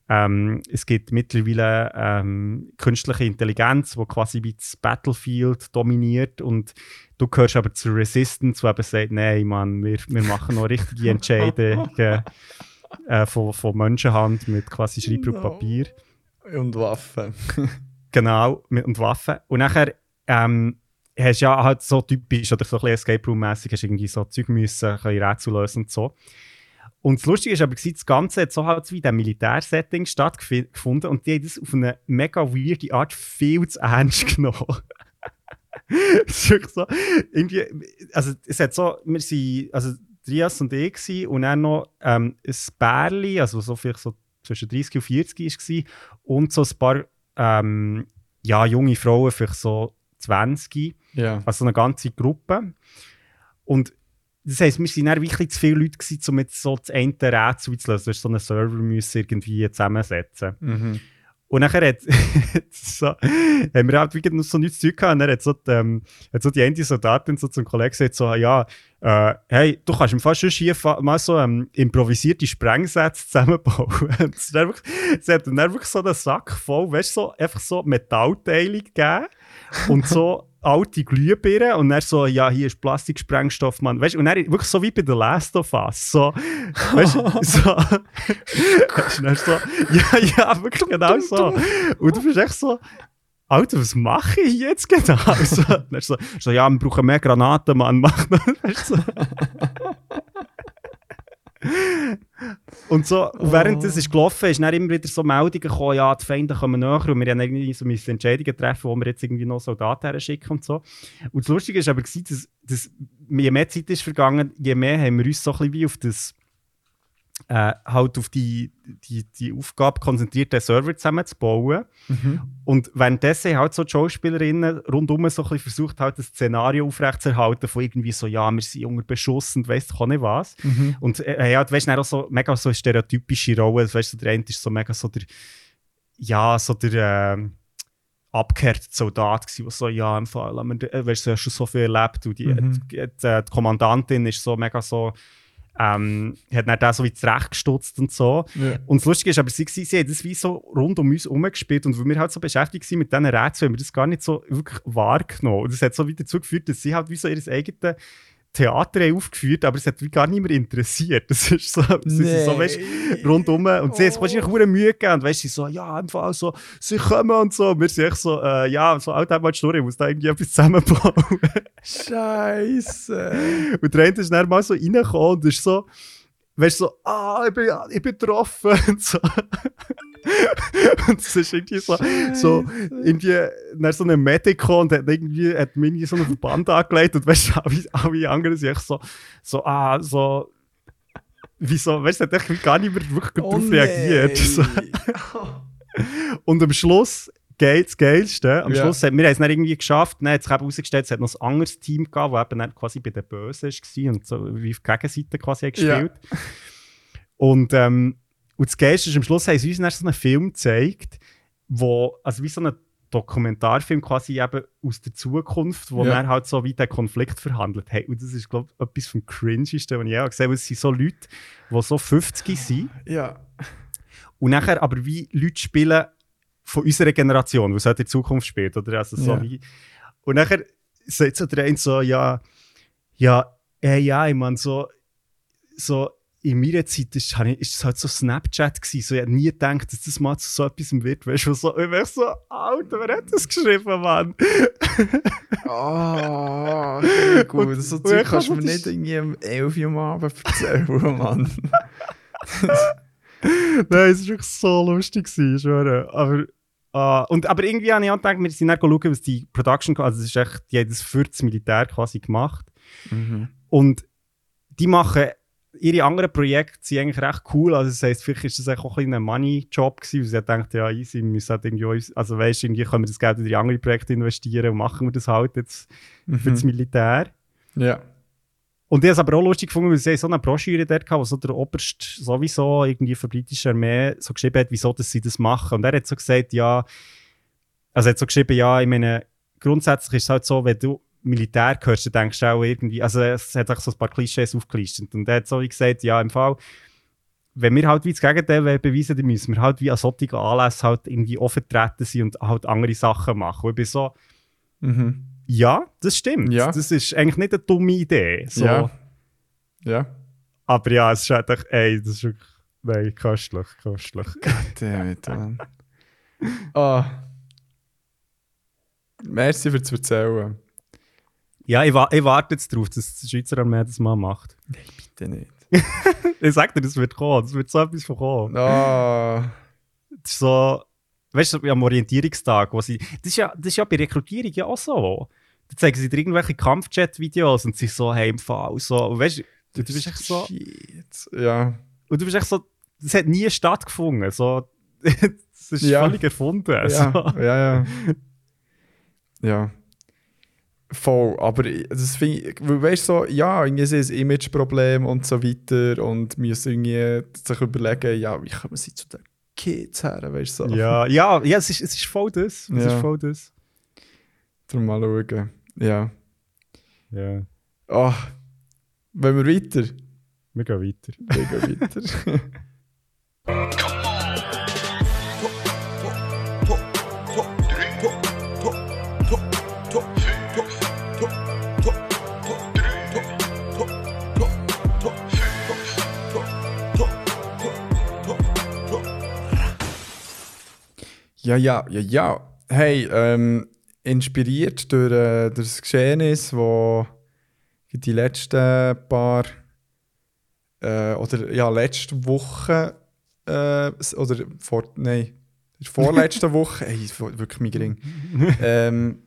S2: ähm, es gibt mittlerweile ähm, künstliche Intelligenz, die quasi wie das Battlefield dominiert und du gehörst aber zur Resistance, die eben sagt, nein, Mann, wir, wir machen noch richtige (laughs) Entscheidungen äh, von, von Menschenhand mit quasi Schreiber und
S1: No.
S2: Papier.
S1: Und Waffen.
S2: Genau, mit, und Waffen. Und nachher ähm, hast ja halt so typisch oder so ein Escape Room-mässig, hast irgendwie so Zeug müssen, ein bisschen Rätsel lösen und so. Und das Lustige ist aber, das Ganze hat so halt wie in diesem Militärsetting stattgefunden und die haben das auf eine mega weirde Art viel zu ernst (laughs) genommen. Es ist wirklich so, irgendwie, also es hat so, wir sind, also Trias und ich gewesen, und dann noch ähm, ein Bärli, also so vielleicht so zwischen 30 und 40 war, und so ein paar ähm, ja, junge Frauen, vielleicht so 20,
S1: Ja.
S2: also eine ganze Gruppe. Und das heisst, wir waren dann wirklich zu viele Leute, gewesen, um jetzt so das eine Rätsel zu lösen. Du so einen Server müssen irgendwie zusammensetzen.
S1: Mhm.
S2: Und nachher hat, (laughs) so, haben wir halt wirklich noch so nichts zu tun gehabt. Und dann hat so die, ähm, hat so die eine Soldatin so zum Kollegen gesagt, so, ja, äh, hey, du kannst im Fall schon hier mal so ähm, improvisierte Sprengsätze (laughs) zusammenbauen. Sie hat dann wirklich so einen Sack voll, weißt du, so, einfach so Metallteile gegeben und so (laughs) alte Glühbirnen und dann so, ja, hier ist Plastiksprengstoff, Mann. Weißt du, und dann wirklich so wie bei The Last of Us. So, weißt du, (laughs) so. Weißt so, ja, ja, wirklich genau so. Und du bist echt so, Alter, was mache ich jetzt genau? (laughs) So, dann so, so, ja, wir brauchen mehr Granaten, Mann. Mach so. (laughs) Und so, und während das ist gelaufen ist, dann immer wieder so Meldungen gekommen, ja, die Feinde kommen näher und wir haben irgendwie so müssen Entscheidungen treffen, wo wir jetzt irgendwie noch Soldaten herschicken und so. Und das Lustige ist aber, gewesen, dass, dass je mehr Zeit ist vergangen, je mehr haben wir uns so ein bisschen wie auf das äh, halt auf die, die, die Aufgabe konzentriert, den Server zusammenzubauen.
S1: Mhm.
S2: Und währenddessen haben halt so die Schauspielerinnen rundum so ein bisschen versucht, halt das Szenario aufrechtzuerhalten von irgendwie so, ja, wir sind unter Beschuss und weiss doch nicht was.
S1: Mhm.
S2: Und äh, ja, du weißt dann auch so mega so stereotypische Rollen. Weißt du, der eine ist so mega so der, ja, so der ähm, abgekehrte Soldat gewesen, der so, ja, im Fall, äh, weißt du, du hast schon so viel erlebt. Und die,
S1: Mhm.
S2: die, die, die Kommandantin ist so mega so, ähm, hat dann da so wie zurechtgestutzt und so.
S1: Ja.
S2: Und das Lustige ist aber, sie, sie, sie haben das wie so rund um uns herumgespielt und weil wir halt so beschäftigt waren mit diesen Rätseln, haben wir das gar nicht so wirklich wahrgenommen. Und das hat so wieder dazu geführt, dass sie halt wie so ihr eigenes Theater haben aufgeführt aber es hat wie gar niemand interessiert. Das ist so, sie sind so weißt, rundum und sie haben sich wahrscheinlich oh. Mühe gegeben und weißt, sie so, ja, im Fall so, sie kommen und so. Und wir sind echt so, äh, ja, so, Alter, mal die Story, ich muss da irgendwie etwas zusammenbauen.
S1: Scheiße. (laughs)
S2: Und der eine ist dann mal so reingekommen und ist so, weißt du, so, ah, ich bin, ich bin getroffen und so. (laughs) und es ist irgendwie so, so irgendwie, so ein Medico und hat irgendwie, hat irgendwie so einen Verband angelegt und weißt du, alle, alle anderen sind echt so, so, ah, so, wieso, weißt du, hat echt gar nicht mehr wirklich
S1: Oh
S2: darauf reagiert. So. (laughs) Und am Schluss das Geilste. Am
S1: Ja.
S2: Schluss haben wir es dann irgendwie geschafft. Dann hat sich eben herausgestellt, es hat noch ein anderes Team gehabt, das eben dann quasi bei den Bösen war und so wie auf die Gegenseite quasi hat
S1: Ja.
S2: gespielt. Und, ähm, und das Geilste ist, am Schluss haben sie uns dann so einen Film gezeigt, wo, also wie so ein Dokumentarfilm quasi eben aus der Zukunft, wo
S1: Ja.
S2: dann halt so wie den Konflikt verhandelt hat. Und das ist, glaube ich, etwas vom Cringesten, was ich je gesehen habe. Es sind so Leute, die so 50 sind
S1: Ja.
S2: und nachher aber wie Leute spielen von unserer Generation, die halt in Zukunft spielt. Oder? Also so
S1: Ja.
S2: wie, und nachher sagt so der eine so, ja, ja, ey, ja, ich meine, so, so, in meiner Zeit ist, ich- ist es halt so Snapchat gewesen. So, ich hätte nie gedacht, dass das mal zu so etwas wird. Weißt du, so, ich wäre so, Alter, wer hat das geschrieben, Mann?
S1: Ah, okay, (laughs) gut.
S2: Und-
S1: so Zeug kannst du mir nicht irgendwie um 11 Uhr am Abend erzählen, (laughs) Mann. (laughs)
S2: Nein, es war wirklich so lustig, gewesen. Aber, ah, und, aber irgendwie habe ich auch gedacht, wir sind dann schauen, was die Production, also es ist echt, die haben das für das Militär quasi gemacht.
S1: Mhm.
S2: Und die machen, ihre anderen Projekte sind eigentlich recht cool. Also das heisst, vielleicht ist das auch ein, bisschen ein Money-Job gewesen, weil sie gedacht, ja, easy, wir müssen halt irgendwie, uns- also weißt, irgendwie können wir das Geld in andere Projekte investieren und machen wir das halt jetzt für das Militär.
S1: Ja.
S2: Und ich habe es aber auch lustig gefunden, weil sie so eine Broschüre dort hatte, wo so der Oberst sowieso irgendwie für die britische Armee so geschrieben hat, wieso dass sie das machen. Und er hat so gesagt, ja, also er hat so geschrieben, ja, ich meine, grundsätzlich ist es halt so, wenn du Militär gehörst, dann denkst du auch irgendwie, also es hat auch so ein paar Klischees aufgelistet. Und er hat so wie gesagt, ja, im Fall, wenn wir halt wie das Gegenteil beweisen, dann müssen wir halt wie an solchen Anlässen halt irgendwie auch vertreten sein und halt andere Sachen machen. Und ich bin so,
S1: Mhm.
S2: ja, das stimmt.
S1: Ja.
S2: Das ist eigentlich nicht eine dumme Idee. So.
S1: Ja. Ja.
S2: Aber ja, es ist halt echt, ey, das ist wirklich, nein, köstlich, köstlich. (laughs)
S1: Damit, Mann. Ah. Merci fürs Erzählen.
S2: Ja, ich, wa ich warte jetzt darauf, dass die Schweizer Armee das mal macht.
S1: Bitte nicht. (laughs)
S2: Ich sag dir, das wird kommen, das wird so etwas von kommen.
S1: Ah.
S2: Das ist so, weißt du, am Orientierungstag, wo sie, das ist ja, das ist ja bei Rekrutierung ja auch so. Da zeigen sie dir irgendwelche Kampfjet-Videos und sie so, hey, im Fall, so, und weißt du, du bist echt so,
S1: Shit. Ja.
S2: und du bist echt so, das hat nie stattgefunden, so, (laughs) das ist
S1: Ja.
S2: völlig erfunden.
S1: Ja,
S2: So.
S1: ja, ja. (laughs) Ja. Voll, aber das finde ich, weißt du, so, ja, irgendwie ist ein Imageproblem und so weiter und müssen irgendwie sich überlegen, ja, wie kommen sie zu den Kids her, weißt du, so.
S2: Ja, ja, ja, es ist, es ist voll das. Es
S1: Ja.
S2: ist voll das.
S1: Darum mal schauen. Ja.
S2: Ja,
S1: Ah, wollen wir weiter?
S2: wir gehen weiter.
S1: Wir gehen weiter. (laughs) Ja, ja, ja, ja. Hey, ähm, inspiriert durch, äh, durch das Geschehnis, wo die letzten paar äh, oder ja, letzte Woche äh, oder vor, nein, der vorletzten (laughs) Woche, ey, wirklich migring, ähm,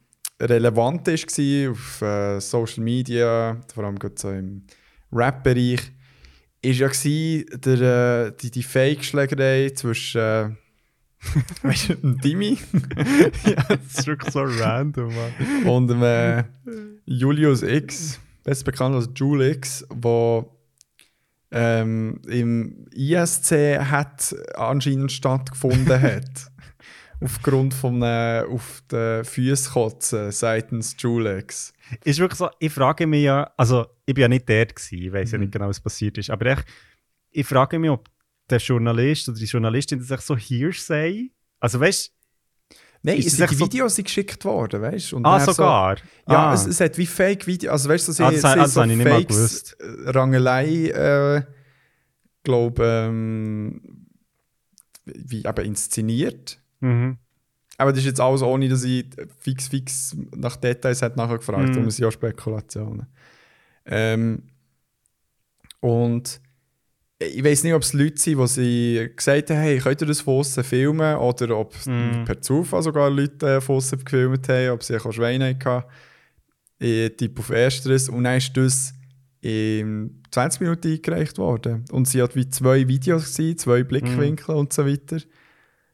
S1: relevant war auf äh, Social Media, vor allem gerade so im Rap-Bereich, ist ja gsi der, äh, die, die Fake-Schlägerei zwischen äh, weißt du, dem Dimi (laughs)
S2: ja, das ist wirklich so random, Mann.
S1: und dem, äh, Julius X, besser bekannt als Jule X, wo ähm, im ISC hat anscheinend stattgefunden hat. (laughs) Aufgrund von äh, auf den Füßen kotzen seitens Jule X.
S2: Ist wirklich so, ich frage mich ja, also ich bin ja nicht dort gewesen, ich weiß ja
S1: Mhm.
S2: nicht genau, was passiert ist, aber echt, ich frage mich, ob der Journalist oder die Journalistin das so Hearsay, also weißt
S1: Nein,
S2: Ist
S1: es sind die
S2: so-
S1: Videos sind geschickt worden, weißt du?
S2: ah, sogar?
S1: Ja,
S2: ah.
S1: es, es hat wie Fake-Videos, also weißt du, sie,
S2: Ah, das-
S1: sie
S2: ah, das
S1: so
S2: habe ich nicht mal
S1: Fakes, äh, Rangelei, äh, glaube ähm, wie eben inszeniert.
S2: mhm.
S1: Aber das ist jetzt alles ohne, dass ich fix fix nach Details hat nachher gefragt,
S2: Mhm.
S1: darum sind ja Spekulationen. Ähm, und ich weiß nicht, ob es Leute sind, die sie gesagt haben, hey, könnt ihr das von außen filmen? Oder ob
S2: Mhm.
S1: per Zufall sogar Leute äh, von außen gefilmt haben, ob sie auch Schweine hatten. Ich tippe auf Ersteres. Und dann ist das in 20 Minuten eingereicht worden. Und sie hat wie zwei Videos gewesen, zwei Blickwinkel und so weiter.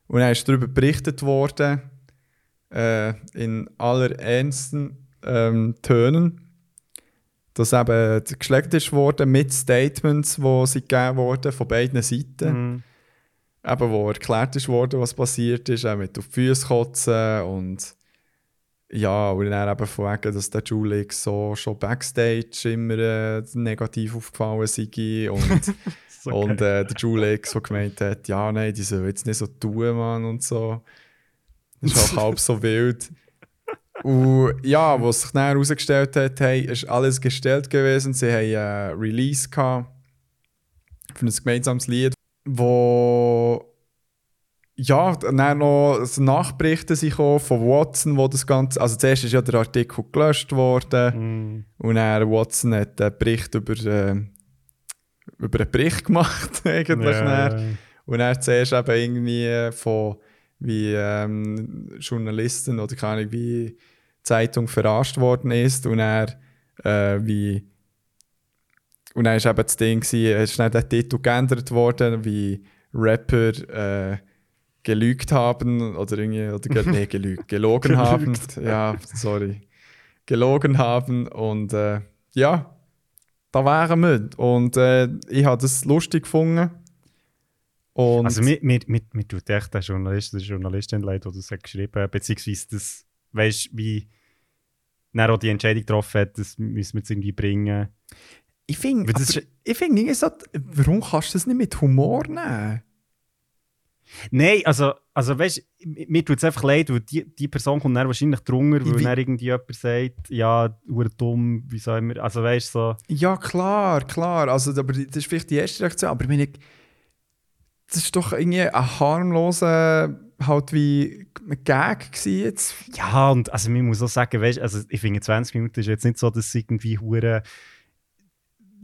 S1: Und dann ist darüber berichtet worden, äh, in aller ernsten ähm, Tönen, dass eben geschlägt ist worden mit Statements, die sie gegeben wurden von beiden Seiten.
S2: Mhm.
S1: Eben, wo erklärt ist worden, was passiert ist, auch mit auf die Füße kotzen und ja, und dann eben von wegen, dass der Julix so schon Backstage immer äh, negativ aufgefallen sei und,
S2: So (laughs)
S1: und äh, der Julix, der gemeint hat, ja, nein, die sollen jetzt nicht so tun, Mann, und so. Das ist auch halb so wild. Und ja, was sich dann herausgestellt hat, hey, ist alles gestellt gewesen. Sie haben einen Release gehabt für ein gemeinsames Lied, wo ja, dann noch Nachberichte sind von Watson, wo das Ganze, also zuerst ist ja der Artikel gelöscht worden
S2: Mm.
S1: und dann Watson hat einen Bericht über, äh, über einen Bericht (laughs) gemacht eigentlich. dann.
S2: Ja.
S1: Und dann zuerst eben irgendwie von wie ähm, Journalisten oder keine Ahnung, wie Zeitung verarscht worden ist und er äh, wie und dann ist eben das Ding gewesen, es ist dann der Titel geändert worden, wie Rapper äh, gelügt haben oder irgendwie oder ge (laughs) nee, gelügt, gelogen haben, ja, sorry, gelogen haben und äh, ja, da wären wir. Und äh, ich habe das lustig gefunden und
S2: Also mir, mir, mir, mir tut echt der Journalist, der Journalistin leid, der das hat geschrieben hat, beziehungsweise das, weißt wie auch die Entscheidung getroffen hat, das müssen wir jetzt irgendwie bringen.
S1: Ich finde, ich finde irgendwie so, warum kannst du das nicht mit Humor nehmen?
S2: Nein, also, also weißt du, mir tut es einfach leid, weil die, die Person kommt dann wahrscheinlich drunter, weil
S1: Wie-
S2: dann irgendwie jemand sagt, ja, ur dumm, wie soll immer, also weißt du, so,
S1: Ja, klar, klar. Also, aber das ist vielleicht die erste Reaktion. Aber ich meine, das ist doch irgendwie ein harmloser, halt wie ein Gag jetzt.
S2: ja, und also man muss auch sagen, weißt also ich finde 20 Minuten ist jetzt nicht so, dass es irgendwie hure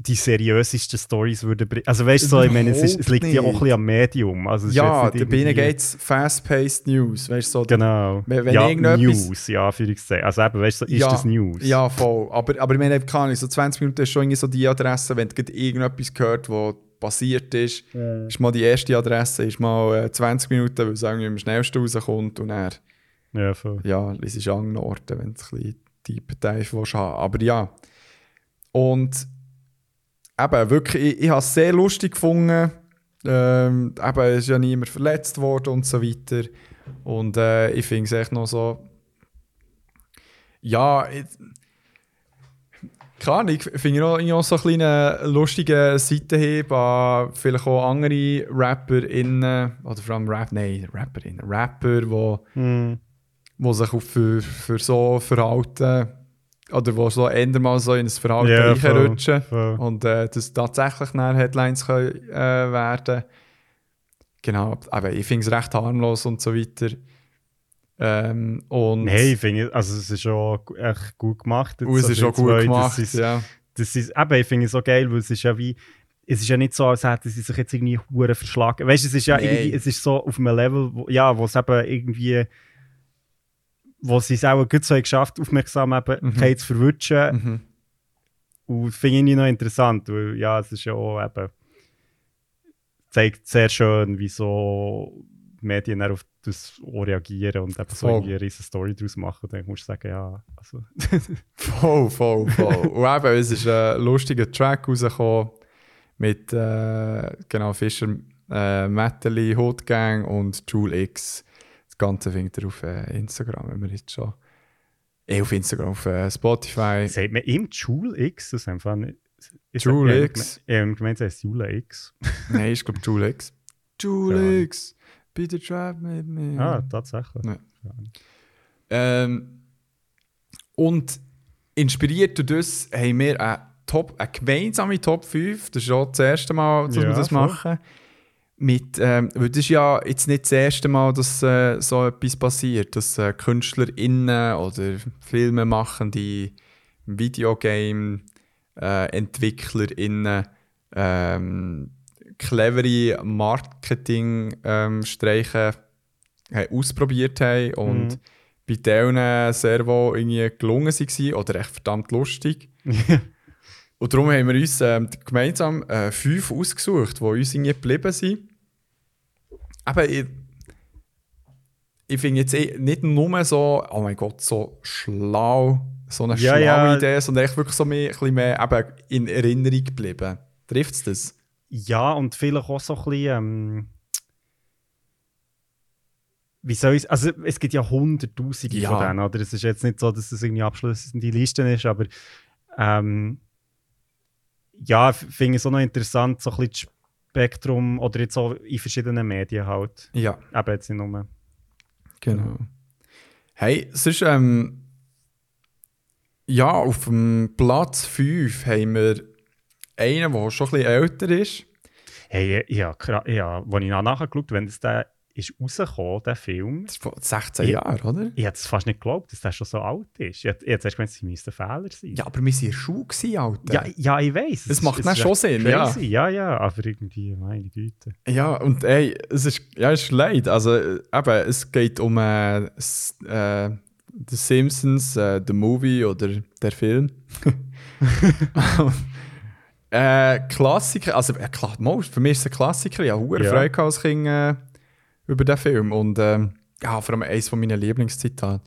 S2: die seriösesten Stories würde bringen. Also weißt du, so, ich meine, es, ist, es liegt ja auch ein bisschen am Medium. Also, es
S1: Ja, da
S2: nicht
S1: bin
S2: irgendwie-
S1: geht's fast-paced News. Weißt du, so,
S2: Genau.
S1: Wenn- wenn
S2: ja, News, ja, Anführungszeichen. Also eben, weißt du, so, ist
S1: Ja,
S2: das News?
S1: Ja, voll. Aber, aber ich meine, keine so 20 Minuten ist schon irgendwie so die Adresse, wenn du irgendetwas gehört, was passiert ist, ist mal die erste Adresse, ist mal äh, 20 Minuten, weil es irgendwie am schnellsten rauskommt und dann,
S2: Ja, voll.
S1: ja, es ist an Orten, wenn du ein bisschen tiefer Dive willst haben. Aber ja. Und eben, wirklich, ich, ich habe es sehr lustig gefunden. Ähm, eben, es ist ja niemand verletzt worden und so weiter. Und äh, ich finde es echt noch so. Ja, ich, keine Ahnung, ich finde auch, irgendwie auch so einen kleinen lustigen Seitenhieb an vielleicht auch andere RapperInnen, oder vor allem Rap, nein, RapperInnen, Rapper, die
S2: Hm.
S1: die sich für, für so Verhalten oder wo so ändern mal so in ein Verhalten
S2: Ja,
S1: reinrutschen und äh, das tatsächlich nach Headlines können, äh, werden. Genau, aber ich finde es recht harmlos und so weiter. Ähm, und
S2: Nein, ich finde, also es ist schon echt gut gemacht. jetzt,
S1: und es
S2: also
S1: ist schon gut gemacht.
S2: Das ist,
S1: ja.
S2: das ist, eben, ich finde es so geil, weil es ist ja wie, es ist ja nicht so, als hätten sie sich jetzt irgendwie hure verschlagen. Weißt du, es ist ja
S1: Nein.
S2: irgendwie, es ist so auf einem Level, wo, ja, wo es eben irgendwie, wo sie es auch gut so geschafft, Aufmerksamkeit
S1: Mhm.
S2: zu verwutschen.
S1: Mhm.
S2: Und finde ich noch interessant, weil ja, es ist ja auch eben, zeigt sehr schön, wie so die Medien auf das auch reagieren und eben so
S1: Voll.
S2: irgendwie eine riesen Story daraus machen. Dann musst du sagen, ja, also, (laughs) (laughs)
S1: Voll, voll, voll. und eben, es ist ein lustiger Track rausgekommen mit äh, genau Fischer, äh, Metteli, Hot Gang und Jule X. Das Ganze findet ihr auf äh, Instagram, wenn wir jetzt schon. Eh, auf Instagram, auf äh, Spotify.
S2: sagt man ihm Joule X? Das ist einfach nicht. Ja,
S1: X.
S2: Ich gemeint, es heißt Jule X.
S1: Nein, ich glaube Jule X. (laughs) Jule X, bitte trap mit mir.
S2: Ah, tatsächlich.
S1: Ja. Ähm, und inspiriert durch das haben wir eine, Top, eine gemeinsame Top 5. Das ist auch das erste Mal, dass
S2: Ja,
S1: wir das
S2: voll.
S1: machen. Mit, ähm, weil das ist ja jetzt nicht das erste Mal, dass äh, so etwas passiert, dass äh, KünstlerInnen oder Filmemachende, Videogame, äh, EntwicklerInnen ähm, clevere Marketing-Streiche haben ausprobiert haben und
S2: Mhm.
S1: bei denen sehr wohl irgendwie gelungen waren oder echt verdammt lustig. (laughs) Und darum haben wir uns ähm, gemeinsam äh, fünf ausgesucht, die uns irgendwie geblieben sind. Aber ich, ich finde jetzt eh nicht nur so, oh mein Gott, so schlau, so eine
S2: Ja,
S1: schlaue
S2: ja.
S1: Idee, sondern echt wirklich so mehr, ein bisschen mehr eben in Erinnerung geblieben. Trifft es das?
S2: Ja, und vielleicht auch so ein bisschen. Ähm, wie soll ich Also, es gibt ja hunderttausende
S1: Ja.
S2: von denen, oder? Es ist jetzt nicht so, dass es irgendwie abschließend die Liste ist, aber. Ähm, ja, finde ich es auch noch interessant, so ein bisschen das Spektrum oder jetzt auch in verschiedenen Medien halt.
S1: Ja.
S2: Eben jetzt nicht nur.
S1: Genau. Hey, es ist, ähm, ja, auf dem Platz 5 haben wir einen, der schon ein bisschen älter ist.
S2: Hey, ja, ja, als ich nachgeschaut wenn das der ist rausgekommen, der Film,
S1: Das ist vor 16
S2: Ja.
S1: Jahren, oder?
S2: ich hätte es fast nicht geglaubt, dass der schon so alt ist. Ich hätte zuerst gemeint, es müsste ein Fehler sein.
S1: Ja, aber wir waren in der Schule, Alter.
S2: ja, ja, ich weiß.
S1: Das macht dann schon Sinn, ja.
S2: ja. Ja, aber irgendwie, meine Güte.
S1: Ja, und ey, es ist, ja, es ist leid. Also, eben, es geht um äh, äh, The Simpsons, äh, The Movie oder der Film. (laughs) (laughs) (laughs) äh, Klassiker, also äh, klar, für mich ist es ein Klassiker. Ich habe
S2: Ja.
S1: Freude als Kind äh, über den Film. Und ähm, ja, vor allem eines von meinen Lieblingszitate.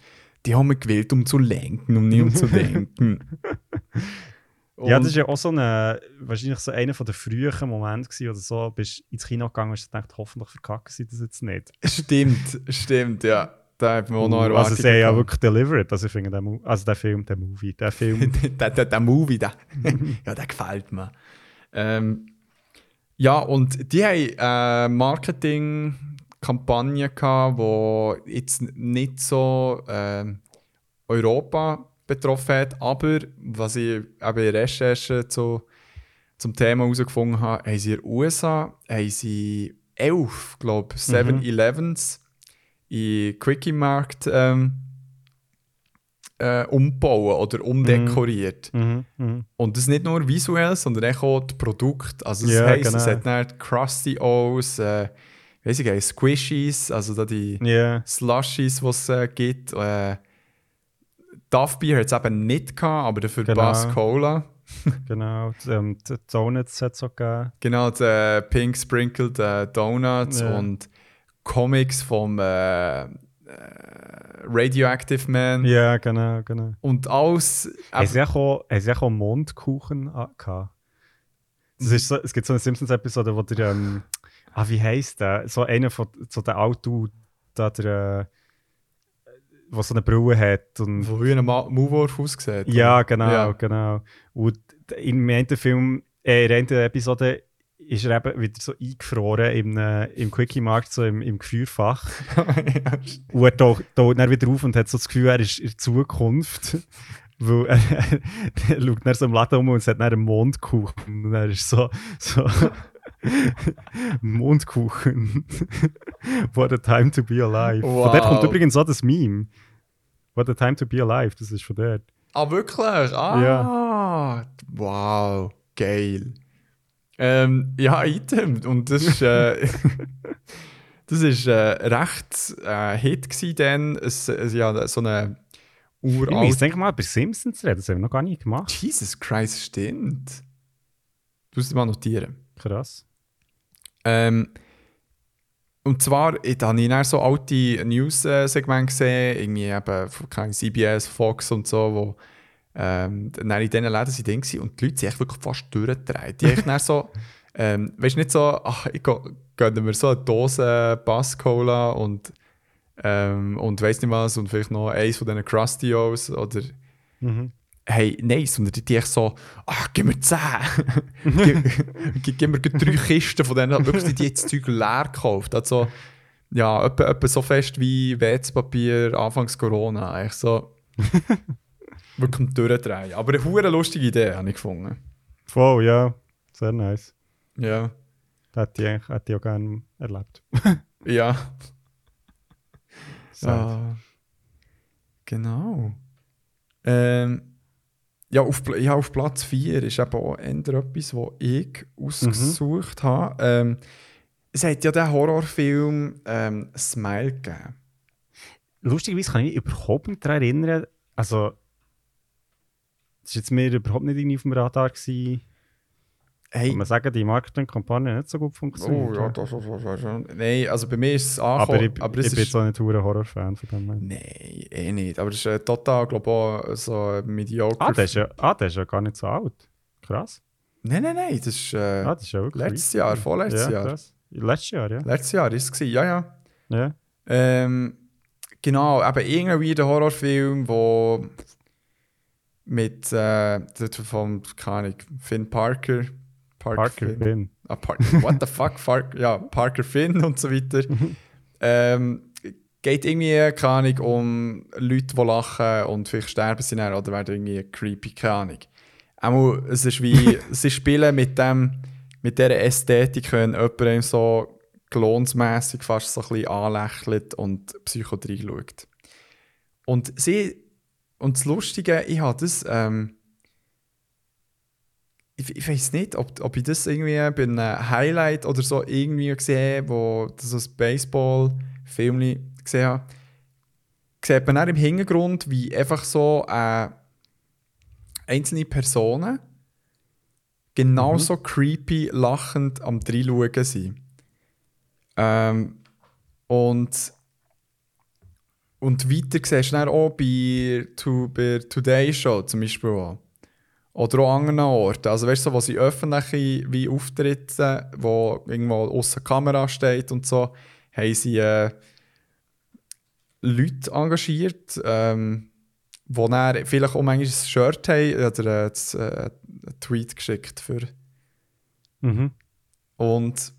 S1: Die haben mich gewählt, um zu lenken, um nicht um zu (laughs) denken.
S2: ja,
S1: Und-
S2: das ist ja auch so eine, wahrscheinlich so einer von den frühen Momenten gewesen, oder so, bist ins Kino gegangen und hast gedacht, hoffentlich verkacken sie das jetzt nicht.
S1: Stimmt, stimmt, ja. Da hat man auch noch
S2: also sie haben ja wirklich delivered, also ich finde, der, Mo- also der Film, der Movie, der Film, (laughs)
S1: der, der, der Movie, der, (laughs) ja, der gefällt mir. Ähm, ja, und die haben äh, Marketingkampagne gehabt, die jetzt nicht so ähm, Europa betroffen hat, aber was ich eben in der Recherche zu, zum Thema herausgefunden habe, haben sie in den USA haben sie elf, glaube ich, 7-Elevens in Quickie-Markt ähm, äh, umbauen oder umdekoriert.
S2: mhm, mhm.
S1: Und das nicht nur visuell, sondern auch das Produkt. Also das
S2: Ja,
S1: heisst, es
S2: genau.
S1: hat dann die Krusty O's, äh, weiss ich, nicht, Squishies, also da die
S2: Ja,
S1: Slushies, die es äh, gibt. Äh, Duff Beer hat es eben nicht gehabt, aber dafür
S2: Genau.
S1: Bass Cola. (laughs)
S2: genau, die, ähm, die Donuts hat es auch gegeben.
S1: Genau, die äh, Pink Sprinkled äh, Donuts
S2: Ja.
S1: und Comics vom äh, äh, Radioactive Man.
S2: Ja, genau, genau.
S1: Und alles.
S2: Haben sie auch, haben sie auch Mondkuchen gehabt? Das ist so, es gibt so eine Simpsons-Episode, wo der, ähm, ah, wie heisst der? So einer von so der Auto, da der, äh, der so eine Brille hat. Und,
S1: wo wie ein Ma- Maulwurf aussieht.
S2: ja, genau,
S1: Ja.
S2: genau. Und im einen Film, äh, in der einen Episode ist er eben wieder so eingefroren im, im Quickie-Markt, so im, im Gefrierfach. (laughs) Und er taucht, taucht dann wieder auf und hat so das Gefühl, er ist in Zukunft. (laughs) Weil er, er schaut dann so im Laden um und hat dann einen Mondkuchen. Und er ist so, so (laughs) Mondkuchen. What a time to be alive. Von dort kommt
S1: Wow.
S2: übrigens auch das Meme. What a time to be alive, das ist von dort.
S1: Ah, wirklich? Ah, wow, geil. Ähm, ja, Item. Und das ist, äh, (laughs) das ist äh, recht äh, Hit gewesen dann. Es, es, ja, so eine
S2: Ich muss
S1: uralte...
S2: denke mal über Simpsons reden, das haben wir noch gar nicht gemacht.
S1: Jesus Christ, stimmt. Du musst es mal notieren.
S2: Krass.
S1: Ähm, und zwar, ich- da habe ich dann so alte News-Segmente gesehen, irgendwie eben von CBS, Fox und so, wo ähm, dann in diesen Läden sind drin gewesen und die Leute sind echt wirklich fast durchgedreht. Die echt dann so, (laughs) ähm, weißt du, nicht so, ach, ich gönne mir so eine Dose Bass-Cola und, ähm, und weiss nicht was und vielleicht noch eins von diesen Krusty-O's oder
S2: Mhm.
S1: hey, nein, sondern die, die echt so, ach, gib mir 10. (laughs) gib, gib, mir drei Kisten von denen, wirklich die, die jetzt Zeug leer gekauft. Also, ja, etwa, etwa so fest wie WC-Papier anfangs Corona. Eigentlich so, (laughs) wirklich am durchdrehen. Aber eine hure lustige Idee habe ich gefunden.
S2: Voll, ja. Sehr nice.
S1: Ja.
S2: Das hätte ich, eigentlich- hätte ich auch gerne erlebt. (laughs)
S1: Ja. Ah, genau. Ähm, ja, auf, ja, auf Platz 4 ist eben auch etwas, was ich ausgesucht habe. Ähm, es hat ja den Horrorfilm ähm, Smile gegeben.
S2: Lustigerweise kann ich mich überhaupt nicht daran erinnern. Also, das war jetzt mir überhaupt nicht irgendwie auf dem Radar. Gewesen.
S1: Hey,
S2: Kann man sagen, die Marketingkampagne hat nicht so gut funktioniert.
S1: oh ja, das, das, das, das, das. Nein, also bei mir ist es
S2: aber
S1: angekommen.
S2: ich,
S1: aber
S2: ich
S1: es
S2: bin
S1: ist,
S2: jetzt auch nicht ein Horror-Fan von dem.
S1: Nein, eh nicht. Aber es ist äh, total, glaube ich, so ein mediocre.
S2: Ah, der ist, ja, ah, der ist ja gar nicht so alt. Krass.
S1: Nein, nein, nein. Das ist äh,
S2: Ah, das ist ja
S1: letztes Jahr, vorletztes
S2: ja,
S1: Jahr.
S2: Krass. Letztes Jahr, ja.
S1: Letztes Jahr ist es. Ja, ja.
S2: ja.
S1: Ähm, genau, eben irgendwie der Horrorfilm, wo mit äh, vom, keine Ahnung, Finn Parker. Park
S2: Parker
S1: Finn.
S2: Finn.
S1: Ah, Parker, what the fuck? Fark, ja, Parker Finn und so weiter. ähm, geht irgendwie, keine Ahnung, um Leute, die lachen und vielleicht sterben sie dann oder werden irgendwie creepy, keine Ahnung. Einmal, es ist wie, (laughs) sie spielen mit dem mit dieser Ästhetik, wenn jemand einem so gelohnsmässig fast so ein bisschen anlächelt und Psychiatrie schaut. Und sie, und das Lustige, ich habe das, ähm, ich, ich weiß nicht, ob, ob ich das irgendwie bei einem Highlight oder so irgendwie gesehen wo das ein Baseball-Film gesehen habe. Sieht man dann im Hintergrund, wie einfach so äh, einzelne Personen genauso creepy lachend am Dreinschauen sind. Ähm, und, und weiter siehst du dann auch bei, to, bei Today Show zum Beispiel auch. Oder auch an anderen Orten. Also weißt du, so, wo sie öffentliche wie Auftritte, wo irgendwo außer Kamera steht und so, haben sie äh, Leute engagiert, ähm, die dann vielleicht auch manchmal ein Shirt haben oder äh, äh, einen Tweet geschickt für.
S2: Mhm.
S1: Und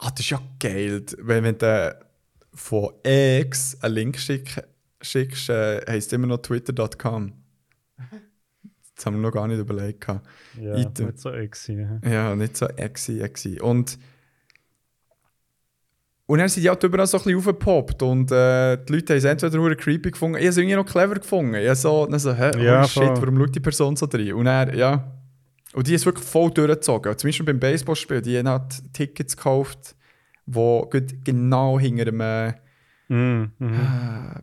S1: ah, das ist ja geil, wenn, wenn du von X einen Link schick, schickst, äh, heisst immer noch twitter.com. Das haben wir noch gar nicht überlegt.
S2: Ja,
S1: Item.
S2: nicht so exi.
S1: Ja, nicht so exi, exi. Und, und dann sind die halt überall so ein bisschen aufgepoppt und äh, die Leute haben es entweder verdammt creepy gefunden, ich habe es irgendwie noch clever gefunden. Ich so, dann so hä,
S2: Ja,
S1: holy shit,
S2: voll.
S1: warum schaut die Person so drin? Und er, ja. Und die ist wirklich voll durchgezogen. Zum Beispiel beim Baseballspiel, die haben halt Tickets gekauft, wo genau hinter äh,
S2: Mhm. Mhm.
S1: äh,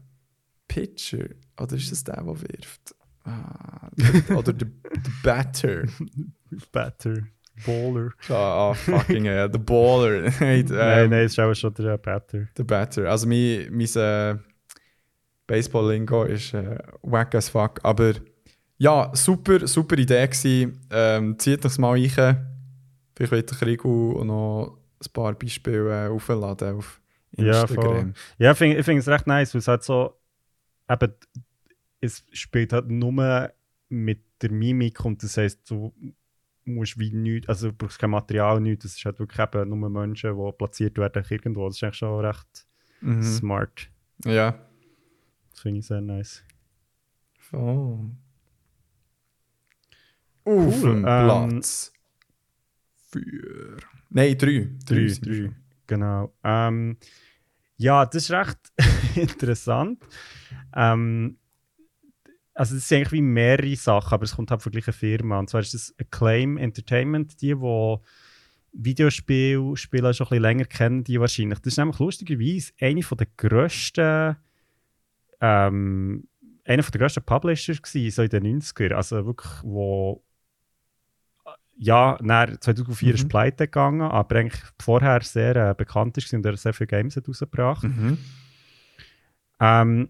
S1: Pitcher, oder ist das der, der wirft? Ah, der- oder der, der Batter. (laughs)
S2: Better. Baller.
S1: Ah, ah, fucking hell, the Baller. (laughs) Nein,
S2: nein,
S1: ähm,
S2: nein, ist auch schon der Better.
S1: Der Batter. Also mein, mein äh, Baseball-Lingo ist äh, wack as fuck. Aber ja, super, super Idee gewesen. Ähm, zieht das mal rein. Vielleicht wird der Krieg noch ein paar Beispiele äh, aufladen auf
S2: Ja,
S1: Instagram.
S2: Ja, ich finde ich find es recht nice, weil es halt so. Eben, es spielt halt nur mit der Mimik und das heisst, du musst wie nichts, also du brauchst kein Material, nichts. Das ist halt wirklich eben nur Menschen, die platziert werden irgendwo. Das ist eigentlich schon recht
S1: Mhm.
S2: smart.
S1: Ja.
S2: Das finde ich sehr nice.
S1: Oh. Auf
S2: Cool, ähm,
S1: Platz. Vier. Nein, drei.
S2: Drei, drei.
S1: schon.
S2: Genau. Ähm, ja, das ist recht (laughs) interessant. Ähm, also es sind eigentlich wie mehrere Sachen, aber es kommt halt von der gleichen Firma. Und zwar ist das Acclaim Entertainment, die, die Videospiele Spieler schon ein bisschen länger kennen, die wahrscheinlich. Das ist nämlich lustigerweise eine von der grössten ähm, einer von der grössten Publishers gewesen, so in den 90er. Also wirklich, wo ja, nach 2004 ist
S1: Mhm.
S2: pleite gegangen, aber eigentlich vorher sehr äh, bekannt ist und er sehr viele Games hat rausgebracht.
S1: Mhm.
S2: Ähm,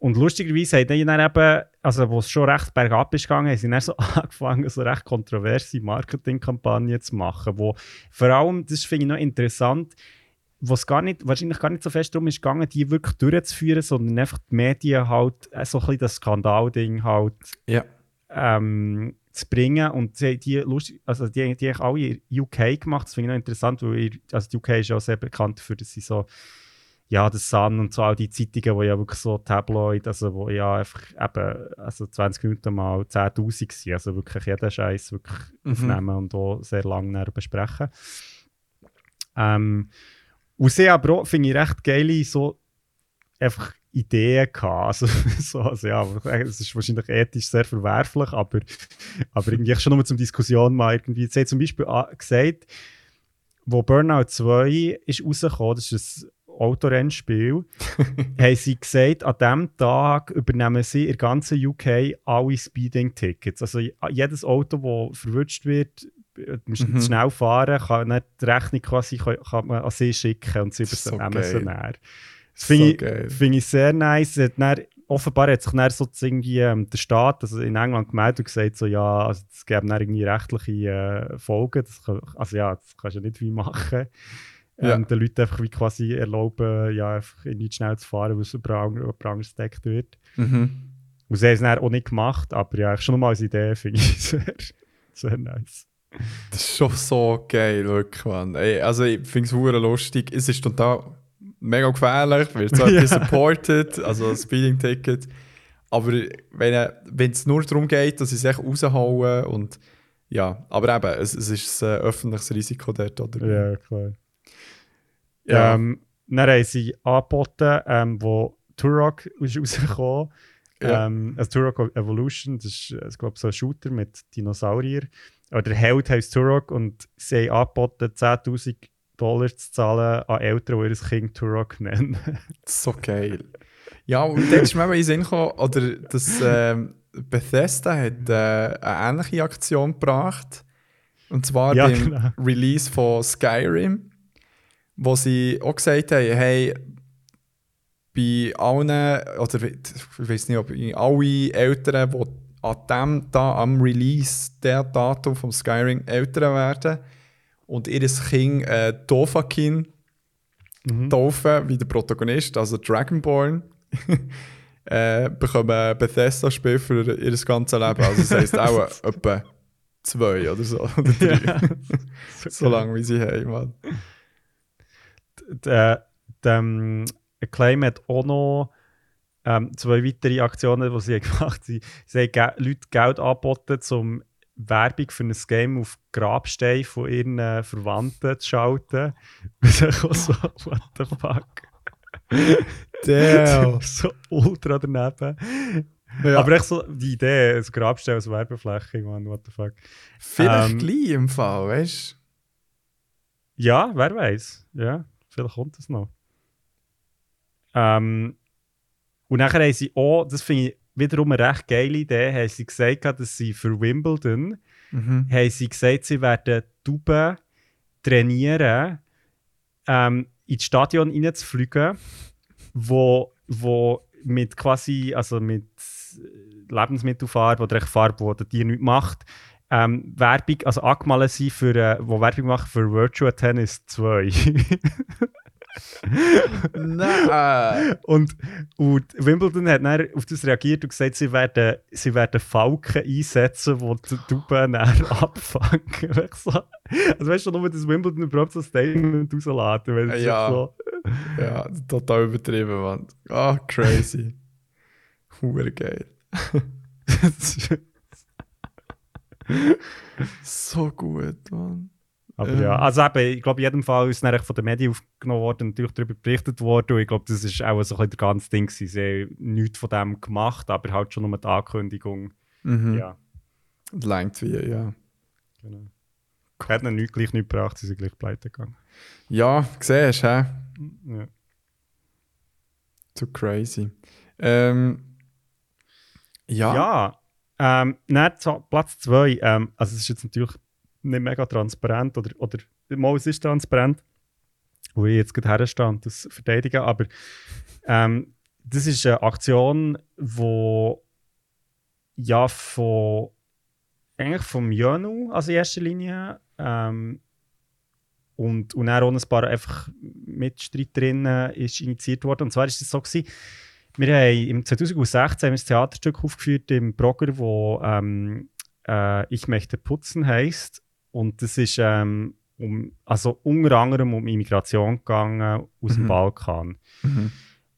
S2: und lustigerweise haben dann eben, also wo es schon recht bergab ist gegangen, haben sie dann so (laughs) angefangen, so recht kontroverse Marketingkampagnen zu machen, wo vor allem, das finde ich noch interessant, wo es gar nicht, wahrscheinlich gar nicht so fest darum ist gegangen, die wirklich durchzuführen, sondern einfach die Medien halt äh, so ein bisschen das Skandalding halt
S1: Ja.
S2: ähm, zu bringen. Und sie, die, lustig, also die, die haben alle in UK gemacht. Das finde ich noch interessant, weil ihr, also die UK ist ja auch sehr bekannt dafür, dass sie so, ja, das Sun und so all die Zeitungen, wo ja wirklich so Tabloid, also wo ja einfach eben, also 20 Minuten mal 10'000 sind, also wirklich jeden Scheiß wirklich
S1: Mhm.
S2: aufnehmen und auch sehr lange besprechen. Ähm, und sie aber auch, finde ich, recht geile so einfach Ideen gehabt. Also, (laughs) so, also ja, es ist wahrscheinlich ethisch sehr verwerflich, aber, aber irgendwie schon nur zum Diskussion mal irgendwie. Sie hat zum Beispiel a- gesagt, wo Burnout 2 ist rausgekommen, das ist ein Autorennspiel, (laughs) haben sie gesagt, an diesem Tag übernehmen sie in der ganzen UK alle Speeding-Tickets. Also jedes Auto, das verwünscht wird, äh, muss
S1: Mhm.
S2: schnell fahren, kann nicht die Rechnung quasi kann, kann man an sie schicken und sie
S1: ist so
S2: übernehmen sie
S1: geil.
S2: Das
S1: So
S2: finde ich,
S1: geil.
S2: find ich sehr nice. Dann, offenbar hat sich dann so irgendwie ähm, der Staat also in England gemeldet und gesagt, so, ja, also es gäbe dann irgendwie rechtliche äh, Folgen. Das kann, also ja, das kannst du ja nicht wie machen. (laughs)
S1: Ja.
S2: Ähm, den Leuten einfach wie quasi erlauben, ja, einfach nicht schnell zu fahren, weil es über andere entdeckt wird.
S1: Mhm.
S2: Und sie haben es dann auch nicht gemacht, aber ja, schon mal als Idee finde ich (laughs) sehr, sehr nice.
S1: Das ist schon so geil, wirklich, Mann. Ey, also ich finde es lustig. Es ist total mega gefährlich, wird so (laughs) etwas supported, also ein Speeding-Ticket. Aber wenn es nur darum geht, dass sie sich raushauen und Ja, aber eben, es, es ist ein äh, öffentliches Risiko dort, oder?
S2: Ja, klar.
S1: Ja.
S2: Ähm, dann haben sie angeboten, ähm, wo Turok ist (laughs) rausgekommen.
S1: Ja.
S2: Ähm, also Turok Evolution, das ist, äh, ich glaube, so ein Shooter mit Dinosaurier. Oder der Held heisst Turok und sie haben angeboten, 10.000 Dollar zu zahlen an Eltern, die ihr Kind Turok nennen. (laughs)
S1: So geil. Ja, und dann ist mir in den Sinn gekommen, oder das ähm, Bethesda hat äh, eine ähnliche Aktion gebracht. Und zwar
S2: Ja,
S1: beim
S2: genau.
S1: Release von Skyrim, wo sie auch gesagt haben, hey, bei allen, oder ich weiß nicht, ob bei alle Eltern, die an dem da am Release der Datum vom Skyrim Eltern werden und ihr Kind äh, Dovahkiin
S2: Mhm.
S1: taufen, wie der Protagonist, also Dragonborn, (laughs) äh, bekommen Bethesda-Spiel für ihr ganzes Leben. Also das heisst auch (laughs) etwa zwei oder so. Oder drei.
S2: Ja. (laughs)
S1: so lange wie sie haben. Mann.
S2: der, der ähm, Acclaim hat auch noch ähm, zwei weitere Aktionen, die sie gemacht haben. Sie, sie haben ge Leute Geld angeboten, um Werbung für ein Game auf Grabstein von ihren äh, Verwandten zu schalten. (laughs) Und ich auch so, what the fuck?
S1: Damn. (laughs)
S2: so ultra daneben.
S1: Ja.
S2: Aber echt so die Idee, ein Grabstein als Werbefläche, man, what the fuck.
S1: Vielleicht
S2: ähm,
S1: gleich im Fall, weißt du?
S2: Ja, wer weiß. Ja, vielleicht kommt es noch. Ähm, und nachher haben sie auch, das finde ich wiederum eine recht geile Idee, haben sie gesagt, dass sie für Wimbledon,
S1: Mhm.
S2: haben sie gesagt, sie werden Tauben trainieren, ähm, ins Stadion reinzufliegen, wo, wo mit quasi, also mit Lebensmittelfarbe oder echt Farbe, die das Tier nicht macht, ähm, Werbung, also angemalt sind, für, äh, wo Werbung machen für Virtual Tennis 2. (laughs)
S1: Nein!
S2: und, und Wimbledon hat dann auf das reagiert und gesagt, sie werden, sie werden Falken einsetzen, die die Tauben dann abfangen. (laughs) So. Also weißt du, nur das Wimbledon überhaupt so ein Statement rausladen, weil
S1: Ja.
S2: so...
S1: Ja, total übertrieben, Mann. Ah, crazy. (laughs) Hure geil. (laughs) So gut, Mann.
S2: Aber
S1: Ähm.
S2: ja, also eben, ich glaube, in jedem Fall ist es von den Medien aufgenommen worden und natürlich darüber berichtet worden. Und ich glaube, das ist auch so ein bisschen der ganze Ding. gewesen. Sie haben nichts von dem gemacht, aber halt schon nur die Ankündigung.
S1: Mhm.
S2: Ja,
S1: Langt wie, ja.
S2: genau. Hat ihnen nicht, gleich nichts gebracht, sie sind gleich pleite gegangen.
S1: Ja, siehst du, hä?
S2: Ja.
S1: Zu crazy. Ähm, ja.
S2: Ja, ähm, zu Platz 2. Ähm, also, es ist jetzt natürlich nicht mega transparent, oder, oder mal, es ist transparent, wo ich jetzt gerade herstehe und das verteidige, aber ähm, das ist eine Aktion, wo ja von eigentlich vom Jönu, also in erster Linie, ähm, und, und dann auch ein paar einfach Mitstreiterinnen ist initiiert worden. Und zwar ist es so gewesen, wir haben im 2016 haben wir ein Theaterstück aufgeführt im Brogger, wo ähm, äh, «Ich möchte putzen» heisst. Und das ist ähm, um, also unter anderem um Immigration gegangen aus dem
S1: Mhm.
S2: Balkan.
S1: Mhm.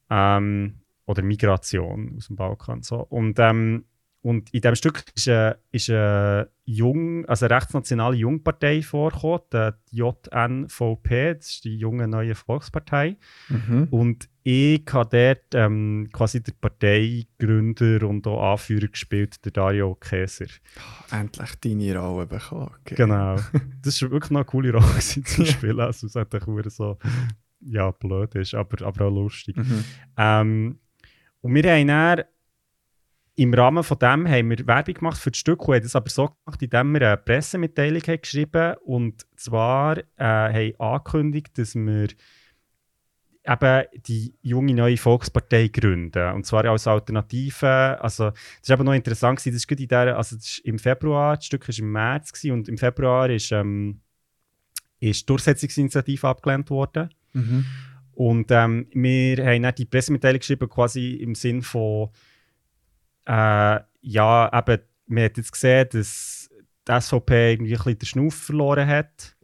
S2: Ähm, oder Migration aus dem Balkan. So. Und, ähm, und in diesem Stück ist, äh, ist eine, jung, also eine rechtsnationale Jungpartei vorgekommen, die JNVP, das ist die junge neue Volkspartei.
S1: Mhm.
S2: Und ich habe dort ähm, quasi der Parteigründer und auch Anführer gespielt, der Dario Käser.
S1: Endlich deine Rolle bekommen. Okay.
S2: Genau. (laughs) Das war wirklich noch eine coole Rolle (laughs) gewesen zu (laughs) spielen. Also es hat auch so ja, blöd ist, aber, aber auch lustig.
S1: Mhm.
S2: Ähm, und wir haben dann im Rahmen von dem haben wir Werbung gemacht für das Stück und haben das aber so gemacht, indem wir eine Pressemitteilung haben geschrieben und zwar äh, haben angekündigt, dass wir eben die junge neue Volkspartei gründen. Und zwar als Alternative. Also, das war eben noch interessant. Gewesen. Das ist gerade in der, also das ist im Februar, das Stück war im März gewesen, und im Februar ist, ähm, ist die Durchsetzungsinitiative abgelehnt worden.
S1: Mhm.
S2: Und ähm, wir haben dann die Pressemitteilung geschrieben, quasi im Sinn von, äh, ja, eben, man hat jetzt gesehen, dass die SVP irgendwie ein bisschen den Schnuff verloren hat.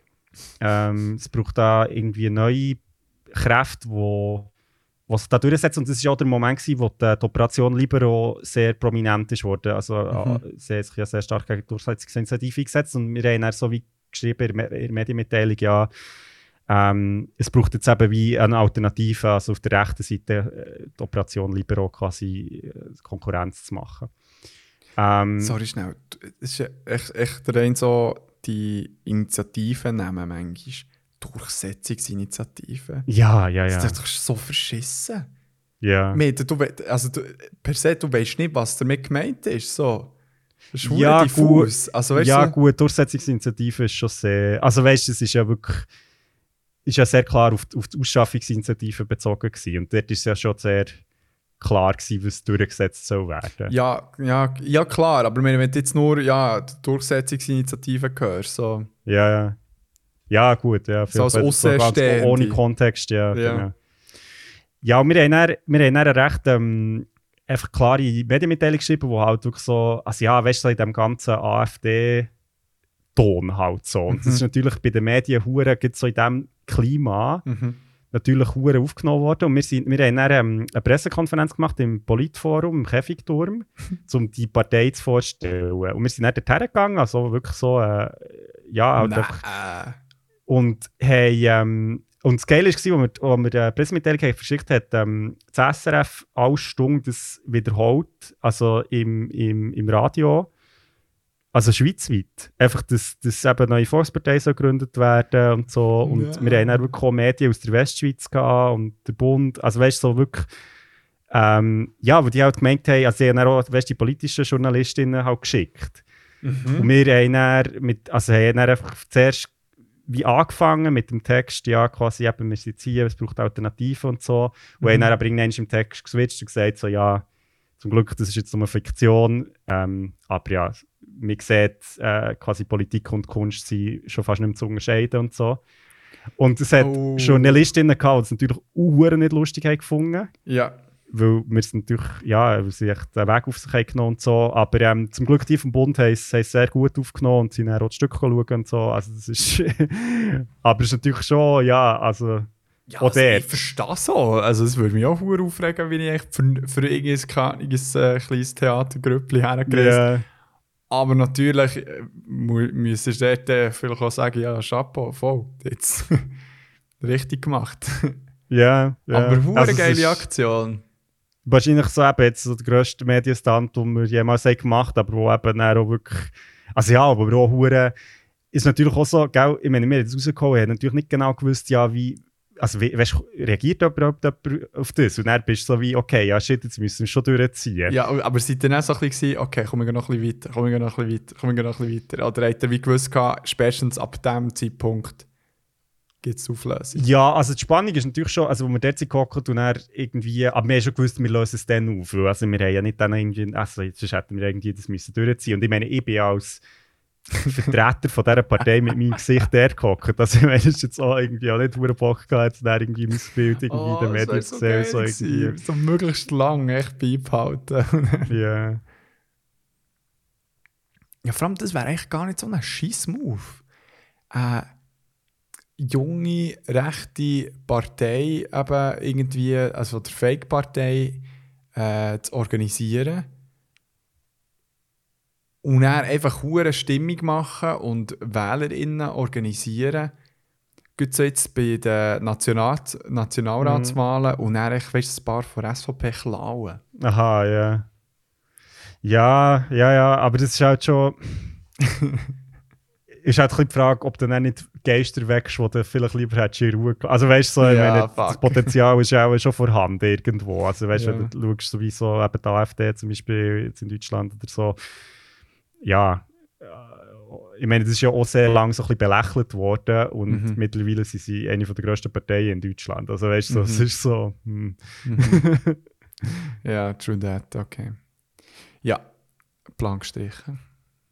S2: Ähm, es braucht da irgendwie neue Kräfte, die was da durchsetzt. Und das war auch der Moment, gewesen, wo die, die Operation Libero sehr prominent ist worden. Also
S1: Mhm.
S2: äh, sie hat sich ja sehr stark gegen die Durchsetzungsinitiative eingesetzt. Und wir haben dann so wie geschrieben in der Medienmitteilung, ja, ähm, es braucht jetzt eben wie eine Alternative, also auf der rechten Seite äh, die Operation Libero quasi äh, Konkurrenz zu machen. Ähm,
S1: Sorry, schnell. Es ist echt, echt rein so, die Initiativen nehmen manchmal Durchsetzungsinitiativen.
S2: Ja, ja,
S1: Das
S2: ja.
S1: ist doch so verschissen.
S2: ja.
S1: Mir, du, also du, per se, du weißt nicht, was damit gemeint ist. So. Das ist
S2: Ja,
S1: diffus. Also, weißt
S2: ja,
S1: du,
S2: gut, Durchsetzungsinitiative ist schon sehr. Also, weißt du, es ist ja wirklich. Ist ja sehr klar auf, die- auf die Ausschaffungsinitiative bezogen gewesen. Und dort ist es ja schon sehr klar gewesen, was durchgesetzt soll werden.
S1: ja, ja, ja, klar, aber wenn du jetzt nur ja, die Durchsetzungsinitiative hörst, so.
S2: Ja, ja. Ja, gut, ja.
S1: So als
S2: vielleicht so
S1: Aussenstehende.
S2: Ohne Kontext, ja.
S1: Ja.
S2: Genau. Ja, und wir haben dann, wir haben dann eine recht ähm, einfach klare Medienmitteilung geschrieben, wo halt wirklich so, also ja, weißt du, so in dem ganzen AfD-Ton halt so. Und das
S1: Mhm.
S2: ist natürlich bei den Medien hure gibt's so in diesem Klima
S1: Mhm.
S2: natürlich hure aufgenommen worden. Und wir, sind, wir haben dann ähm, eine Pressekonferenz gemacht im Politforum, im Käfigturm, (laughs) um die Partei zu vorstellen. Und wir sind dann dorthin gegangen, also wirklich so, äh, ja, halt einfach und hey, ähm, und das Geile war, als wir, als wir die Pressemitteilung haben verschickt hat, ähm, das SRF alle Stunden das wiederholt, also im, im, im Radio, also schweizweit. Einfach, dass, dass eben eine neue Volkspartei soll gegründet werden und so. Und
S1: Ja.
S2: wir haben dann wirklich auch Medien aus der Westschweiz gehabt und der Bund, also weißt du, so wirklich, ähm, ja, wo die halt gemeint haben, also sie haben dann auch, weißt, die politischen Journalistinnen halt geschickt.
S1: Mhm.
S2: Und wir haben dann, mit, also haben dann einfach zuerst wie angefangen mit dem Text, ja, quasi eben, wir sind jetzt hier, es braucht Alternativen und so. Und
S1: Mhm.
S2: haben dann aber irgendwann im Text geswitcht und gesagt, so, ja, zum Glück, das ist jetzt nur eine Fiktion, ähm, aber ja, man sieht, äh, quasi Politik und Kunst sind schon fast nicht mehr zu unterscheiden und so. Und es hat
S1: Oh.
S2: Journalistinnen gehabt, die es natürlich auch nicht lustig haben gefunden
S1: Ja.
S2: weil wir es natürlich, ja, weil sie echt den Weg auf sich haben genommen und so, aber ähm, zum Glück die vom Bund haben es, haben es sehr gut aufgenommen und sind dann auch die Stücke schauen und so, also das ist, (laughs) aber es ist natürlich schon, ja, also,
S1: Ja,
S2: Auch
S1: also ich verstehe so. Also es würde mich auch verdammt aufregen, wenn ich für, für irgendein kleines, äh, kleines Theatergrüppli hergereist
S2: ja,
S1: Aber natürlich äh, müsstest du dort äh, vielleicht auch sagen, ja, Chapeau, voll, jetzt (laughs) richtig gemacht.
S2: ja, ja.
S1: Aber eine
S2: Also es
S1: geile Aktion.
S2: Wahrscheinlich so eben jetzt so der grösste Medienstand, den wir jemals gemacht haben, aber wo eben auch wirklich, also ja, aber auch hure ist natürlich auch so, gell, ich meine, wir haben jetzt rausgekommen, haben natürlich nicht genau gewusst, ja, wie, also weißt, reagiert überhaupt jemand auf das? Und dann bist du so wie, okay, ja shit, jetzt müssen wir schon durchziehen.
S1: Ja, aber seid ihr dann auch so ein bisschen, okay, kommen wir noch ein bisschen weiter, kommen wir noch ein bisschen weiter, kommen wir noch ein bisschen weiter? Oder habt ihr wie gewusst, gehabt, spätestens ab diesem Zeitpunkt gibt es Auflösung?
S2: Ja, also die Spannung ist natürlich schon, also wo wir dort sind und dann irgendwie, aber wir haben schon gewusst, wir lösen es dann auf, weil also wir haben ja nicht dann irgendwie, also sonst hätten wir irgendwie das müssen durchziehen und ich meine, ich bin als Vertreter von dieser Partei mit meinem Gesicht der gehockt, also ich meine, es jetzt auch irgendwie auch nicht verdammt Bock gehabt, jetzt irgendwie mein Bild irgendwie
S1: Oh,
S2: in den Medien zu sehen, so irgendwie.
S1: so möglichst lang echt beibehalten. (laughs)
S2: Ja.
S1: Ja, vor allem, das wäre eigentlich gar nicht so ein Scheiß-Move. Eine junge, rechte Partei, eben irgendwie, also der Fake-Partei, äh, zu organisieren. Und dann einfach hure Stimmung machen und WählerInnen organisieren. Gut so jetzt bei den National Nationalratswahlen und dann echt, weißt, du, ein paar von SVP klauen.
S2: Aha, ja. Ja, ja, ja, aber das ist halt schon. (laughs) ist halt die Frage, ob du dann nicht Geister wächst, die du vielleicht lieber hättest in Ruhe. Also weißt du, so, ich
S1: Ja,
S2: meine, das. Potenzial ist ja auch schon vorhanden irgendwo. Also weißt du,
S1: Ja.
S2: wenn du schaust, sowieso eben die AfD zum Beispiel jetzt in Deutschland oder so. Ja. äh, Ich meine, das ist ja auch sehr lange so ein bisschen belächelt worden und
S1: Mhm.
S2: mittlerweile sind sie eine der grössten Parteien in Deutschland. Also weißt du, so, es
S1: Mhm.
S2: ist so. Hm.
S1: Ja, true that, okay. Ja, blank strichen.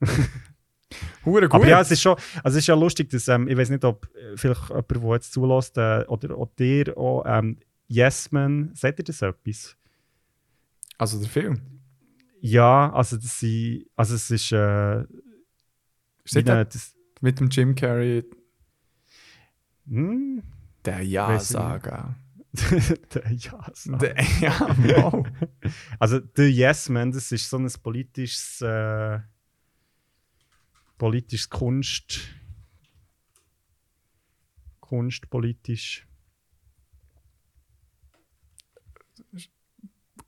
S1: (laughs) Hure gut.
S2: Aber ja, es ist schon, also es ist ja lustig, dass, ähm, ich weiß nicht, ob äh, vielleicht jemand, der jetzt zulässt, äh, oder ob dir auch ähm, Yes Man, sagt ihr das etwas?
S1: also der Film.
S2: Ja, also das sie, also es ist, äh,
S1: Ist
S2: eine- das,
S1: mit dem Jim Carrey
S2: hm?
S1: der Ja-Sager? (laughs)
S2: Der Man.
S1: Der- ja, wow. (laughs)
S2: Also, der Yes Man, das ist so ein politisches, äh, politisches Kunst. Kunstpolitisch.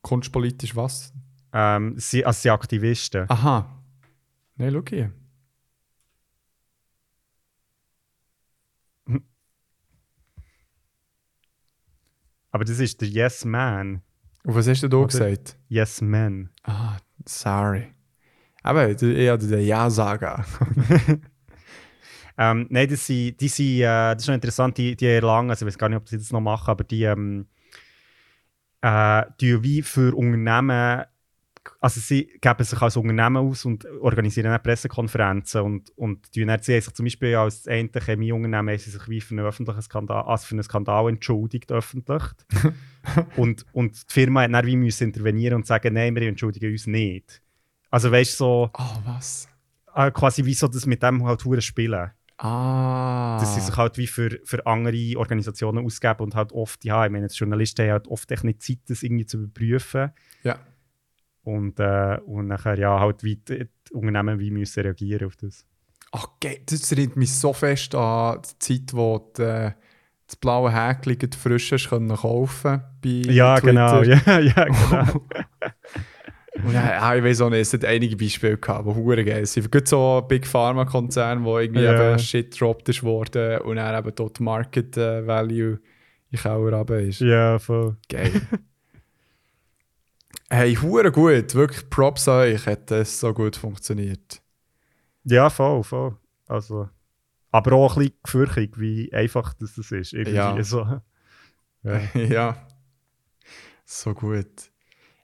S1: Kunstpolitisch was?
S2: Ähm, sie, also, sie Aktivisten.
S1: Aha. Nein, schau hier. (laughs)
S2: Aber das ist der Yes Man.
S1: Und was hast du da
S2: Oder-
S1: gesagt?
S2: Yes Man.
S1: Ah, sorry. Aber eher der Ja-Sager.
S2: Ähm, nein, das, sind, die sind, äh, das ist noch interessant, die, die erlangen, also ich weiß gar nicht, ob sie das noch machen, aber die ähm, äh, die wie für Unternehmen, also sie geben sich als Unternehmen aus und organisieren auch Pressekonferenzen und, und dann, sie haben sich zum Beispiel als eine Chemieunternehmen haben sie sich wie für einen öffentlichen Skandal, also für einen Skandal entschuldigt öffentlich (laughs) und, und die Firma hat dann wie müssen intervenieren und sagen, nein, wir entschuldigen uns nicht. Also weißt du, so,
S1: Ah, was?
S2: äh, quasi wie so das mit dem halt spielen
S1: Ah.
S2: dass sie sich halt wie für, für andere Organisationen ausgeben und halt oft, ja, ich meine, Journalisten haben halt oft echt nicht Zeit, das irgendwie zu überprüfen.
S1: Ja.
S2: Und, äh, und nachher, ja, halt wie die, die Unternehmen wie müssen reagieren auf das.
S1: Ach, ge- das erinnert mich so fest an die Zeit, wo du äh, das blaue Häkchen gerade frisch hast können kaufen bei
S2: Ja,
S1: Twitter.
S2: genau, (laughs) ja, ja, genau. (laughs)
S1: Und ja, ja, ich weiß auch nicht, es hat einige Beispiele gehabt, die hure geil sind. Gibt so Big Pharma Konzern, wo irgendwie
S2: Ja.
S1: eben Shit dropped ist worden und dann eben dort Market äh, Value in Kauer runter ist.
S2: ja, voll.
S1: Geil. (laughs) hey, hure gut, wirklich Props an euch, hat das so gut funktioniert.
S2: Ja, voll, voll. Also, aber auch ein bisschen gefürchtig, wie einfach das, das ist. Irgendwie
S1: Ja. (laughs)
S2: so. Ja. (laughs)
S1: ja. So gut.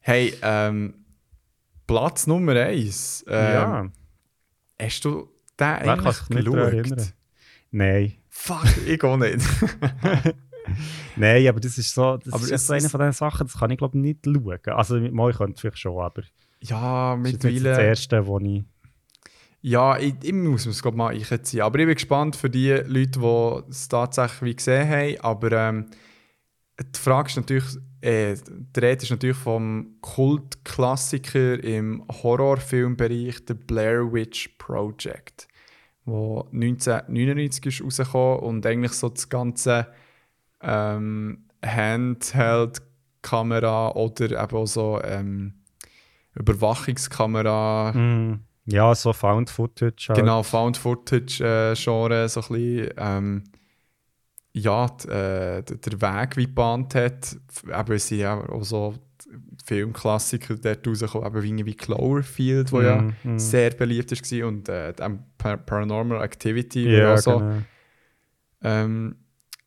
S1: Hey, ähm, Platz Nummer 1. Ähm,
S2: ja,
S1: Hast du den
S2: wer
S1: eigentlich geschaut?
S2: Nein.
S1: Fuck, ich auch nicht. (laughs) (laughs)
S2: Nein, aber das ist so, das
S1: Aber
S2: ist so eine von diesen Sachen, das kann ich glaube nicht schauen. Also, mal ich könnte vielleicht schon, aber
S1: ja,
S2: das ist das
S1: mittlerweile.
S2: Erste, wo ich...
S1: Ja, ich, ich muss es glaub, mal einziehen. Aber ich bin gespannt für die Leute, die es tatsächlich gesehen haben. Aber ähm, die Frage ist natürlich, äh, die Rede ist natürlich vom Kultklassiker im Horrorfilmbereich, The Blair Witch Project, wo 1999 ist rausgekommen und eigentlich so das ganze ähm, Handheld-Kamera oder eben auch so ähm, Überwachungskamera.
S2: Mm, ja, so Found Footage. Halt.
S1: Genau, Found Footage-Genre, so ein bisschen, ähm, ja, äh, der Weg wie gebahnt hat. Eben, es sind ja auch so Filmklassiker dort rausgekommen, eben wie Cloverfield, wo ja
S2: Mm, mm.
S1: sehr beliebt war und äh, Paranormal Activity,
S2: Ja,
S1: ja so,
S2: genau.
S1: ähm,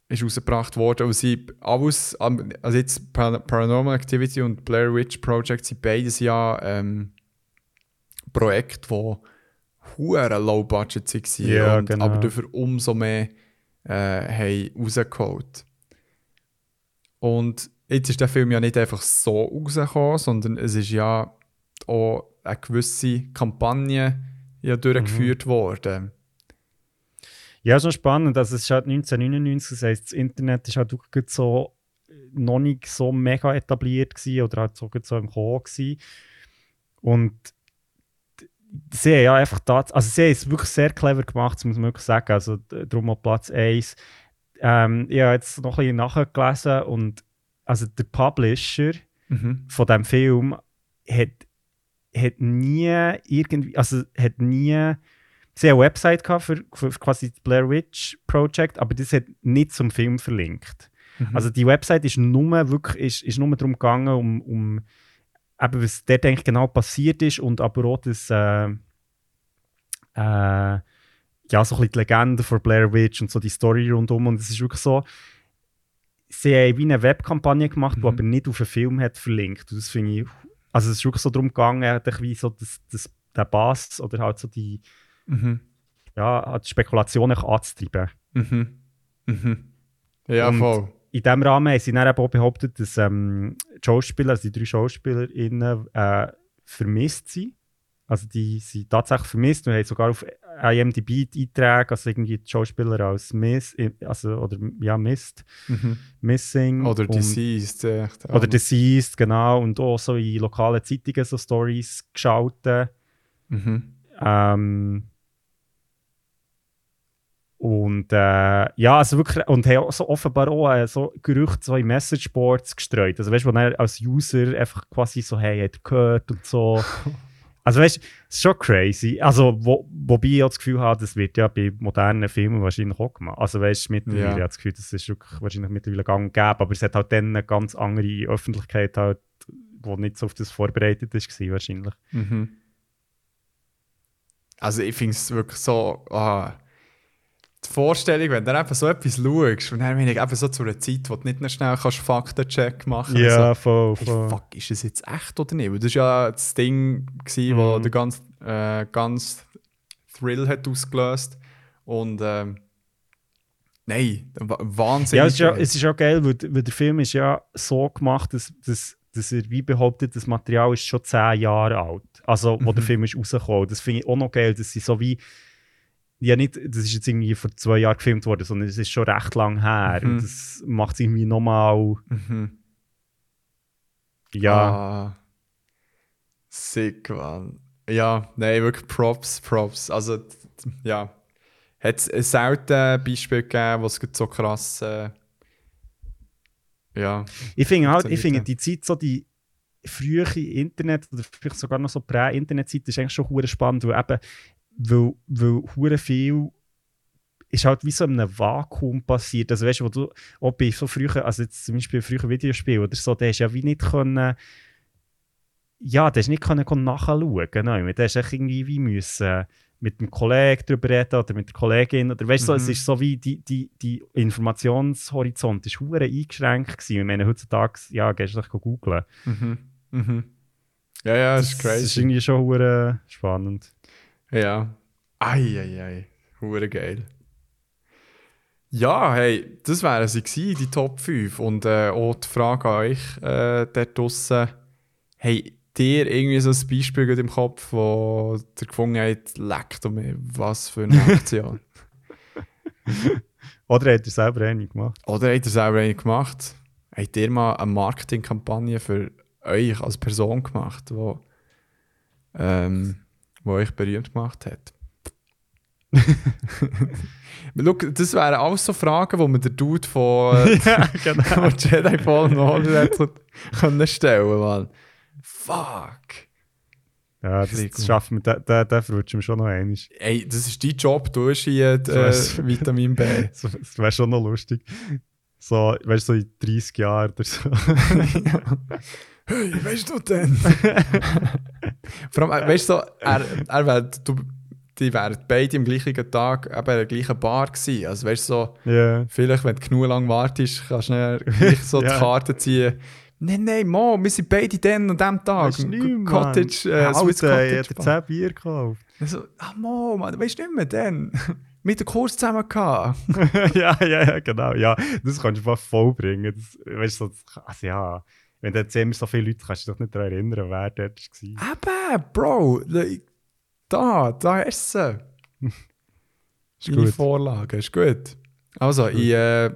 S1: ist rausgebracht worden. Und sie alles, also jetzt Par Paranormal Activity und Blair Witch Project sind beides ja ähm, Projekte, die hure low budget waren,
S2: Ja, genau.
S1: aber dafür umso mehr äh, haben rausgeholt. Und jetzt ist der Film ja nicht einfach so rausgekommen, sondern es ist ja auch eine gewisse Kampagne ja durchgeführt
S2: Mhm.
S1: worden.
S2: Ja, schon spannend. Also, es ist halt 1999, das heisst, das Internet ist halt auch so noch nicht so mega etabliert gewesen oder halt so, so im Kommen gewesen. Und sie haben ja einfach da, also sie haben es wirklich sehr clever gemacht, das muss man wirklich sagen. Also darum auch Platz 1. Ähm, ich habe jetzt noch ein bisschen nachgelesen und also der Publisher
S1: Mhm.
S2: von diesem Film hat, hat nie irgendwie, also hat nie, sie eine Website gehabt für, für quasi das Blair Witch Project, aber das hat nicht zum Film verlinkt.
S1: Mhm.
S2: Also die Website ist nur wirklich, ist, ist nur darum gegangen, um, um eben, was dort eigentlich genau passiert ist und aber auch das, äh, äh, ja, so ein bisschen die Legende von Blair Witch und so die Story rundum und es ist wirklich so, sie haben wie eine Webkampagne gemacht, die
S1: Mhm.
S2: aber nicht auf einen Film hat verlinkt. Und das finde ich, also es ist wirklich so darum gegangen, wie so das, das, der Bass oder halt so die,
S1: Mhm.
S2: ja, die Spekulationen anzutreiben.
S1: Mhm. Mhm. Ja,
S2: Und-
S1: voll.
S2: in diesem Rahmen haben sie dann auch behauptet, dass ähm, die Schauspieler, also die drei SchauspielerInnen, äh, vermisst sind. Also die sind tatsächlich vermisst und haben sogar auf IMDb-Einträge, also irgendwie die Schauspieler als Miss, also, oder ja, Mist,
S1: Mhm.
S2: Missing.
S1: Oder
S2: und-
S1: Deceased. Echt,
S2: Oder Deceased, genau. Und auch so in lokalen Zeitungen so Stories geschaltet.
S1: Mhm.
S2: Ähm, und äh, ja, also wirklich, und haben so offenbar auch äh, so Gerüchte so in Messageboards gestreut. Also weißt du, wo dann als User einfach quasi so, hey, hat er gehört und so. (laughs) Also weißt du, es ist schon crazy. Also, wo, wobei ich auch das Gefühl habe, das wird ja bei modernen Filmen wahrscheinlich auch gemacht. Also weißt du, mittlerweile,
S1: Ja.
S2: ich habe das Gefühl, das ist wirklich wahrscheinlich mittlerweile gang und gäbe, aber es hat halt dann eine ganz andere Öffentlichkeit halt, die nicht so auf das vorbereitet ist, wahrscheinlich.
S1: Mhm. Also ich finde es wirklich so, ah, die Vorstellung, wenn du eben so etwas schaust und dann bin ich eben so zu einer Zeit, wo du nicht noch schnell kannst Faktencheck machen kannst.
S2: Ja, voll,
S1: Hey,
S2: voll.
S1: fuck, ist das jetzt echt oder nicht? Weil das war ja das Ding, gewesen, wo
S2: Mhm.
S1: der ganz, äh, ganz Thrill hat ausgelöst. Und ähm, nein, wa- Wahnsinn.
S2: Ja, es ist ja, es ist ja geil, weil, weil der Film ist ja so gemacht, dass, dass, dass er wie behauptet, das Material ist schon 10 Jahre alt. Also, wo der
S1: Mhm.
S2: Film ist rausgekommen. Das finde ich auch noch geil, dass sie so wie. Ja, nicht, das ist jetzt irgendwie vor zwei Jahren gefilmt worden, sondern es ist schon recht lang her.
S1: Mhm.
S2: Und das macht es irgendwie nochmal.
S1: Mhm.
S2: Ja,
S1: Ah, sick, man. Ja, nein, wirklich Props, Props. Also, ja. Hat es selten Beispiele gegeben, wo es so krass. Äh, ja.
S2: ich finde halt, ich finde die Zeit, so die frühe Internet, oder vielleicht sogar noch so Prä-Internet-Zeit, ist eigentlich schon spannend, weil eben, weil, weil hure viel ist halt wie so in einem Vakuum passiert. Also weißt du, wo du auch bei so früher, also jetzt zum Beispiel früher Videospiel oder so, der hast ja wie nicht können, ja, der hast nicht können können nachschauen, genau. Der echt irgendwie wie müssen mit dem Kollegen darüber reden oder mit der Kollegin oder weißt du, so, es
S1: Mhm.
S2: ist so wie die, die, die Informationshorizont ist hure eingeschränkt gewesen. Ich meine, heutzutage, ja, gehst du googeln.
S1: Mhm. Mhm. Ja, ja, das ist
S2: Das ist
S1: crazy.
S2: irgendwie schon hure spannend.
S1: Ja. Eieiei. Ei, ei. Hure geil. Ja, hey, das wären sie gewesen, die Top 5. Und äh, auch die Frage an euch äh, dort draussen. Hey, dir irgendwie so ein Beispiel im Kopf, wo ihr gefunden habt, leckt um was für eine Aktion. (laughs) (laughs)
S2: Oder hat er selber eine gemacht?
S1: Oder habt ihr selber eine gemacht? Habt ihr mal eine Marketingkampagne für euch als Person gemacht, wo, ähm, wo euch berühmt gemacht hat? (laughs) Schau, das wären alles so Fragen, die man der Dude von (laughs)
S2: ja, genau. (laughs)
S1: von Jedi Fallen Order können stellen Mann. Fuck.
S2: Ja, das, das schaffen wir, da, da verrutschen wir schon noch einmal.
S1: Ey, das ist dein Job, du hast hier äh,
S2: weiß.
S1: Vitamin B.
S2: Das, wäre schon noch lustig. So, weißt du, so in 30 Jahren oder so.
S1: Hey, weißt du denn? Vor allem, äh, weißt du, so, er, er wär, du, die wären beide am gleichen Tag eben in der gleichen Bar gewesen. Also weißt du, so,
S2: Ja.
S1: vielleicht, wenn du genug lang wartest, kannst du (laughs) gleich so
S2: Ja.
S1: die Karte ziehen. Nein, nein, Mo, wir sind beide dann an diesem Tag.
S2: Weisst du nicht?
S1: Cottage, äh, Swiss
S2: Alter, ich
S1: Cottage.
S2: hätte
S1: Bar.
S2: 10 Bier gekauft.
S1: Also, ah, Mo, Mann, weißt du nicht mehr, dann? (laughs) Mit dem Kurs zusammen (laughs) gehabt.
S2: ja, ja, ja, genau. Ja, das kannst du einfach vollbringen. Das, weißt du, das, also ja, wenn du jetzt immer so viele Leute kannst du dich nicht daran erinnern, wer dort war.
S1: Eben, Bro, da, da ist sie. (laughs)
S2: Ist
S1: Deine
S2: gut.
S1: Vorlage, ist gut. Also, in, äh,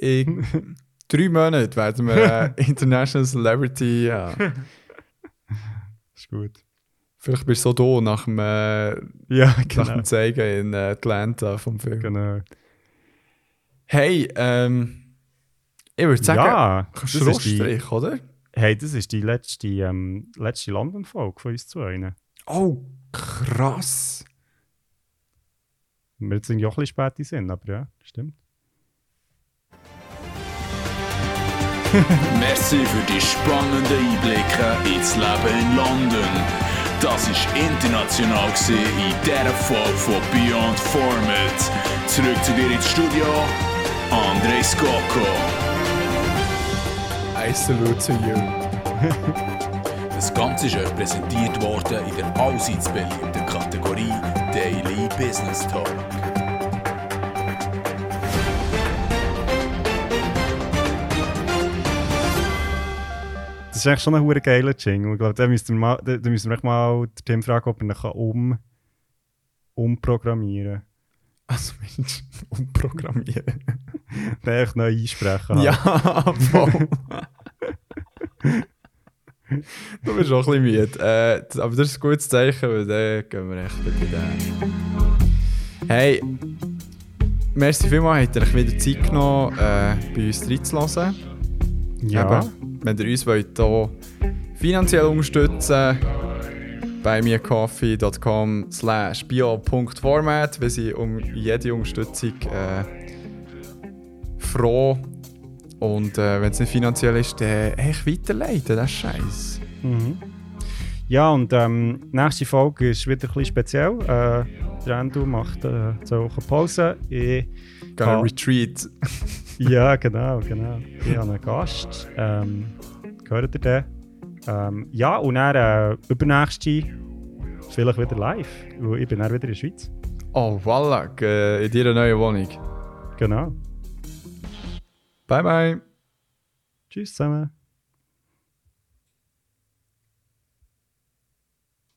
S1: in (laughs) drei Monaten werden wir äh, International Celebrity. Ja. (laughs)
S2: Ist gut.
S1: Vielleicht bist du so da nach dem, äh,
S2: Ja,
S1: nach
S2: genau.
S1: dem Zeigen in äh, Atlanta vom Film.
S2: genau.
S1: Hey, ähm, ich würde sagen,
S2: ja, das ist die,
S1: Schlussstrich, oder?
S2: hey, das ist die letzte, ähm, letzte London-Folge von uns zwei.
S1: Oh, krass.
S2: Wir jetzt irgendwie auch ein bisschen spät sind, aber ja, stimmt. (laughs)
S3: Merci für die spannenden Einblicke ins Leben in London. Das war international in dieser Folge von Beyond Format. Zurück zu dir ins Studio, André Skoko.
S1: I salute to you. (laughs)
S3: Das Ganze ist euch präsentiert worden in der allseits beliebten Kategorie Daily Business Talk.
S2: Das ist eigentlich schon ein hure geiler Jingle. Ich glaube, da müssen wir, mal, da, da müssen wir echt mal den Tim fragen, ob er ihn kann um, umprogrammieren.
S1: Also Mensch, (laughs) umprogrammieren. (laughs)
S2: Nein, ich neu einsprechen. halt.
S1: Ja, voll. (laughs) du bist auch ein bisschen müde. Äh, aber das ist ein gutes Zeichen, weil dann gehen wir echt bei den. Hey, merci vielmals, habt ihr euch wieder Zeit genommen, äh, bei uns reinzuhören.
S2: Ja.
S1: Eben, wenn ihr uns wollt, hier finanziell unterstützen bei mircoffee.com slash bio.format. Wir sind um jede Unterstützung äh, froh. Und äh, wenn es nicht finanziell ist, dann echt weiterleiten, das ist scheiße.
S2: Mhm. Ja, und ähm, nächste Folge ist wieder ein bisschen speziell. Äh, der Endo macht äh, so eine Pause. Ich,
S1: Gonna
S2: Ah.
S1: retreat.
S2: ja, genau, genau. Ich habe einen Gast. Ähm, gehört ihr den? Ähm, ja, und dann äh, übernächste vielleicht wieder live, weil ich bin dann wieder in der Schweiz.
S1: Oh, voilà, in deiner neuen Wohnung.
S2: Genau.
S1: Bye, bye.
S2: Tschüss zusammen.